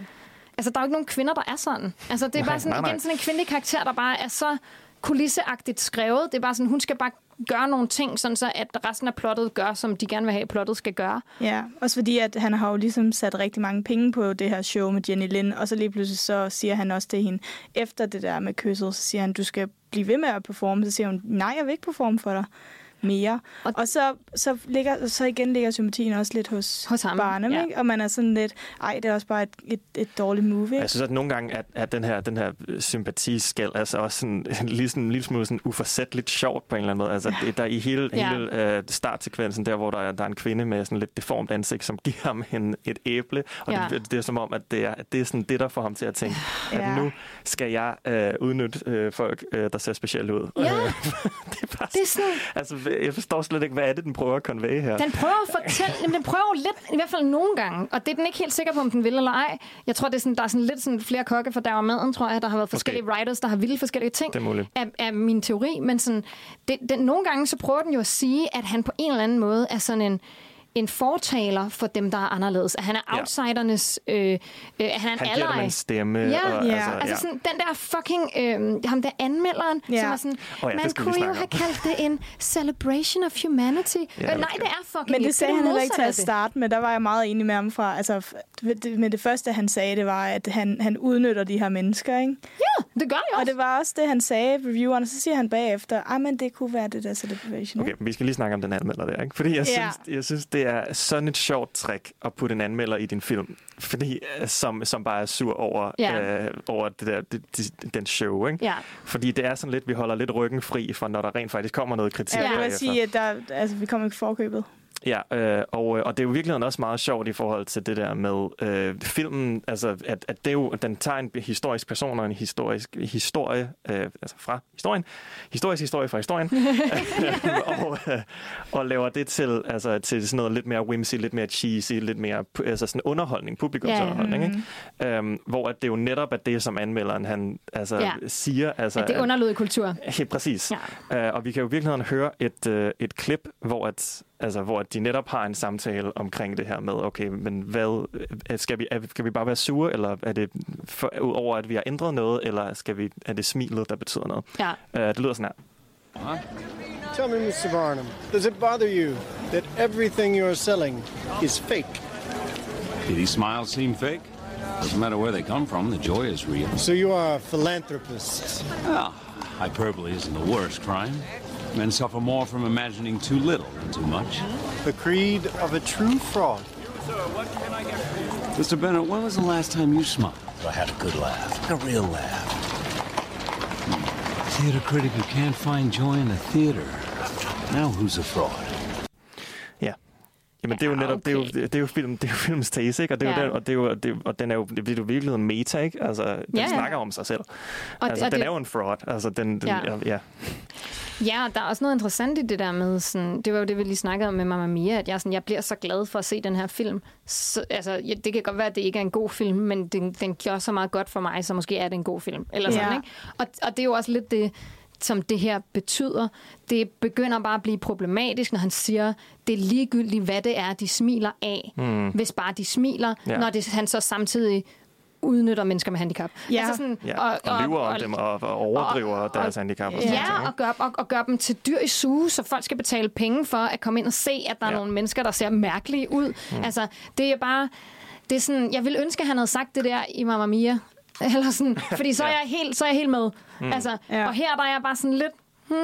Altså, der er jo ikke nogen kvinder, der er sådan. Altså, det er bare sådan, nej, nej. igen sådan en kvindelig karakter, der bare er så kulisseagtigt skrevet. Det er bare sådan, hun skal bare gøre nogle ting, sådan så at resten af plottet gør, som de gerne vil have, at plottet skal gøre. Ja, også fordi, at han har jo ligesom sat rigtig mange penge på det her show med Jenny Lind, og så lige pludselig så siger han også til hende, efter det der med kysset, så siger han, du skal blive ved med at performe. Så siger hun, nej, jeg vil ikke performe for dig mere. Og- Og, så, så, ligger, så igen ligger sympatien også lidt hos, Hos ham, Barnum, ja. ikke? og man er sådan lidt, ej, det er også bare et, et, et dårligt move. Ikke? Jeg synes, at nogle gange, at, at den her, den her sympatiskæld altså også sådan, lige sådan, en lille smule sådan uforsætteligt sjovt på en eller anden måde. Altså, det, der i hele, Ja. ja. hele uh, startsekvensen, der hvor der er, der er en kvinde med sådan lidt deformt ansigt, som giver ham en, et æble, og Ja. ja. det, det er som om, at det er, at det er sådan det, der får ham til at tænke, at Ja. nu skal jeg uh, udnytte uh, folk, uh, der ser specielt ud. Ja. Øh, det er bare Det er sådan, Altså, jeg forstår slet ikke, hvad er det, den prøver at convey her? den prøver at fortælle, jamen, den prøver lidt, i hvert fald nogle gange, og det er den ikke helt sikker på, om den vil eller ej. Jeg tror, det er sådan, der er sådan lidt sådan flere kokke for der var maden, tror jeg. Der har været forskellige writers, der har vildt forskellige ting. Det er muligt. Af, af min teori, men sådan, det, den, nogle gange så prøver den jo at sige, at han på en eller anden måde er sådan en en fortaler for dem, der er anderledes. At han er Ja. outsidernes... Øh, øh, at han er en Han giver dem ally. en stemme. Ja, og, Ja. altså, Altså ja. sådan, den der fucking, øh, ham der anmelderen, Ja. som er sådan, Åh ja, man kunne jo have om." kaldt det en celebration of humanity. Ja, øh, nej, det er fucking Men det sagde han heller ikke til at starte med. Der var jeg meget enig med ham fra. Altså, det- med det første, han sagde, det var, at han, han udnytter de her mennesker. Ikke? det. Ja, det gør jeg Og også. det var også det, han sagde i revieweren. Og så siger han bagefter, at men det kunne være det der celebration. Okay, ikke? men vi skal lige snakke om den anmelder der, ikke? Fordi jeg, Ja. synes, jeg synes, det er sådan et sjovt trick at putte en anmelder i din film, fordi, øh, som, som bare er sur over, Ja. øh, over det der, det, det, den show, ikke? Ja. Fordi det er sådan lidt, vi holder lidt ryggen fri for, når der rent faktisk kommer noget kritik. Ja, det vil sige, at der, altså, vi kommer ikke forkøbet. Ja, øh, og, øh, og det er jo virkelig også meget sjovt i forhold til det der med øh, filmen, altså at, at det er jo, den tager en historisk person og en historisk historie, øh, altså fra historien, historisk historie fra historien, og, øh, og laver det til, altså, til sådan noget lidt mere whimsy, lidt mere cheesy, lidt mere altså sådan underholdning, publikumsunderholdning, ikke? Øhm, hvor at det jo netop er det, som anmelderen han altså, Ja. siger. Altså, At det er underlødig kultur. Helt præcis. Ja. Uh, og vi kan jo i virkeligheden høre et, uh, et klip, hvor, at, altså, hvor at de netop har en samtale omkring det her med, okay, men hvad, øh, skal, vi, er, skal vi bare være sure, eller er det for, over, at vi har ændret noget, eller skal vi, er det smilet, der betyder noget? Ja. Uh, det lyder sådan her. Tell me, Mr. Barnum, does it bother you that everything you're selling is fake? Do these smiles seem fake? Doesn't matter where they come from, the joy is real. So you are a philanthropist. Ah, hyperbole isn't the worst crime. Men suffer more from imagining too little than too much. The creed of a true fraud. Mr. Bennett, when was the last time you smiled I had a good laugh? A real laugh. Hmm. Theater critic who can't find joy in the theater. Now who's a fraud? Jamen, det er jo netop, okay. det, er jo, det, er jo film, det er jo filmens tese, ikke? Og, det er Ja. jo den, og, det er jo, det, og den er jo, det er jo virkelig en meta, ikke? Altså, den Ja, ja, ja. snakker om sig selv. Og, altså, og den det, er jo en fraud. Altså, den, den, Ja. ja. Ja. Og der er også noget interessant i det der med, sådan, det var jo det, vi lige snakkede om med Mamma Mia, at jeg, sådan, jeg bliver så glad for at se den her film. Så, altså, ja, det kan godt være, at det ikke er en god film, men den, den gjorde så meget godt for mig, så måske er det en god film. Eller sådan, Ja. ikke? Og, og det er jo også lidt det, som det her betyder. Det begynder bare at blive problematisk, når han siger, det er ligegyldigt, hvad det er, de smiler af, mm. hvis bare de smiler, ja. når det, han så samtidig udnytter mennesker med handicap. Ja. Altså sådan, ja. Og, og lyver om dem og, og overdriver og, deres handicap. Og sådan Ja, og gør, og, og gør dem til dyr i suge, så folk skal betale penge for at komme ind og se, at der er Ja. nogle mennesker, der ser mærkelige ud. Mm. Altså, det er bare... Det er sådan, jeg vil ønske, at han havde sagt det der i Mamma Mia. Eller sådan, fordi så er, Ja. jeg helt, så er jeg helt med. Mm. Altså, Ja. Og her der er jeg bare sådan lidt... Hmm,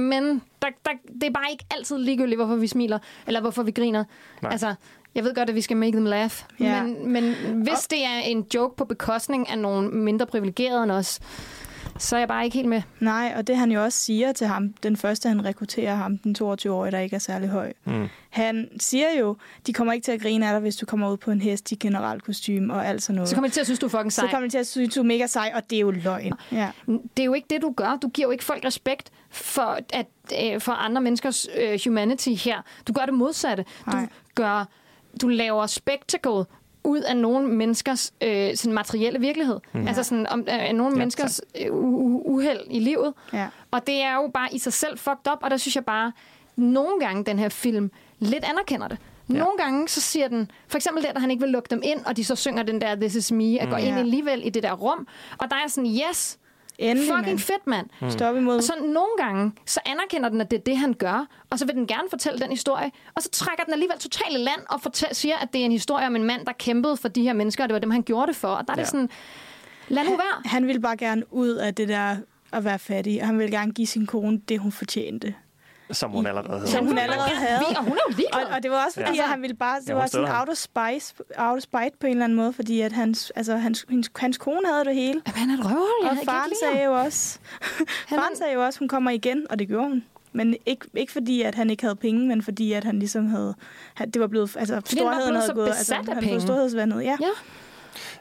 men der, der, det er bare ikke altid ligegyldigt, hvorfor vi smiler, eller hvorfor vi griner. Nej. Altså, jeg ved godt, at vi skal make them laugh, Ja. men, men hvis det er en joke på bekostning af nogle mindre privilegerede end os, så er jeg bare ikke helt med. Nej, og det han jo også siger til ham, den første han rekrutterer ham, den 22-årige, der ikke er særlig høj. Mm. Han siger jo, de kommer ikke til at grine af dig, hvis du kommer ud på en hest i generelt kostume og alt sådan noget. Så kommer de til at synes, du er fucking så sej. kommer de til at synes, du er mega sej, og det er jo løgn. Ja. Det er jo ikke det, du gør. Du giver jo ikke folk respekt for, at, øh, for andre menneskers øh, humanity her. Du gør det modsatte. Du, Nej. gør, du laver spectacle ud af nogle menneskers øh, sådan materielle virkelighed. Mm. Altså sådan, om, øh, nogle Ja, menneskers øh, uheld i livet. Ja. Og det er jo bare i sig selv fucked up, og der synes jeg bare, nogle gange den her film lidt anerkender det. Nogle gange så siger den, for eksempel der, da han ikke vil lukke dem ind, og de så synger den der This is me, og går ind Ja. alligevel i det der rum. Og der er sådan, yes, Endelig, fucking mand. fedt, mand. Mm. Stop imod. Og så nogle gange, så anerkender den, at det er det, han gør, og så vil den gerne fortælle den historie, og så trækker den alligevel totalt i land og fortæl, siger, at det er en historie om en mand, der kæmpede for de her mennesker, og det var dem, han gjorde det for. Og der er det Ja. sådan, lad nu være. Han ville bare gerne ud af det der at være fattig, og han ville gerne give sin kone det, hun fortjente. Som hun allerede havde. Som hun allerede havde. Vi- og hun er jo ligeglad. Og, og det var også fordi, Ja. at han ville bare... Det Ja, var sådan out of, spice, out of spite på en eller anden måde, fordi at hans, altså, hans, hans, hans kone havde det hele. Jamen, han er et røvhul, jeg Og faren sagde jo også, Han faren sagde jo også, hun kommer igen, og det gjorde hun. Men ikke, ikke fordi, at han ikke havde penge, men fordi, at han ligesom havde... han- Det var blevet... Altså, var storheden blevet havde så gået... besat Altså, af han fået storhedsvandet, ja. Ja,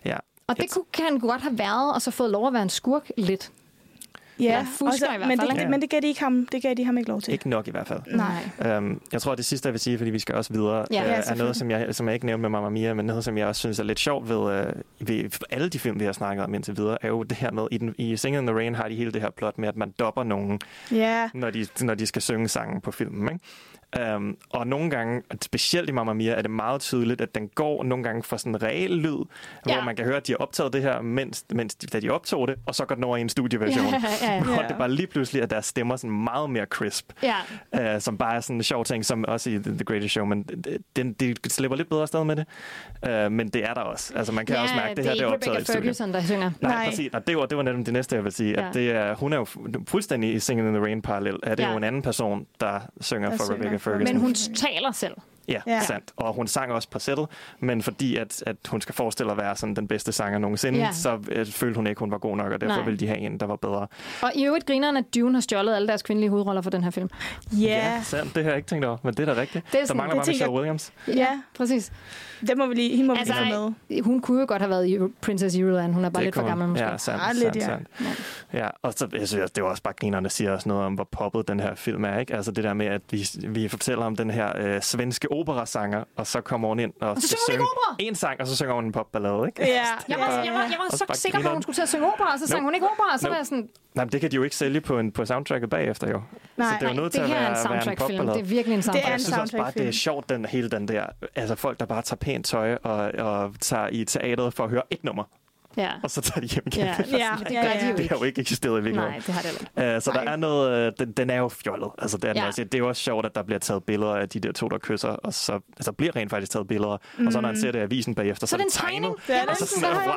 Ja. og det kunne, kan han godt have været, og så fået lov at være en skurk lidt. Ja. fusker og så- i hvert men, fald, det, ikke? men det gav de ikke ham, det gav de ham ikke lov til. Ikke nok i hvert fald. Nej. Um, jeg tror, det sidste, jeg vil sige, fordi vi skal også videre, Ja. øh, Ja, er noget, som jeg, som jeg ikke nævnte med Mamma Mia, men noget, som jeg også synes er lidt sjovt ved, uh, ved alle de film, vi har snakket om indtil videre, er jo det her med, i, den, i Singing in the Rain har de hele det her plot med, at man dopper nogen, Ja. når de, når de skal synge sangen på filmen. Ikke? Um, og nogle gange, specielt i Mamma Mia, er det meget tydeligt, at den går nogle gange fra sådan en reel lyd, ja. hvor man kan høre, at de har optaget det her, mens, mens de, da de optog det, og så går den over i en studieversion. Ja, ja, ja. Hvor det bare lige pludselig, at deres stemmer sådan meget mere crisp. Ja. Uh, som bare er sådan en sjov ting, som også i The Greatest Show, men den, de slipper lidt bedre afsted med det. Uh, men det er der også. Altså, man kan ja, også mærke, det, det her er det er optaget i Rebecca studiet. Ferguson, der synger. Nej, Nej. præcis. Og det var, det var netop det næste, jeg vil sige. Ja. At det er, hun er jo fu- fuldstændig i Singing in the Rain parallel. Er det Ja. jo en anden person, der synger Der for synger Rebecca Ferguson. Men hun taler selv. Ja, Ja. ja, sandt. Og hun sang også på sættet, men fordi at, at hun skal forestille at være sådan den bedste sanger nogensinde, Ja. ja. så øh, følte hun ikke, hun var god nok, og derfor Nej. ville de have en, der var bedre. Og i øvrigt grineren, at Dune har stjålet alle deres kvindelige hovedroller for den her film. Ja. sandt. Det har jeg ikke tænkt over, men det er da rigtigt. Det er der sådan- mangler det bare tænker Michelle Williams. Ja. Præcis. Det må vi lige, hende må altså, vi lige få med. hun kunne jo godt have været i Princess Euroland. Hun er bare Det lidt for gammel, måske. Ja, sandt, Ah, sandt, lidt, ja. sandt. Ja, og så jeg synes, det var også bare grinerne, der siger også noget om, hvor poppet den her film er. Ikke? Altså det der med, at vi, vi fortæller om den her øh, svenske operasanger, og så kommer hun ind og, så skal synge en sang, og så synger hun en popballade. Ikke? Ja. Jeg var, jeg var, jeg var så sikker på, at hun skulle til at synge opera, og så sang Nope. hun ikke opera, og så var Nope. jeg sådan, Nej, men det kan de jo ikke sælge på, en, på soundtracket bagefter, jo. Nej, så det er jo nej, nødt det til at her er være, en soundtrack-film. popballade. Det er virkelig en Det er soundtrack. Jeg synes også bare, det er soundtrack-film. sjovt, den, hele den der... Altså folk, der bare tager pænt tøj og, og tager i teateret for at høre et nummer. Ja. og så tager de hjem igen. Ja, Ja, det ja, gør ja. de jo Det ikke. har jo ikke eksisteret i virkeligheden. Nej, det har det heller ikke. Uh, så der er noget, uh, den, den er jo fjollet. Altså, det, er Ja. også. det er jo også sjovt, at der bliver taget billeder af de der to, der kysser, og så altså, bliver rent faktisk taget billeder. Mm. Og så når han ser det i avisen bagefter, så, Så er det en tegnet. tegning. Det det. så, Så så, sådan, så,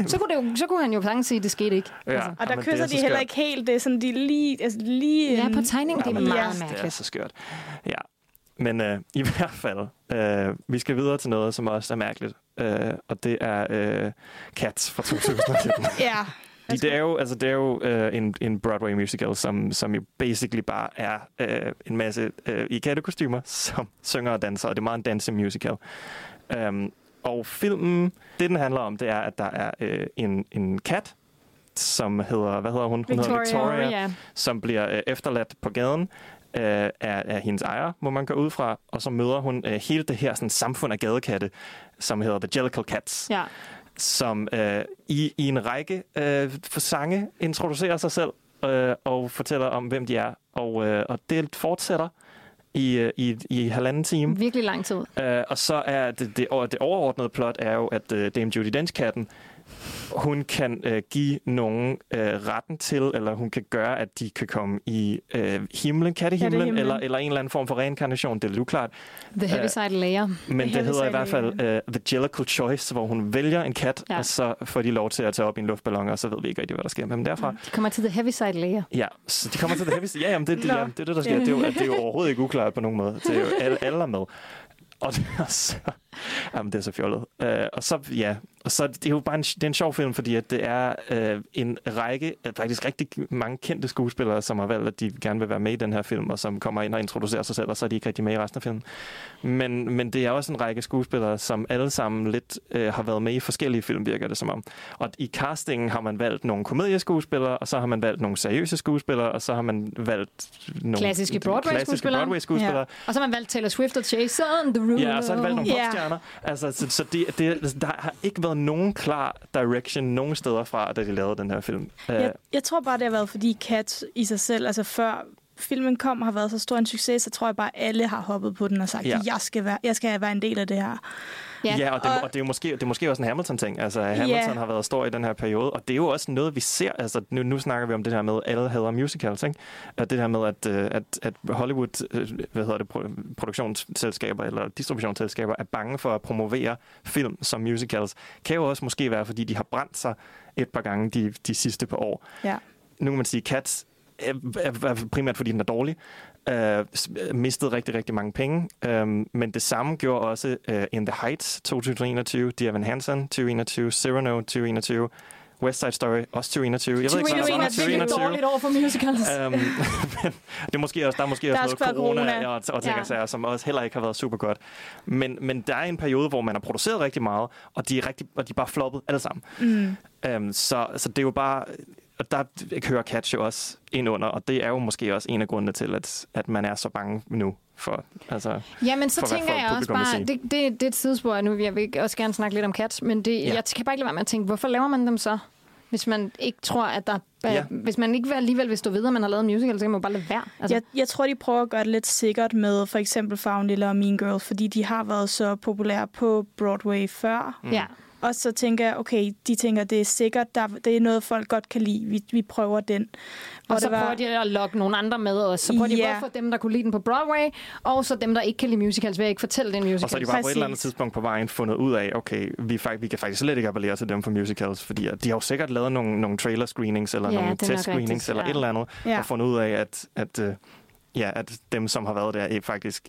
why? så, kunne det jo, så kunne han jo sagtens sige, at det skete ikke. Ja, Altså. Og der jamen, det er kysser de heller ikke helt. Det er sådan, de lige... Altså, lige Ja, på tegningen, det er meget ja. Det er mærkeligt. så skørt. Ja. Men øh, i hvert fald, øh, vi skal videre til noget, som også er mærkeligt. Øh, og det er øh, Cats fra 2017. Ja. Fordi det er jo, altså, det er jo øh, en, en Broadway musical, som, som jo basically bare er øh, en masse øh, i kattekostymer, som synger og danser, og det er meget en dansemusical. Um, og filmen, det den handler om, det er, at der er øh, en, en kat, som hedder, hvad hedder hun? Hun hedder Victoria. Victoria, som bliver øh, efterladt på gaden øh, af, af hendes ejer, må man gå ud fra, og så møder hun øh, hele det her sådan, samfund af gadekatte, som hedder The Jellicle Cats Ja. som øh, i, i en række øh, for sange introducerer sig selv øh, og fortæller om, hvem de er. Og, øh, og det fortsætter i, øh, i, i halvanden time. Virkelig lang tid. Øh, og så er det, det, det overordnede plot er jo, at øh, Dame Judi Dench-katten, hun kan øh, give nogen øh, retten til, eller hun kan gøre, at de kan komme i øh, himlen, kattehimlen, Kattehimlen. eller, eller en eller anden form for reinkarnation. Det er lidt uklart. The Heaviside Layer. Men det Heavy hedder i hvert fald uh, The Jellicle Choice, hvor hun vælger en kat, Ja. ja. og så får de lov til at tage op i en luftballon, og så ved vi ikke rigtig, hvad der sker med dem derfra. Mm. De kommer til The Heaviside Layer. Ja, så de kommer til det heavy. Ja, jamen, det, det, Nå. ja, det er det, der sker. Det er, jo, det er jo overhovedet ikke uklart på nogen måde. Det er jo alle, alle er med. Og det er så, jamen, det er så fjollet. Uh, og så, ja, og så det er jo bare en, det er en sjov film, fordi at det er uh, en række, uh, faktisk rigtig mange kendte skuespillere, som har valgt, at de gerne vil være med i den her film, og som kommer ind og introducerer sig selv, og så er de ikke rigtig med i resten af filmen. Men, men det er også en række skuespillere, som alle sammen lidt uh, har været med i forskellige film, virker det som om. Og i castingen har man valgt nogle komedieskuespillere, og så har man valgt nogle seriøse skuespillere, og så har man valgt nogle Klassiske Broadway-skuespillere. klassiske Broadway-skuespillere. Ja. Og så har man valgt Taylor Swift og Jason Derulo. Ja, og så har man valgt nogle popstjerner. Altså, så, så det, det, der har ikke været nogen klar direction nogen steder fra, da de lavede den her film. Jeg, jeg tror bare, det har været, fordi Cats i sig selv, altså før filmen kom, har været så stor en succes, så tror jeg bare, at alle har hoppet på den og sagt, Ja. jeg, skal være, jeg skal være en del af det her. Ja. Ja, og det, Og- og det, er jo måske, det er måske også en Hamilton-ting. Altså, Hamilton Ja. har været stor i den her periode, og det er jo også noget, vi ser. Altså, nu, nu snakker vi om det her med, alle hader musicals, ikke? At det her med, at, øh, at, at Hollywood, øh, hvad hedder det, pro- produktionsselskaber eller distributionsselskaber er bange for at promovere film som musicals, kan jo også måske være, fordi de har brændt sig et par gange de, de sidste par år. Ja. nu kan man sige, Cats primært fordi den er dårlig, øh, s- mistede rigtig, rigtig mange penge. Øh, men det samme gjorde også øh, In the Heights 2021, Dear Evan Hansen 2021, Cyrano 2021, West Side Story også 2021. Jeg ved ikke, hvad der var 2021. dårligt over for musicals. Men det er måske også, der er måske Der også noget corona, corona. og, og ting Ja. sager, som også heller ikke har været super godt. Men, men der er en periode, hvor man har produceret rigtig meget, og de er, rigtig, og de er bare floppet alle sammen. Mm. Um, så, så det er jo bare... Og der hører Catch jo også ind under, og det er jo måske også en af grundene til, at, at man er så bange nu for... Altså, Ja, men så for, hvad tænker folk- jeg også bare, det, det, det er et sidespor nu, jeg vil også gerne snakke lidt om Cats, men det, Ja. jeg kan bare ikke lade være med at tænke, hvorfor laver man dem så? Hvis man ikke tror, at der... Ja. Ja. Hvis man ikke alligevel vil stå videre, at man har lavet en musical, så kan man bare lade være. Altså, Jeg, jeg tror, de prøver at gøre det lidt sikkert med for eksempel Found og Mean Girls, fordi de har været så populære på Broadway før. Mm. ja. Og så tænker jeg, okay, de tænker, det er sikkert, der, det er noget, folk godt kan lide. Vi, vi prøver den. Hvor Og så var- prøver de at lokke nogle andre med også. Så prøver de Ja. både for dem, der kunne lide den på Broadway, og så dem, der ikke kan lide musicals, vil jeg ikke fortælle den musical. Og så er de bare på et eller andet Præcis. tidspunkt på vejen fundet ud af, okay, vi, fakt, vi kan faktisk slet ikke appellere til dem for musicals, fordi at de har jo sikkert lavet nogle, nogle trailer screenings, eller Ja, nogle test screenings, rigtigt, eller ja. et eller andet, Ja. og fundet ud af, at, at, øh, ja, at dem, som har været der, ikke faktisk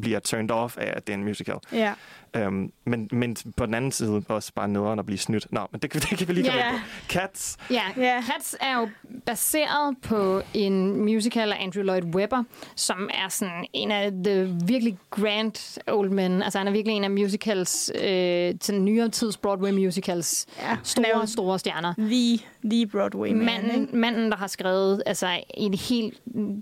bliver turned off af, at det er en musical. Ja. Um, men, men på den anden side også bare nederen at blive snydt. Nå, men det, kan- det kan vi lige komme yeah. på. Cats. Ja, Ja. Cats er jo baseret på en musical af Andrew Lloyd Webber, som er sådan en af the virkelig grand old men. Altså han er virkelig en af musicals, øh, til nyere tids Broadway musicals. Han er Store, store stjerner. the, the Broadway man, ikke? Manden, manden, der har skrevet altså, en hel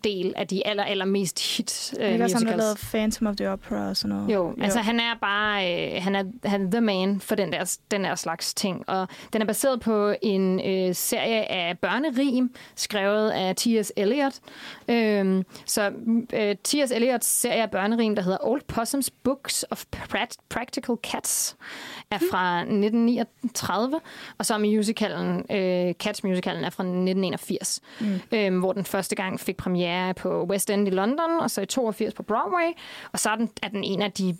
del af de aller, aller mest hit uh, Det er også der musicals. lavede Phantom of the Opera og sådan noget. Jo, jo, altså han er bare, øh, han, er, han er the man for den der, den der slags ting. Og den er baseret på en øh, serie af børnerim, skrevet af T.S. Eliot. Øhm, så øh, T.S. Eliots serie af børnerim, der hedder Old Possums Books of Pra- Practical Cats, er fra 1939. Og så er musicalen, øh, Cats musicalen er fra 1981, mm. øhm, hvor den første gang fik premiere på West End i London, og så i 82 på Broadway. Og så er den, er den en af de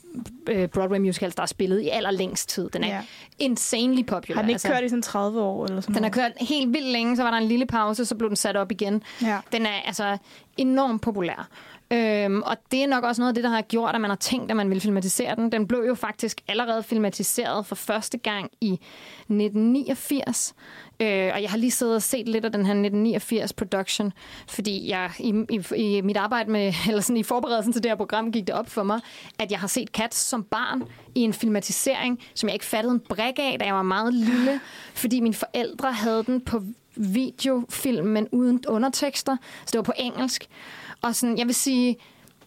øh, Broadway musicals, der er spillet i allerlængst tid. Den er Ja. insanely popular. Har den ikke kørt i sådan 30 år eller sådan Den har kørt helt vildt længe, så var der en lille pause, så blev den sat op igen. Ja. Den er altså enormt populær. Øhm, og det er nok også noget af det, der har gjort, at man har tænkt, at man vil filmatisere den. Den blev jo faktisk allerede filmatiseret for første gang i 1989. Øh, og jeg har lige siddet og set lidt af den her 1989 production, fordi jeg i, i, i mit arbejde med, eller sådan i forberedelsen til det her program, gik det op for mig, at jeg har set Cats som barn i en filmatisering, som jeg ikke fattede en brik af, da jeg var meget lille, fordi mine forældre havde den på videofilm, men uden undertekster, så det var på engelsk. Og sådan, jeg vil sige,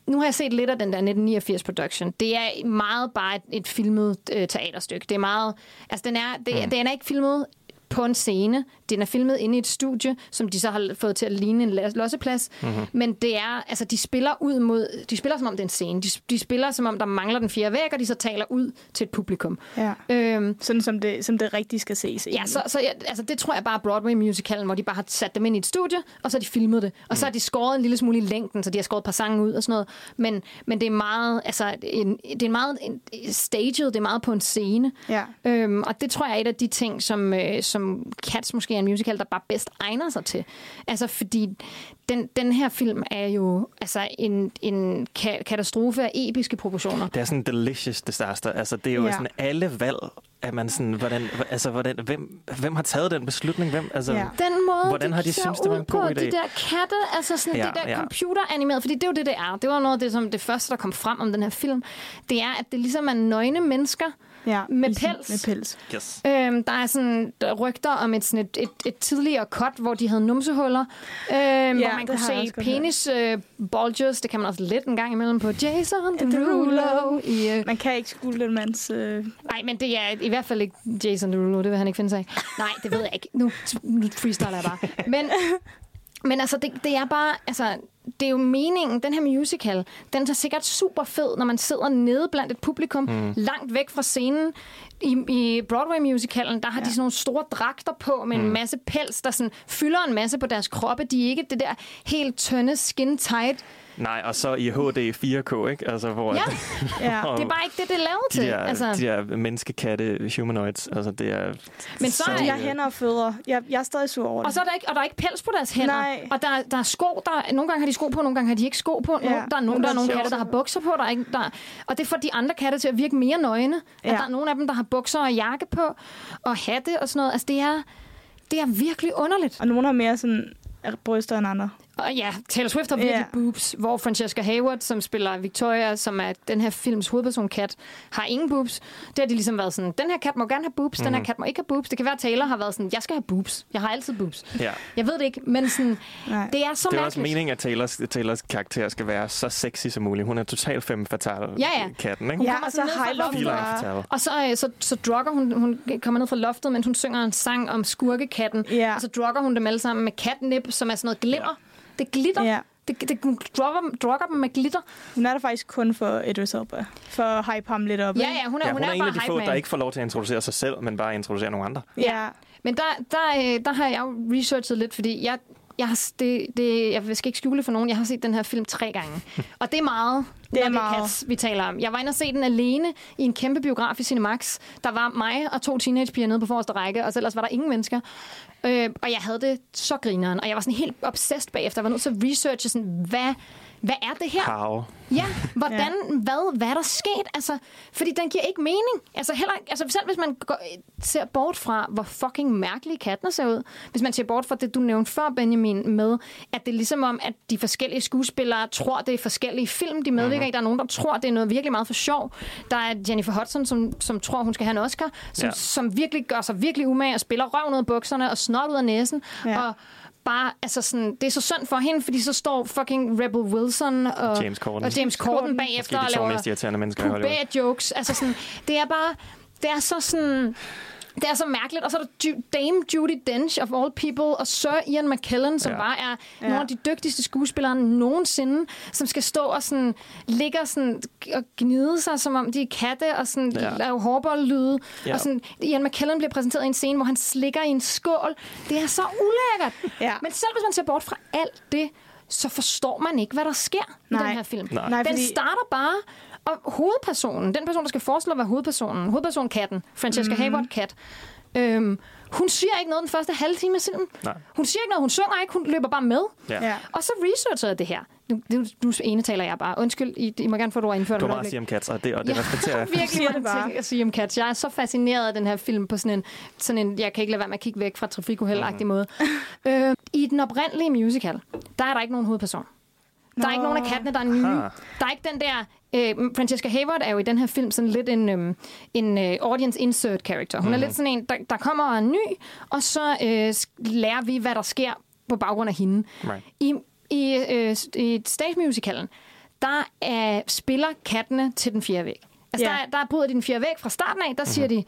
nu har jeg set lidt af den der 1989 production. Det er meget bare et, et filmet øh, teaterstykke. Det er meget, altså den er, det, mm. den er ikke filmet på en scene. Den er filmet inde i et studie, som de så har fået til at ligne en la- losseplads. Mm-hmm. Men det er, altså de spiller ud mod, de spiller som om det er en scene. De, de spiller som om der mangler den fjerde væg, og de så taler ud til et publikum. Ja. Øhm, Sådan som det, som det rigtig skal ses. Ja, så, så jeg, altså, det tror jeg bare er Broadway-musicalen, hvor de bare har sat dem ind i et studie, og så har de filmet det. Og så har de skåret en lille smule i længden, så de har skåret et par sange ud og sådan noget. Men, men det er meget, altså, en, det er meget en, staged, det er meget på en scene. Ja. Øhm, og det tror jeg er et af de ting, som, øh, som Cats måske er en musical, der bare bedst egner sig til. Altså, fordi den, den her film er jo altså, en, en ka- katastrofe af episke proportioner. Det er sådan delicious disaster. Altså, det er jo Ja. sådan alle valg, at man sådan, hvordan, altså, hvordan, hvem, hvem har taget den beslutning? Hvem, altså, Ja. den måde, Hvordan har de ser syntes, det var en god på, idé? De der katte, altså sådan Ja, det der ja. computeranimeret, fordi det er jo det, det er. Det var noget af det, som det første, der kom frem om den her film. Det er, at det ligesom er nøgne mennesker ja, med sådan- pels. Med pels. Yes. Øhm, der er sådan der er rygter om et, sådan et, et, et tidligere cut, hvor de havde numsehuller, øhm, ja, hvor man kunne se penis øh, bulges. Det kan man også lidt en gang imellem på Jason Derulo. I, øh, Man kan ikke skule en mands... Øh... Nej, men det er i hvert fald ikke Jason Derulo. Det vil han ikke finde sig af. Nej, det ved jeg ikke. Nu, nu freestyler jeg bare. Men, men altså, det, det er bare... Altså, det er jo meningen, den her musical, den er sikkert super fed, når man sidder nede blandt et publikum, mm. langt væk fra scenen. I, i Broadway-musicalen, der har ja. de sådan nogle store dragter på med mm. en masse pels, der sådan fylder en masse på deres kroppe. De er ikke det der helt tynde, skin tight. Nej, og så i HD 4K, ikke? Altså, hvor Ja. Ja. Det er bare ikke det, det er lavet de til. der, altså. de der menneskekatte humanoids, altså det er... Men så er De Ja. har hænder og fødder. Jeg, jeg er stadig sur over det. Og så er der ikke, og der er ikke pels på deres hænder. Nej. Og der, der er sko, der, nogle gange har de sko på, nogle gange har de ikke sko på. Ja. Ja. Der er, nogen, der er er nogle katte, der har bukser på. Der er ikke, der, og det får de andre katte til at virke mere nøgne. Ja. Ja. At der er nogle af dem, der har bukser og jakke på, og hatte og sådan noget. Altså, det er, det er virkelig underligt. Og nogle har mere sådan bryster end andre. Og ja, Taylor Swift har virkelig yeah. boobs, hvor Francesca Hayward, som spiller Victoria, som er den her films hovedperson kat, har ingen boobs. Det har de ligesom været sådan, den her kat må gerne have boobs, mm. den her kat må ikke have boobs. Det kan være, at Taylor har været sådan, jeg skal have boobs. Jeg har altid boobs. Ja. Jeg ved det ikke, men sådan, Nej. det er så Det er også meningen, at Taylors, Taylors karakter skal være så sexy som muligt. Hun er totalt femme fatale Ja, ja. katten, ikke? Hun Ja, kommer og så sådan ned fra high love. Og så, øh, så, så drugger hun, hun kommer ned fra loftet, mens hun synger en sang om skurkekatten. Ja. Og så drugger hun dem alle sammen med catnip, som er sådan noget glimmer. Det er glitter. Ja. Det, det, hun drugger, drugger dem med glitter. Hun er der faktisk kun for Idris Elba. For at hype ham lidt op. Ja, ja, hun er, Ja, hun hun er en bare af de få, hype der man. ikke får lov til at introducere sig selv, men bare introducere nogle andre. Ja. Men der, der, øh, der har jeg jo researchet lidt, fordi jeg, jeg, har, det, det, jeg skal ikke skjule for nogen, jeg har set den her film tre gange. Og det er meget, Det er når meget. det er Cats, vi taler om. Jeg var inde og se den alene i en kæmpe biograf i Cinemax. Der var mig og to teenagepiger nede på forreste række, og ellers var der ingen mennesker. Øh, og jeg havde det så grineren, og jeg var sådan helt obsessed bagefter. Jeg var nødt til at researche, sådan, hvad, hvad er det her? How? Ja, hvordan, ja. Hvad, hvad er der sket? Altså, fordi den giver ikke mening. Altså, heller, altså selv hvis man går, ser bort fra, hvor fucking mærkelige kattene ser ud. Hvis man ser bort fra det, du nævnte før, Benjamin, med, at det er ligesom om, at de forskellige skuespillere tror, det er forskellige film, de medvirker mm-hmm. i. Der er nogen, der tror, det er noget virkelig meget for sjov. Der er Jennifer Hudson, som, som tror, hun skal have en Oscar, som, Ja. som virkelig gør sig virkelig umage og spiller røven ud af bukserne og snot ud af næsen. Ja. Og bare, altså sådan, det er så synd for hende, fordi så står fucking Rebel Wilson og James Corden. og James Corden Måske bagefter de og laver mest irriterende mennesker i Hollywood. bad jokes. Altså sådan, det er bare, det er så sådan, det er så mærkeligt. Og så er der Ju- Dame Judy Dench of all people, og Sir Ian McKellen, som Ja. bare er Ja. nogle af de dygtigste skuespillere nogensinde, som skal stå og sådan, ligger sådan, og gnide sig, som om de er katte, og sådan, Ja. lave hårboldlyde. Ja. Og sådan, Ian McKellen bliver præsenteret i en scene, hvor han slikker i en skål. Det er så ulækkert. Ja. Men selv hvis man ser bort fra alt det, så forstår man ikke, hvad der sker Nej. i den her film. Nej. Nej, Den fordi- starter bare, og hovedpersonen, den person, der skal foreslå at være hovedpersonen, hovedpersonen katten, Francesca mm. Hayward Kat, øhm, hun siger ikke noget den første halve time af filmen. Nej. Hun siger ikke noget, hun synger ikke, hun løber bare med. Ja. Ja. Og så researcher jeg det her. Nu, nu, nu ene taler jeg bare. Undskyld, I, I må gerne få det ord indført. Du har et meget at sige om Cats, og det, og det Jeg respekterer jeg. virkelig det bare. ting at sige om Cats. Jeg er så fascineret af den her film på sådan en, sådan en jeg kan ikke lade være med at kigge væk fra trafikuheld-agtig måde. øh, I den oprindelige musical, der er der ikke nogen hovedperson. Der er ikke nogen af kattene, der er nye. Aha. Der er ikke den der... Øh, Francesca Hayward er jo i den her film sådan lidt en, øhm, en øh, audience insert character. Hun mm-hmm. er lidt sådan en, der, der kommer er ny, og så øh, lærer vi, hvad der sker på baggrund af hende. Right. I, i, øh, i stage musicalen, der er, spiller kattene til den fjerde væg. Altså, Ja. der, er- der bryder de den fjerde væg fra starten af, der siger de,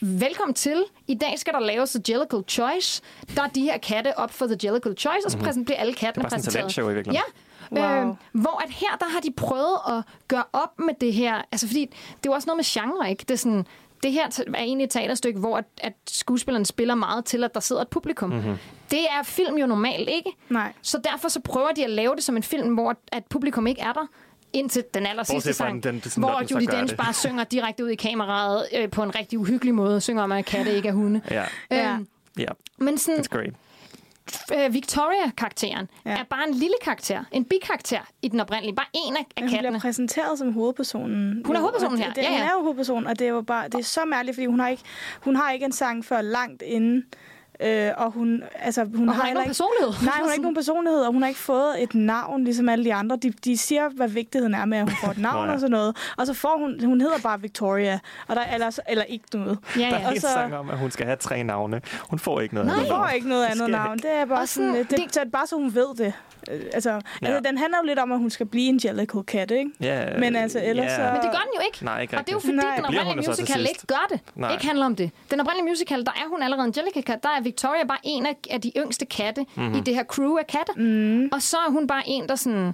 velkommen til. I dag skal der laves The Jellicle Choice. Der er de her katte op for The Jellicle Choice, og så mm-hmm. bliver alle kattene Det er bare sådan et præsenteret. i virkeligheden. Ja, Wow. Øh, hvor at her, der har de prøvet at gøre op med det her. Altså, fordi det er jo også noget med genre, ikke? Det er sådan, det her er egentlig et teaterstykke, hvor at, at skuespilleren spiller meget til, at der sidder et publikum. Mm-hmm. Det er film jo normalt ikke. Nej. Så derfor så prøver de at lave det som en film, hvor at publikum ikke er der indtil den aller sidste sang, den- den- hvor den Judy Dench bare synger direkte ud i kameraet øh, på en rigtig uhyggelig måde, synger om, at katte ikke er hunde. Ja, Ja. Øhm, ja. men sådan, It's great. Øh, Victoria-karakteren Ja. ja. er bare en lille karakter, en bikarakter i den oprindelige. Bare en af, af Men hun bliver kattene. præsenteret som hovedpersonen. Hun er hovedpersonen her, Det, det, ja, Hun ja. er jo hovedpersonen, og det er jo bare, det er så mærkeligt, fordi hun har ikke, hun har ikke en sang før langt inden. Øh, og hun, altså, hun Og har har ikke nogen personlighed. Nej, hun har ikke nogen personlighed, og hun har ikke fået et navn, ligesom alle de andre. De, de siger, hvad vigtigheden er med, at hun får et navn Nå ja. og sådan noget. Og så får hun, hun hedder bare Victoria, og der er ellers, eller ikke noget. Ja, Der ja. er Og en så- sang om, at hun skal have tre navne. Hun får ikke noget Nej. andet Hun får ikke noget Det andet navn. Det er bare Og sådan, sådan, det, det, det- så det bare så hun ved det. Øh, Altså, Ja. altså, den handler jo lidt om, at hun skal blive en Jellicle Cat, ikke? Ja, Men altså, ellers ja. så- Men det gør den jo ikke. Nej, ikke og det er jo fordi, Nej. den oprindelige musical ikke gør det. Nej. Ikke handler om det. Den oprindelige musical, der er hun allerede en Jellicle Cat. Der er Victoria bare en af, af de yngste katte Mhm. mm-hmm. i det her crew af katte. Mm. Og så er hun bare en, der sådan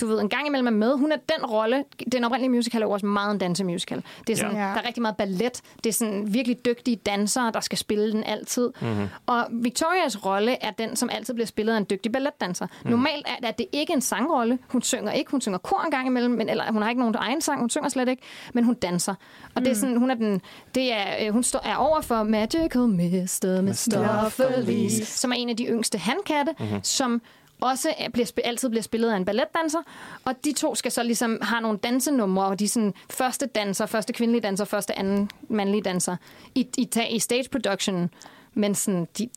du ved, en gang imellem er med. Hun er den rolle. Den oprindelige musical er jo også meget en dansemusical. Det er sådan, Ja. Der er rigtig meget ballet. Det er sådan virkelig dygtige dansere, der skal spille den altid. Mhm. Mm-hmm. Og Victorias rolle er den, som altid bliver spillet af en dygtig balletdanser. Mhm. Mm. Normalt er, det ikke en sangrolle. Hun synger ikke. Hun synger kor en gang imellem, men, eller hun har ikke nogen egen sang. Hun synger slet ikke, men hun danser. Og det er sådan, hun er den, det er, øh, hun står, er over for Magical Mr. Mistopheles, som er en af de yngste handkatte, mm-hmm. som også bliver, altid bliver spillet af en balletdanser. Og de to skal så ligesom have nogle dansenumre, og de er sådan første danser, første kvindelige danser, første anden mandlige danser i, i, i stage production. Men sådan, de, Men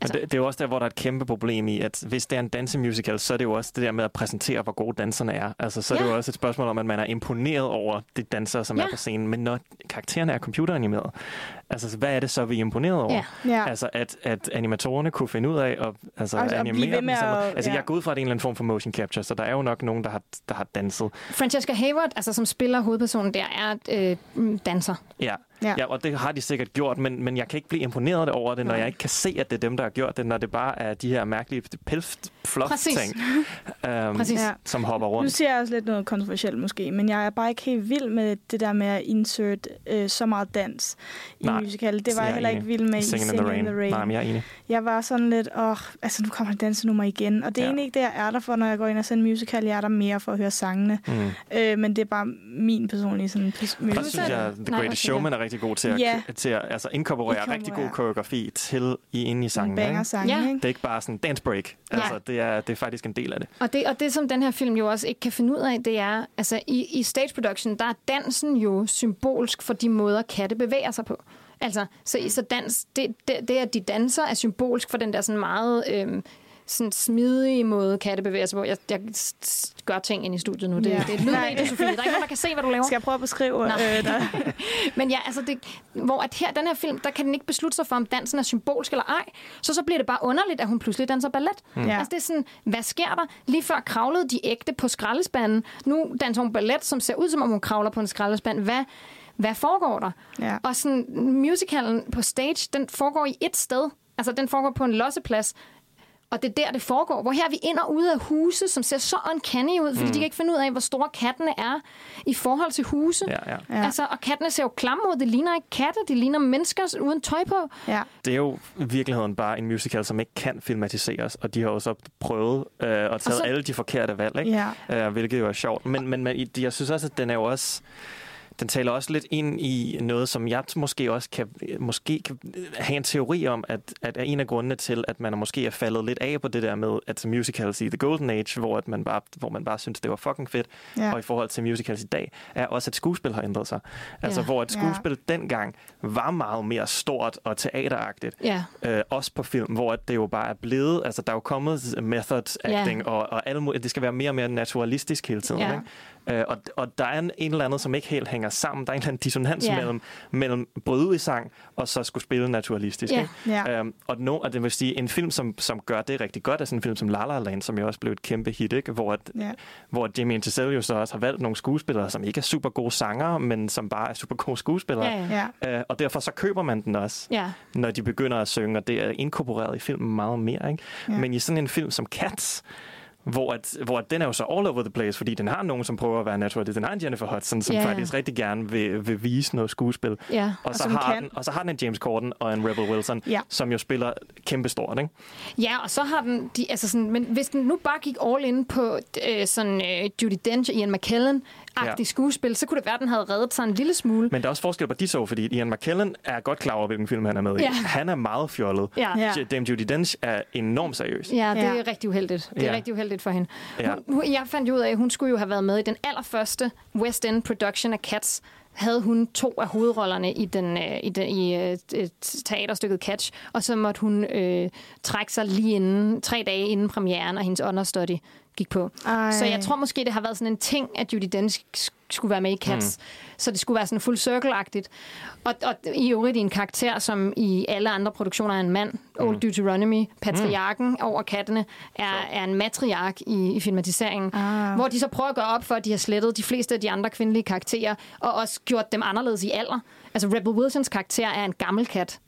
altså, det, det er jo også der, hvor der er et kæmpe problem i, at hvis det er en dansemusical, så er det jo også det der med at præsentere, hvor gode danserne er. Altså, så er det Ja. jo også et spørgsmål om, at man er imponeret over de dansere, som Ja. er på scenen. Men når karaktererne er computeranimeret, altså, hvad er det så, vi er imponeret over? Ja. Ja. Altså, at, at animatorerne kunne finde ud af at altså, blive animere dem. at- altså, ja. jeg går ud fra, at det er en eller anden form for motion capture, så der er jo nok nogen, der har, der har danset. Francesca Hayward, altså, som spiller hovedpersonen der, er øh, danser. Ja. Ja. Ja. og det har de sikkert gjort, men, men jeg kan ikke blive imponeret over det, når Nej. jeg ikke kan se, at det er dem, der har gjort det, når det bare er de her mærkelige pelft fluff Præcis. som hopper Nu rundt. siger jeg også lidt noget kontroversielt måske, men jeg er bare ikke helt vild med det der med at insert øh, så meget dans i Nej, musical. Det var jeg jeg er heller enig. ikke vild med i Singing in the Rain. Nej, men jeg er enig. Jeg var sådan lidt, åh, altså nu kommer der dansenummer igen. Og det er Ja. egentlig ikke det, jeg er der for, når jeg går ind og ser en musical. Jeg er der mere for at høre sangene. Mm. Øh, men det er bare min personlige sådan, pers- Og der musical. synes jeg, The Greatest Showman er rigtig god til at, Ja. til at altså, inkorporere rigtig Inkorporere. god koreografi til i inde i sangen. banger Ikke? sang, Ja. ikke? Det er ikke bare sådan dance break. Altså, det, er, det er faktisk en del af det. Og det, og det, som den her film jo også ikke kan finde ud af, det er, altså i, i stage production, der er dansen jo symbolsk for de måder, katte bevæger sig på. Altså, så, så dans, det, det, det, at de danser, er symbolsk for den der sådan meget øhm, sådan smidige måde, katte bevæger sig på. Jeg, jeg gør ting ind i studiet nu. Det, Ja. ja. det er lydmedie, Sofie. Der er ikke nogen, der kan se, hvad du laver. Skal jeg prøve at beskrive Nej. øh? Men ja, altså det, hvor at her, den her film, der kan den ikke beslutte sig for, om dansen er symbolsk eller ej. Så så bliver det bare underligt, at hun pludselig danser ballet. Ja. Mm. Altså det er sådan, hvad sker der? Lige før kravlede de ægte på skraldespanden. Nu danser hun ballet, som ser ud som om hun kravler på en skraldespand. Hvad, hvad foregår der? Ja. Og sådan, musicalen på stage, den foregår i et sted. Altså den foregår på en losseplads. Og det er der, det foregår. Hvor her er vi ind og ude af huse, som ser så uncanny ud, fordi mm. de kan ikke finde ud af, hvor store kattene er i forhold til huse. Ja, ja. Ja. Altså, og kattene ser jo klamme ud. Det ligner ikke katte, det ligner mennesker uden tøj på. Ja. Det er jo i virkeligheden bare en musical, som ikke kan filmatiseres, og de har jo så prøvet øh, at tage så- alle de forkerte valg, ikke? Ja. Øh, hvilket jo er sjovt. Men, men, men jeg synes også, at den er jo også... Den taler også lidt ind i noget, som jeg måske også kan, måske kan have en teori om, at, at er en af grundene til, at man måske er faldet lidt af på det der med, at musicals i The Golden Age, hvor, at man, bare, hvor man bare synes, det var fucking fedt, Ja. og i forhold til musicals i dag, er også, at skuespil har ændret sig. Altså, Ja. hvor et Ja. skuespil dengang var meget mere stort og teateragtigt, Ja. øh, også på film, hvor det jo bare er blevet, altså der er jo kommet method acting, Ja. og, og alle, det skal være mere og mere naturalistisk hele tiden. Ja. Ikke? Øh, og, og der er en, en eller anden, som ikke helt hænger sammen. Der er en eller anden dissonans Ja. mellem, mellem bryde ud i sang, og så skulle spille naturalistisk. Ja. Ikke? Ja. Øhm, og, no, og det vil sige, en film, som, som gør det rigtig godt, er sådan en film som La La Land, som jo også blev et kæmpe hit, ikke? Hvor, at, Ja. hvor Jamie Intercell jo så også har valgt nogle skuespillere, som ikke er super gode sangere, men som bare er super gode skuespillere. Ja, ja. Øh, og derfor så køber man den også Ja. når de begynder at synge, og det er inkorporeret i filmen meget mere. Ikke? Ja. Men i sådan en film som Cats, hvor, at, hvor at den er jo så all over the place, fordi den har nogen, som prøver at være natural. Den har en Jennifer Hudson, som yeah. faktisk rigtig gerne vil, vil vise noget skuespil. Ja. Og, Og så har kan. den, og så har den en James Corden og en Rebel Wilson, Ja. som jo spiller kæmpestort. Ikke? Ja, og så har den... De, altså sådan, men hvis den nu bare gik all in på øh, sådan øh, Judy Dench og Ian McKellen-agtig Ja. skuespil, så kunne det være, at den havde reddet sig en lille smule. Men der er også forskel på de to, fordi Ian McKellen er godt klar over, hvilken film han er med i. Ja. Han er meget fjollet. Ja. Ja. Dame Judy Dench er enormt seriøs. Ja, det er Ja. rigtig uheldigt. Det er Ja. rigtig uheldigt for hende. Ja. Hun, jeg fandt jo ud af, at hun skulle jo have været med i den allerførste West End production af Cats. Havde hun to af hovedrollerne i, den, øh, i, den, i øh, et teaterstykket Catch, og så måtte hun øh, trække sig lige inden, tre dage inden premieren, og hendes understudy gik på. Ej. Så jeg tror måske, det har været sådan en ting, at Judy Dench sk- skulle være med i Cats. Mm. Så det skulle være sådan full circle-agtigt. Og, og i øvrigt i en karakter, som i alle andre produktioner er en mand. Mm. Old Deuteronomy, patriarken mm. over kattene, er, er en matriark i, i filmatiseringen. Ah. Hvor de så prøver at gøre op for, at de har slettet de fleste af de andre kvindelige karakterer, og også gjort dem anderledes i alder. Altså Rebel Wilsons karakter er en gammel kat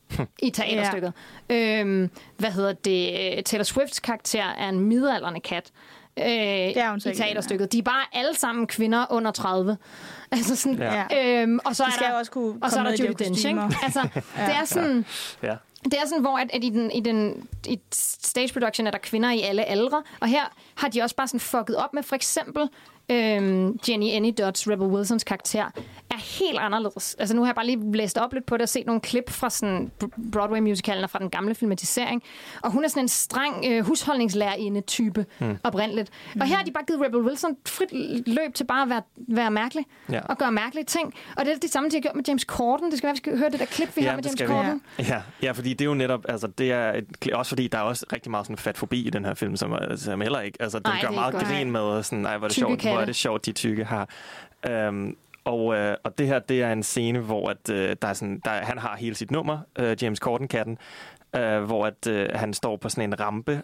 i teaterstykket. Øhm, hvad hedder det? Taylor Swifts karakter er en midaldrende kat. Øh, det er hun i teaterstykket. De er bare alle sammen kvinder under 30. Altså sådan, Ja. Ja. øhm, og så De er der, også kunne og så er komme der Judy Dench, ikke? Altså, det er sådan, Ja. det er sådan, hvor at, at i, den, i, den, i stage production er der kvinder i alle aldre, og her har de også bare sådan fucket op med for eksempel øhm, Jenny Anydots, Rebel Wilsons karakter, er helt anderledes. Altså nu har jeg bare lige læst op lidt på det og set nogle klip fra sådan Br- Broadway-musicalen og fra den gamle filmatisering. Og hun er sådan en streng øh, husholdningslærerinde-type mm. oprindeligt. Og her har de bare givet Rebel Wilson frit løb til bare at være, være mærkelig Ja. og gøre mærkelige ting. Og det er det samme, de har gjort med James Corden. Det skal være, vi skal høre det der klip, vi har med James skal vi. Corden. Ja, ja, fordi det er jo netop, altså det er et, også fordi der er også rigtig meget sådan fat forbi i den her film, som, som heller ikke, altså den Ej, gør meget grin med, sådan, nej, hvor er det sjovt, hvor er det sjovt, de tykke har. Um, og, øh, og det her, det er en scene, hvor at, øh, der er sådan, der, han har hele sit nummer, øh, James Corden-katten, øh, hvor at, øh, han står på sådan en rampe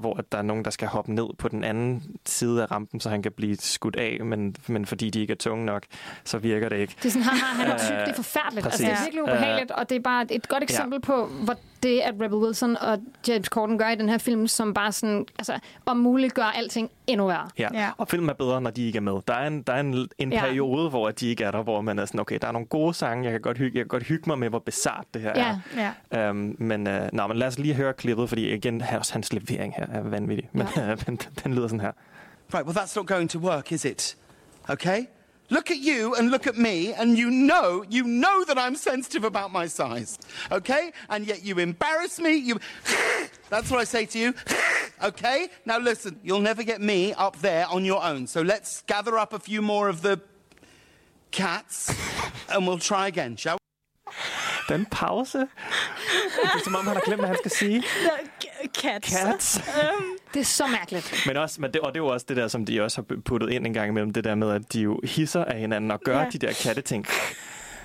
hvor at der er nogen, der skal hoppe ned på den anden side af rampen, så han kan blive skudt af, men, men fordi de ikke er tunge nok, så virker det ikke. Det er sådan, haha, han er tyk, Øh, det er forfærdeligt. præcis. Altså, det er virkelig ubehageligt, og det er bare et godt eksempel på, hvor det, at Rebel Wilson og James Corden gør i den her film, som bare sådan, altså, om muligt gør alting endnu værre. Ja. Ja. ja, og filmen er bedre, når de ikke er med. Der er en, der er en, en Ja. ja. periode, hvor de ikke er der, hvor man er sådan, okay, der er nogle gode sange, jeg kan godt hygge, jeg kan godt hygge mig med, hvor bizart det her Ja. Ja. er. Um, men, uh, nå, men lad os lige høre klippet, fordi igen, her, også hans levering her er vanvittig. Men, Ja. ja. men den lyder sådan her. Right, well, that's not going to work, is it? Okay? Look at you and look at me, and you know, you know that I'm sensitive about my size. Okay? And yet you embarrass me. You. That's what I say to you. Okay? Now listen, you'll never get me up there on your own. So let's gather up a few more of the cats, and we'll try again, shall we? Den pause. Det er som om, han har glemt, hvad han skal sige. Nå, k- Cats. Cats. Det er så mærkeligt. Men også, men det, og det er jo også det der, som de også har puttet ind en gang imellem, det der med, at de jo hisser af hinanden og gør Ja. de der katteting.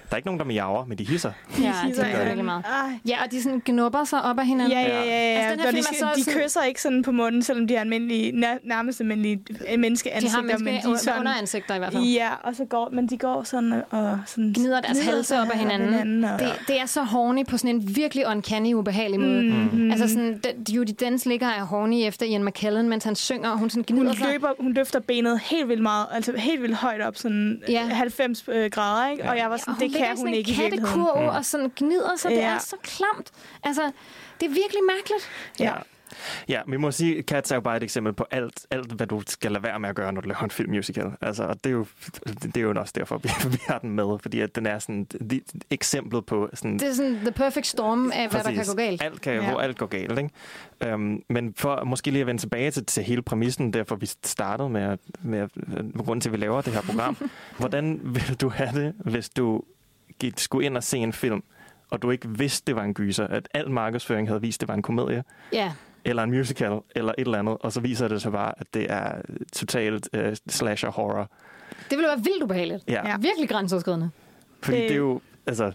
Der er ikke nogen, der miaver, men de hisser. Ja, det hisser virkelig meget. Ej. Ja, og de sådan gnubber sig op af hinanden. Ja, ja, ja. ja. Altså, den her film de, er så de sådan- kysser ikke sådan på munden, selvom de har almindelige, nær, nærmest almindelige De menneskeansigter. har men menneske de er sådan, underansigter i hvert fald. Ja, og så går, men de går sådan og sådan Gnider deres halse op af hinanden. og, Det, det er så horny på sådan en virkelig uncanny, ubehagelig måde. Mhm. Altså sådan, Judi Dench ligger og er horny efter Ian McKellen, mens han synger, og hun sådan hun gnider sig. løber, hun løfter benet helt vildt meget, altså helt vildt højt op, sådan Ja. ja. 90 øh, grader, ikke? Og jeg var sådan, Og det kan i hun ikke i kattekurv og sådan gnider sig. Det Ja. er så klamt. Altså, det er virkelig mærkeligt. Ja. Ja, vi må sige, Cats er jo bare et eksempel på alt, alt, hvad du skal lade være med at gøre, når du laver en filmmusical. Altså, og det er jo, det er jo også derfor, vi, vi har den med, fordi at den er sådan de, eksemplet på sådan... Det er sådan the perfect storm af, hvad der kan gå galt. Alt kan, Ja. ja. hvor alt går galt, ikke? Um, men for måske lige at vende tilbage til, til hele præmissen, derfor vi startede med, at, med at, grunden til, at vi laver det her program. hvordan vil du have det, hvis du gik, skulle ind og se en film, og du ikke vidste, det var en gyser, at al markedsføring havde vist, det var en komedie, Ja. eller en musical, eller et eller andet, og så viser det sig bare, at det er totalt uh, slasher horror. Det ville være vildt ubehageligt. Ja. Ja. Virkelig grænseoverskridende. Fordi Det- det, det er jo, altså,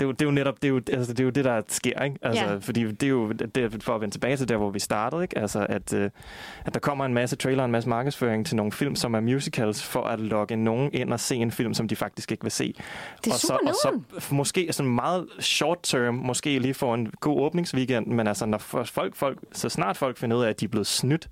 det er jo, det er jo netop, det er jo, altså, det er jo det, der sker, ikke? Altså, Ja. Fordi det er jo, det er for at vende tilbage til der, hvor vi startede, ikke? Altså, at, øh, at der kommer en masse trailer, en masse markedsføring til nogle film, som er musicals, for at lokke nogen ind og se en film, som de faktisk ikke vil se. Det er og så, og så måske sådan meget short term, måske lige få en god åbningsweekend, men altså, når folk, folk, så snart folk finder ud af, at de er blevet snydt,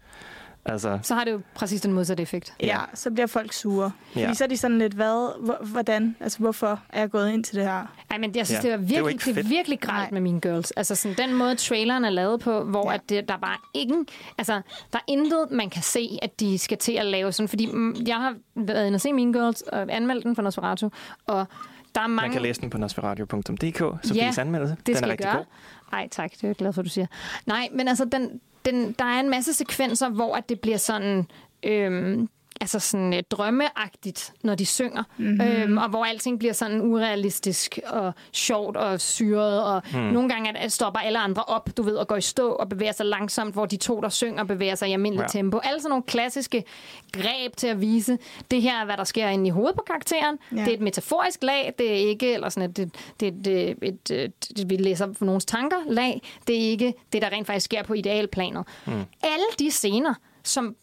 altså, Så har det jo præcis den modsatte effekt. Ja, så bliver folk sure. Fordi Ja. så er de sådan lidt, hvad, hvor- hvordan, altså hvorfor er jeg gået ind til det her? Ej, men jeg synes, Ja, ja, det, var det virkelig, ikke det er virkelig gralt med mine girls. Altså sådan den måde, traileren er lavet på, hvor Ja. ja. at det, der bare ingen... Altså, der er intet, man kan se, at de skal til at lave sådan. Fordi jeg har været inde og se mine girls og anmeldt den for Nosferatu, og der er mange... man kan læse den på nosferadio.dk, Sofies Ja, anmeldelse. Det den skal er rigtig gøre. god. Nej, tak. Det er jeg glad for, du siger. Nej, men altså, den, den, der er en masse sekvenser, hvor at det bliver sådan... Øhm, altså sådan øh, drømmeagtigt, når de synger. Mm-hmm. Øhm, og hvor alting bliver sådan urealistisk og sjovt og syret. Og mm. nogle gange at, stopper alle andre op, du ved, og går i stå og bevæger sig langsomt, hvor de to, der synger, bevæger sig i almindelig Ja. tempo. Alle sådan nogle klassiske greb til at vise, det her er, hvad der sker inde i hovedet på karakteren. Ja. Det er et metaforisk lag, det er ikke, eller sådan et, det, det, det, et, et, et, vi læser nogens tanker lag, det er ikke det, der rent faktisk sker på idealplanet. Mm. Alle de scener, som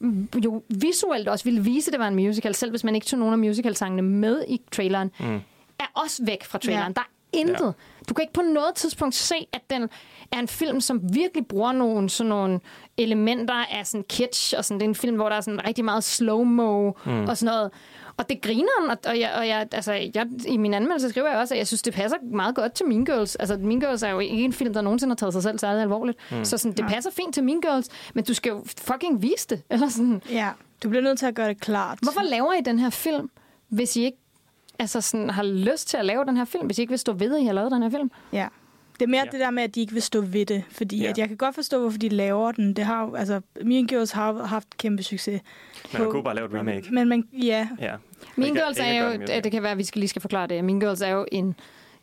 jo visuelt også ville vise, at det var en musical, selv hvis man ikke tog nogen af musicalsangene med i traileren, mm. er også væk fra traileren. Ja. Der er intet. Ja. Du kan ikke på noget tidspunkt se, at den er en film, som virkelig bruger nogle, sådan nogle elementer af sådan kitsch, og sådan, det er en film, hvor der er sådan rigtig meget slow-mo mm. og sådan noget. Og det griner, og, og, jeg, og jeg, altså, jeg, i min anmeldelse skriver jeg også, at jeg synes, det passer meget godt til Mean Girls. Altså, Mean Girls er jo ikke en film, der nogensinde har taget sig selv særlig alvorligt. Mm. Så sådan, det passer fint til Mean Girls, men du skal jo fucking vise det. Eller sådan. Ja, du bliver nødt til at gøre det klart. Hvorfor laver I den her film, hvis I ikke altså sådan, har lyst til at lave den her film, hvis I ikke vil stå ved, at I har lavet den her film? Ja. Det er mere Ja. det der med, at de ikke vil stå ved det. Fordi Ja. at jeg kan godt forstå, hvorfor de laver den. Det har jo, altså, Mean Girls har haft kæmpe succes. Men man kunne bare lave et remake. Men man, ja, Ja. Mean Girls er jo, det kan være, at vi skal lige skal forklare det. Mean Girls er jo en,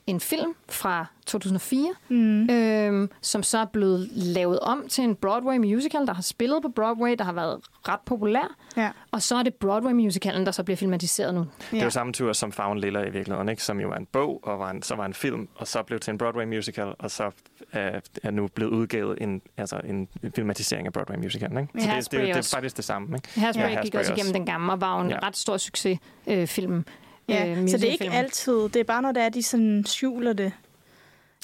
en film fra 2004, mm. øhm, som så er blevet lavet om til en Broadway musical, der har spillet på Broadway, der har været ret populær. ja. Og så er det Broadway-musicalen, der så bliver filmatiseret nu. Det er jo samme tur som Found Lilla i virkeligheden, ikke? som jo var en bog, og var en, så var en film, og så blev til en Broadway musical, og så øh, er nu blevet udgivet en, altså en filmatisering af Broadway musicalen. Ikke? Så det, det, Hairspray det, det er faktisk det samme. Ikke? Hairspray Ja, ja, gik Hairspray også igennem også. den gamle, og var jo en Ja. ret stor succes øh, film. Ja, øh, så det er ikke altid. Det er bare, når det er, de sådan skjuler det.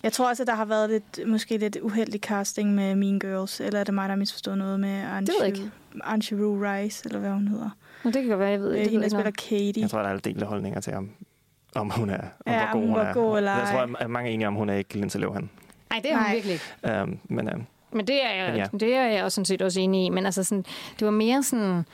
Jeg tror også, at der har været lidt, måske lidt uheldig casting med Mean Girls. Eller er det mig, der har misforstået noget med jeg ikke. Anshu Rice, eller hvad hun hedder. Nå, det kan godt være, jeg ved Det det. er hende, der spiller jeg Katie. Jeg tror, der er delte holdninger til, om, om hun er, om Ja, hvor god hun var er. god eller Jeg tror, at mange er enige om, hun er ikke Lindsay Lohan. Nej, det er hun Nej. virkelig ikke. Um, men um, Men det er, jeg, Men ja. ja. det er jeg også sådan set også enig i. Men altså sådan, det var mere sådan...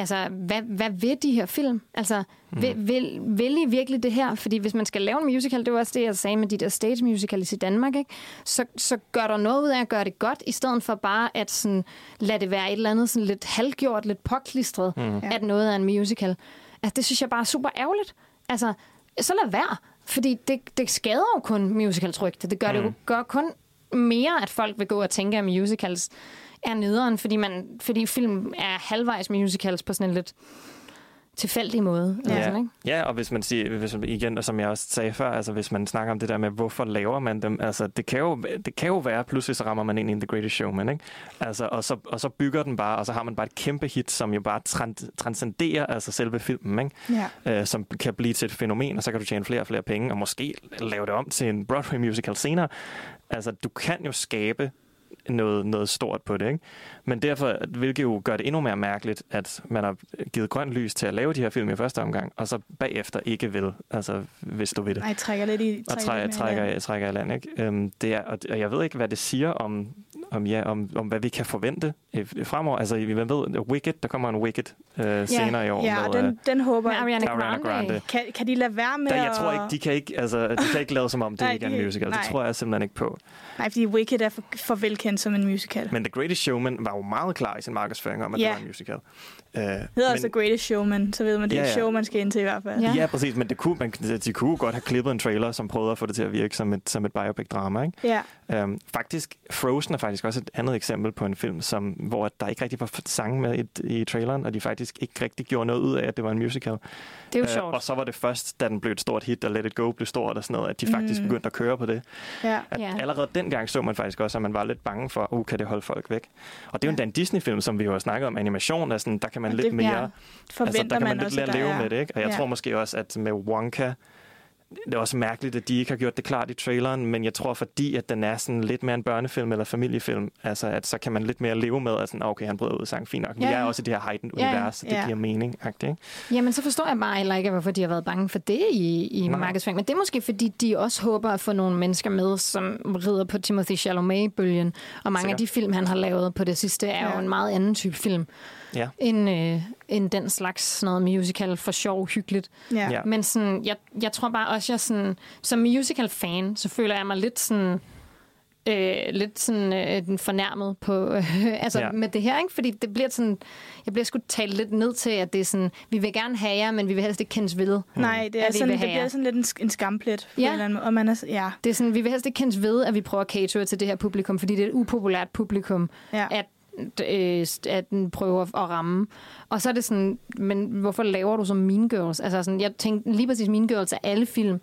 Altså, hvad, hvad vil de her film? Altså, mm. vil, vil, vil I virkelig det her? Fordi hvis man skal lave en musical, det var også det, jeg sagde med de der stage musicals i Danmark, ikke? Så, så gør der noget ud af at gøre det godt, i stedet for bare at sådan, lade det være et eller andet sådan lidt halvgjort, lidt påklistret, mm. at noget er en musical. Altså, det synes jeg bare er super ærgerligt. Altså, så lad være. Fordi det, det skader jo kun musicals rygte. Det gør, mm. det jo, gør kun mere, at folk vil gå og tænke, at musicals er nederen, fordi, man, fordi film er halvvejs musicals på sådan en lidt tilfældig måde. Eller Ja. sådan, ikke? ja, og hvis man siger, hvis man, igen, og som jeg også sagde før, altså hvis man snakker om det der med, hvorfor laver man dem, altså det kan jo, det kan jo være, pludselig så rammer man ind i The Greatest Showman, ikke? Altså, og, så, og så bygger den bare, og så har man bare et kæmpe hit, som jo bare tran- transcenderer altså selve filmen, ikke? Ja. øh, som kan blive til et fænomen, og så kan du tjene flere og flere penge, og måske lave det om til en Broadway musical senere. Altså, du kan jo skabe noget, noget stort på det, ikke? Men derfor, hvilket jo gør det endnu mere mærkeligt, at man har givet grønt lys til at lave de her film i første omgang, og så bagefter ikke vil, altså hvis du vil det. Nej, trækker lidt i... Og trækker trækker, lidt mere i land. trækker, trækker i land, ikke? Øhm, det er, og, og jeg ved ikke, hvad det siger om, om, ja, om, om hvad vi kan forvente øh, fremover. Altså, vi ved, Wicked, der kommer en Wicked øh, senere i år. Ja, og med, den, den håber Med jeg. Ariana Ariana Grande. Grande. Kan, kan de lade være med der, jeg tror ikke, de kan ikke, altså, de kan ikke lade som om, det Nej, ikke er en musical. nej. Det tror jeg simpelthen ikke på. Nej, fordi Wicked er for, for velkendt som en musical. Men The Greatest Showman var jo meget klar i sin markedsføring om, at Ja. det var en musical. Uh, Det hedder også The Greatest Showman, så ved man, det er Ja, et ja. show, man skal ind til i hvert fald. Ja. Ja. ja, præcis, men det kunne, man, de kunne godt have klippet en trailer, som prøvede at få det til at virke som et, som et biopic-drama. Ikke? Ja. Um, faktisk, Frozen er faktisk også et andet eksempel på en film, som, hvor der ikke rigtig var sange med i, i traileren, og de faktisk ikke rigtig gjorde noget ud af, at det var en musical. Det er jo Øh, sjovt. og så var det først, da den blev et stort hit, og Let It Go blev stort og sådan noget, at de faktisk Mm. begyndte at køre på det. ja. At Ja. Allerede dengang så man faktisk også, at man var lidt bange for, uh, kan det holde folk væk? Og det er jo endda en Disney-film, som vi jo har snakket om, animation, er sådan, der kan man Og lidt det- mere... ja, Forventer altså, der kan man, man lidt der leve er- med det, ikke? Og jeg Ja. tror måske også, at med Wonka, det er også mærkeligt, at de ikke har gjort det klart i traileren, men jeg tror, fordi at den er sådan lidt mere en børnefilm eller familiefilm, altså at så kan man lidt mere leve med, at sådan, okay, han bryder ud sang, fint nok. Vi Ja. er også i det her heightened Ja, univers, så det Ja. giver mening, ikke? Jamen, så forstår jeg bare heller ikke, hvorfor de har været bange for det i, i markedsføring. Men det er måske, fordi de også håber at få nogle mennesker med, som rider på Timothy Chalamet-bølgen. Og mange Sikkert. af de film, han har lavet på det sidste, er Ja. jo en meget anden type film, Ja. end, øh, end den slags sådan noget musical for sjov, hyggeligt. Ja. Ja. Men sådan, jeg, jeg tror bare også, jeg sådan, som musical-fan, så føler jeg mig lidt sådan, øh, lidt sådan øh, den fornærmet på, øh, altså Ja. med det her, ikke? Fordi det bliver sådan, jeg bliver sgu talt lidt ned til, at det er sådan, vi vil gerne have jer, men vi vil helst ikke kendes ved. Nej, det, er sådan, det bliver jer. sådan lidt en, en skamplet. på Ja. en eller anden måde. Og man er, ja, Det er sådan, vi vil helst ikke kendes ved, at vi prøver at catere til det her publikum, fordi det er et upopulært publikum, ja. at, øh, at den prøver at ramme. Og så er det sådan, men hvorfor laver du så Mean Girls? Altså sådan, jeg tænkte lige præcis Mean Girls af alle film,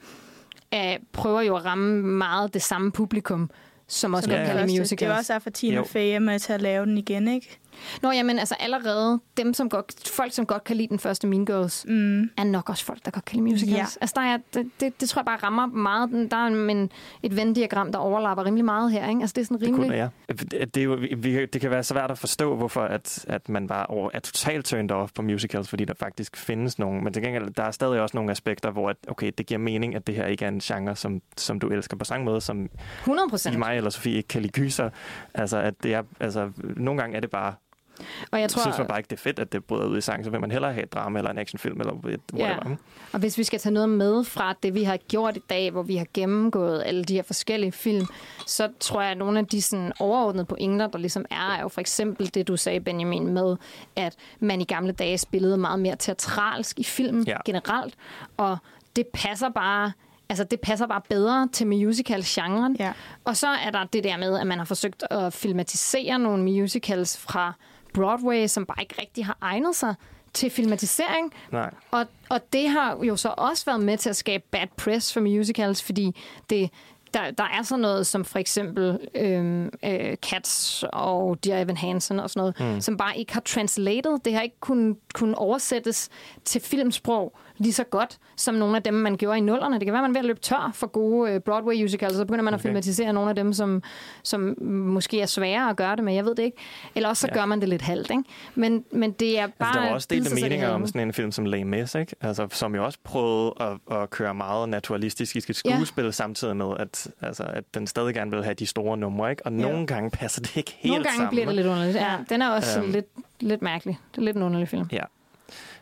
øh, prøver jo at ramme meget det samme publikum, som også Som godt Ja, lide første. Det er musicals. også derfor, Tina. Fey er med til at lave den igen, ikke? Nå, jamen altså allerede, dem som godt, folk som godt kan lide den første Mean Girls, Mm. er nok også folk, der godt kan lide musicals. Ja. Altså der er, det, det, det tror jeg bare rammer meget. Der er en, et Venn-diagram, der overlapper rimelig meget her. Ikke? Altså det er sådan Det rimelig... kunne ja. Det, er jo, vi, det kan være svært at forstå, hvorfor at, at man bare over, er totalt turned off på musicals, fordi der faktisk findes nogle. Men til gengæld, der er stadig også nogle aspekter, hvor at, okay, det giver mening, at det her ikke er en genre, som, som du elsker på samme måde, som 100 i procent. mig eller Sofie ikke kan lide gyser. Altså, at det er, altså, nogle gange er det bare, Og jeg jeg tror, synes man bare ikke, det er fedt, at det bryder ud i sang, så vil man hellere have et drama eller en actionfilm eller et whatever. Ja. Og hvis vi skal tage noget med fra det, vi har gjort i dag, hvor vi har gennemgået alle de her forskellige film, så tror jeg, at nogle af de sådan overordnede pointer, der ligesom er, er jo for eksempel det, du sagde, Benjamin, med, at man i gamle dage spillede meget mere teatralsk i filmen Ja. generelt, og det passer bare Altså, det passer bare bedre til musical-genren. Ja. Og så er der det der med, at man har forsøgt at filmatisere nogle musicals fra Broadway, som bare ikke rigtig har egnet sig til filmatisering. Nej. Og, og det har jo så også været med til at skabe bad press for musicals, fordi det, der, der er sådan noget som for eksempel øhm, øh, Cats og Dear Evan Hansen og sådan noget, mm. som bare ikke har translated. Det har ikke kunnet kun oversættes til filmsprog lige så godt, som nogle af dem, man gjorde i nullerne. Det kan være, man er ved at løbe tør for gode øh, Broadway musicals, så begynder man at Okay. filmatisere nogle af dem, som, som måske er svære at gøre det med. Jeg ved det ikke. Eller også så Ja. gør man det lidt halvt, ikke? Men, men det er bare... Altså, der var også at delte meninger om sådan en film som Les Mis, ikke? Altså, som jo også prøvede at, at køre meget naturalistisk i sit Ja. skuespil, samtidig med, at, altså, at den stadig gerne vil have de store numre. Ikke? Og Ja. nogle gange passer det ikke helt Nogle gange sammen. bliver det lidt underligt. Ja, den er også øhm. lidt, lidt mærkelig. Det er lidt en underlig film. Ja.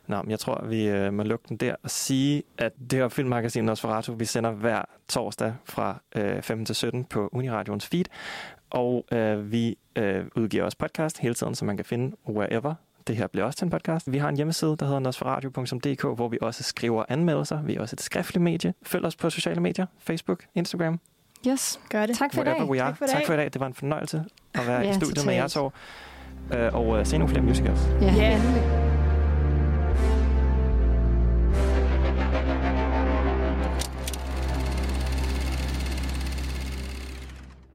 Nå, men jeg tror, vi øh, må lukke den der og sige, at det her filmmagasin Nosferatu, vi sender hver torsdag fra øh, 15 til 17 på Uniradions feed, og øh, vi øh, udgiver også podcast hele tiden, så man kan finde wherever. Det her bliver også til en podcast. Vi har en hjemmeside, der hedder nosferatu.dk, hvor vi også skriver anmeldelser. Vi er også et skriftligt medie. Følg os på sociale medier, Facebook, Instagram, Yes. Gør det. Tak for i Wherever dag. Tak for i dag. tak for i dag. Det var en fornøjelse at være Ja, i studiet med totalt. jer to. Øh, og øh, se nogle flere musicals. Ja, Ja. endelig.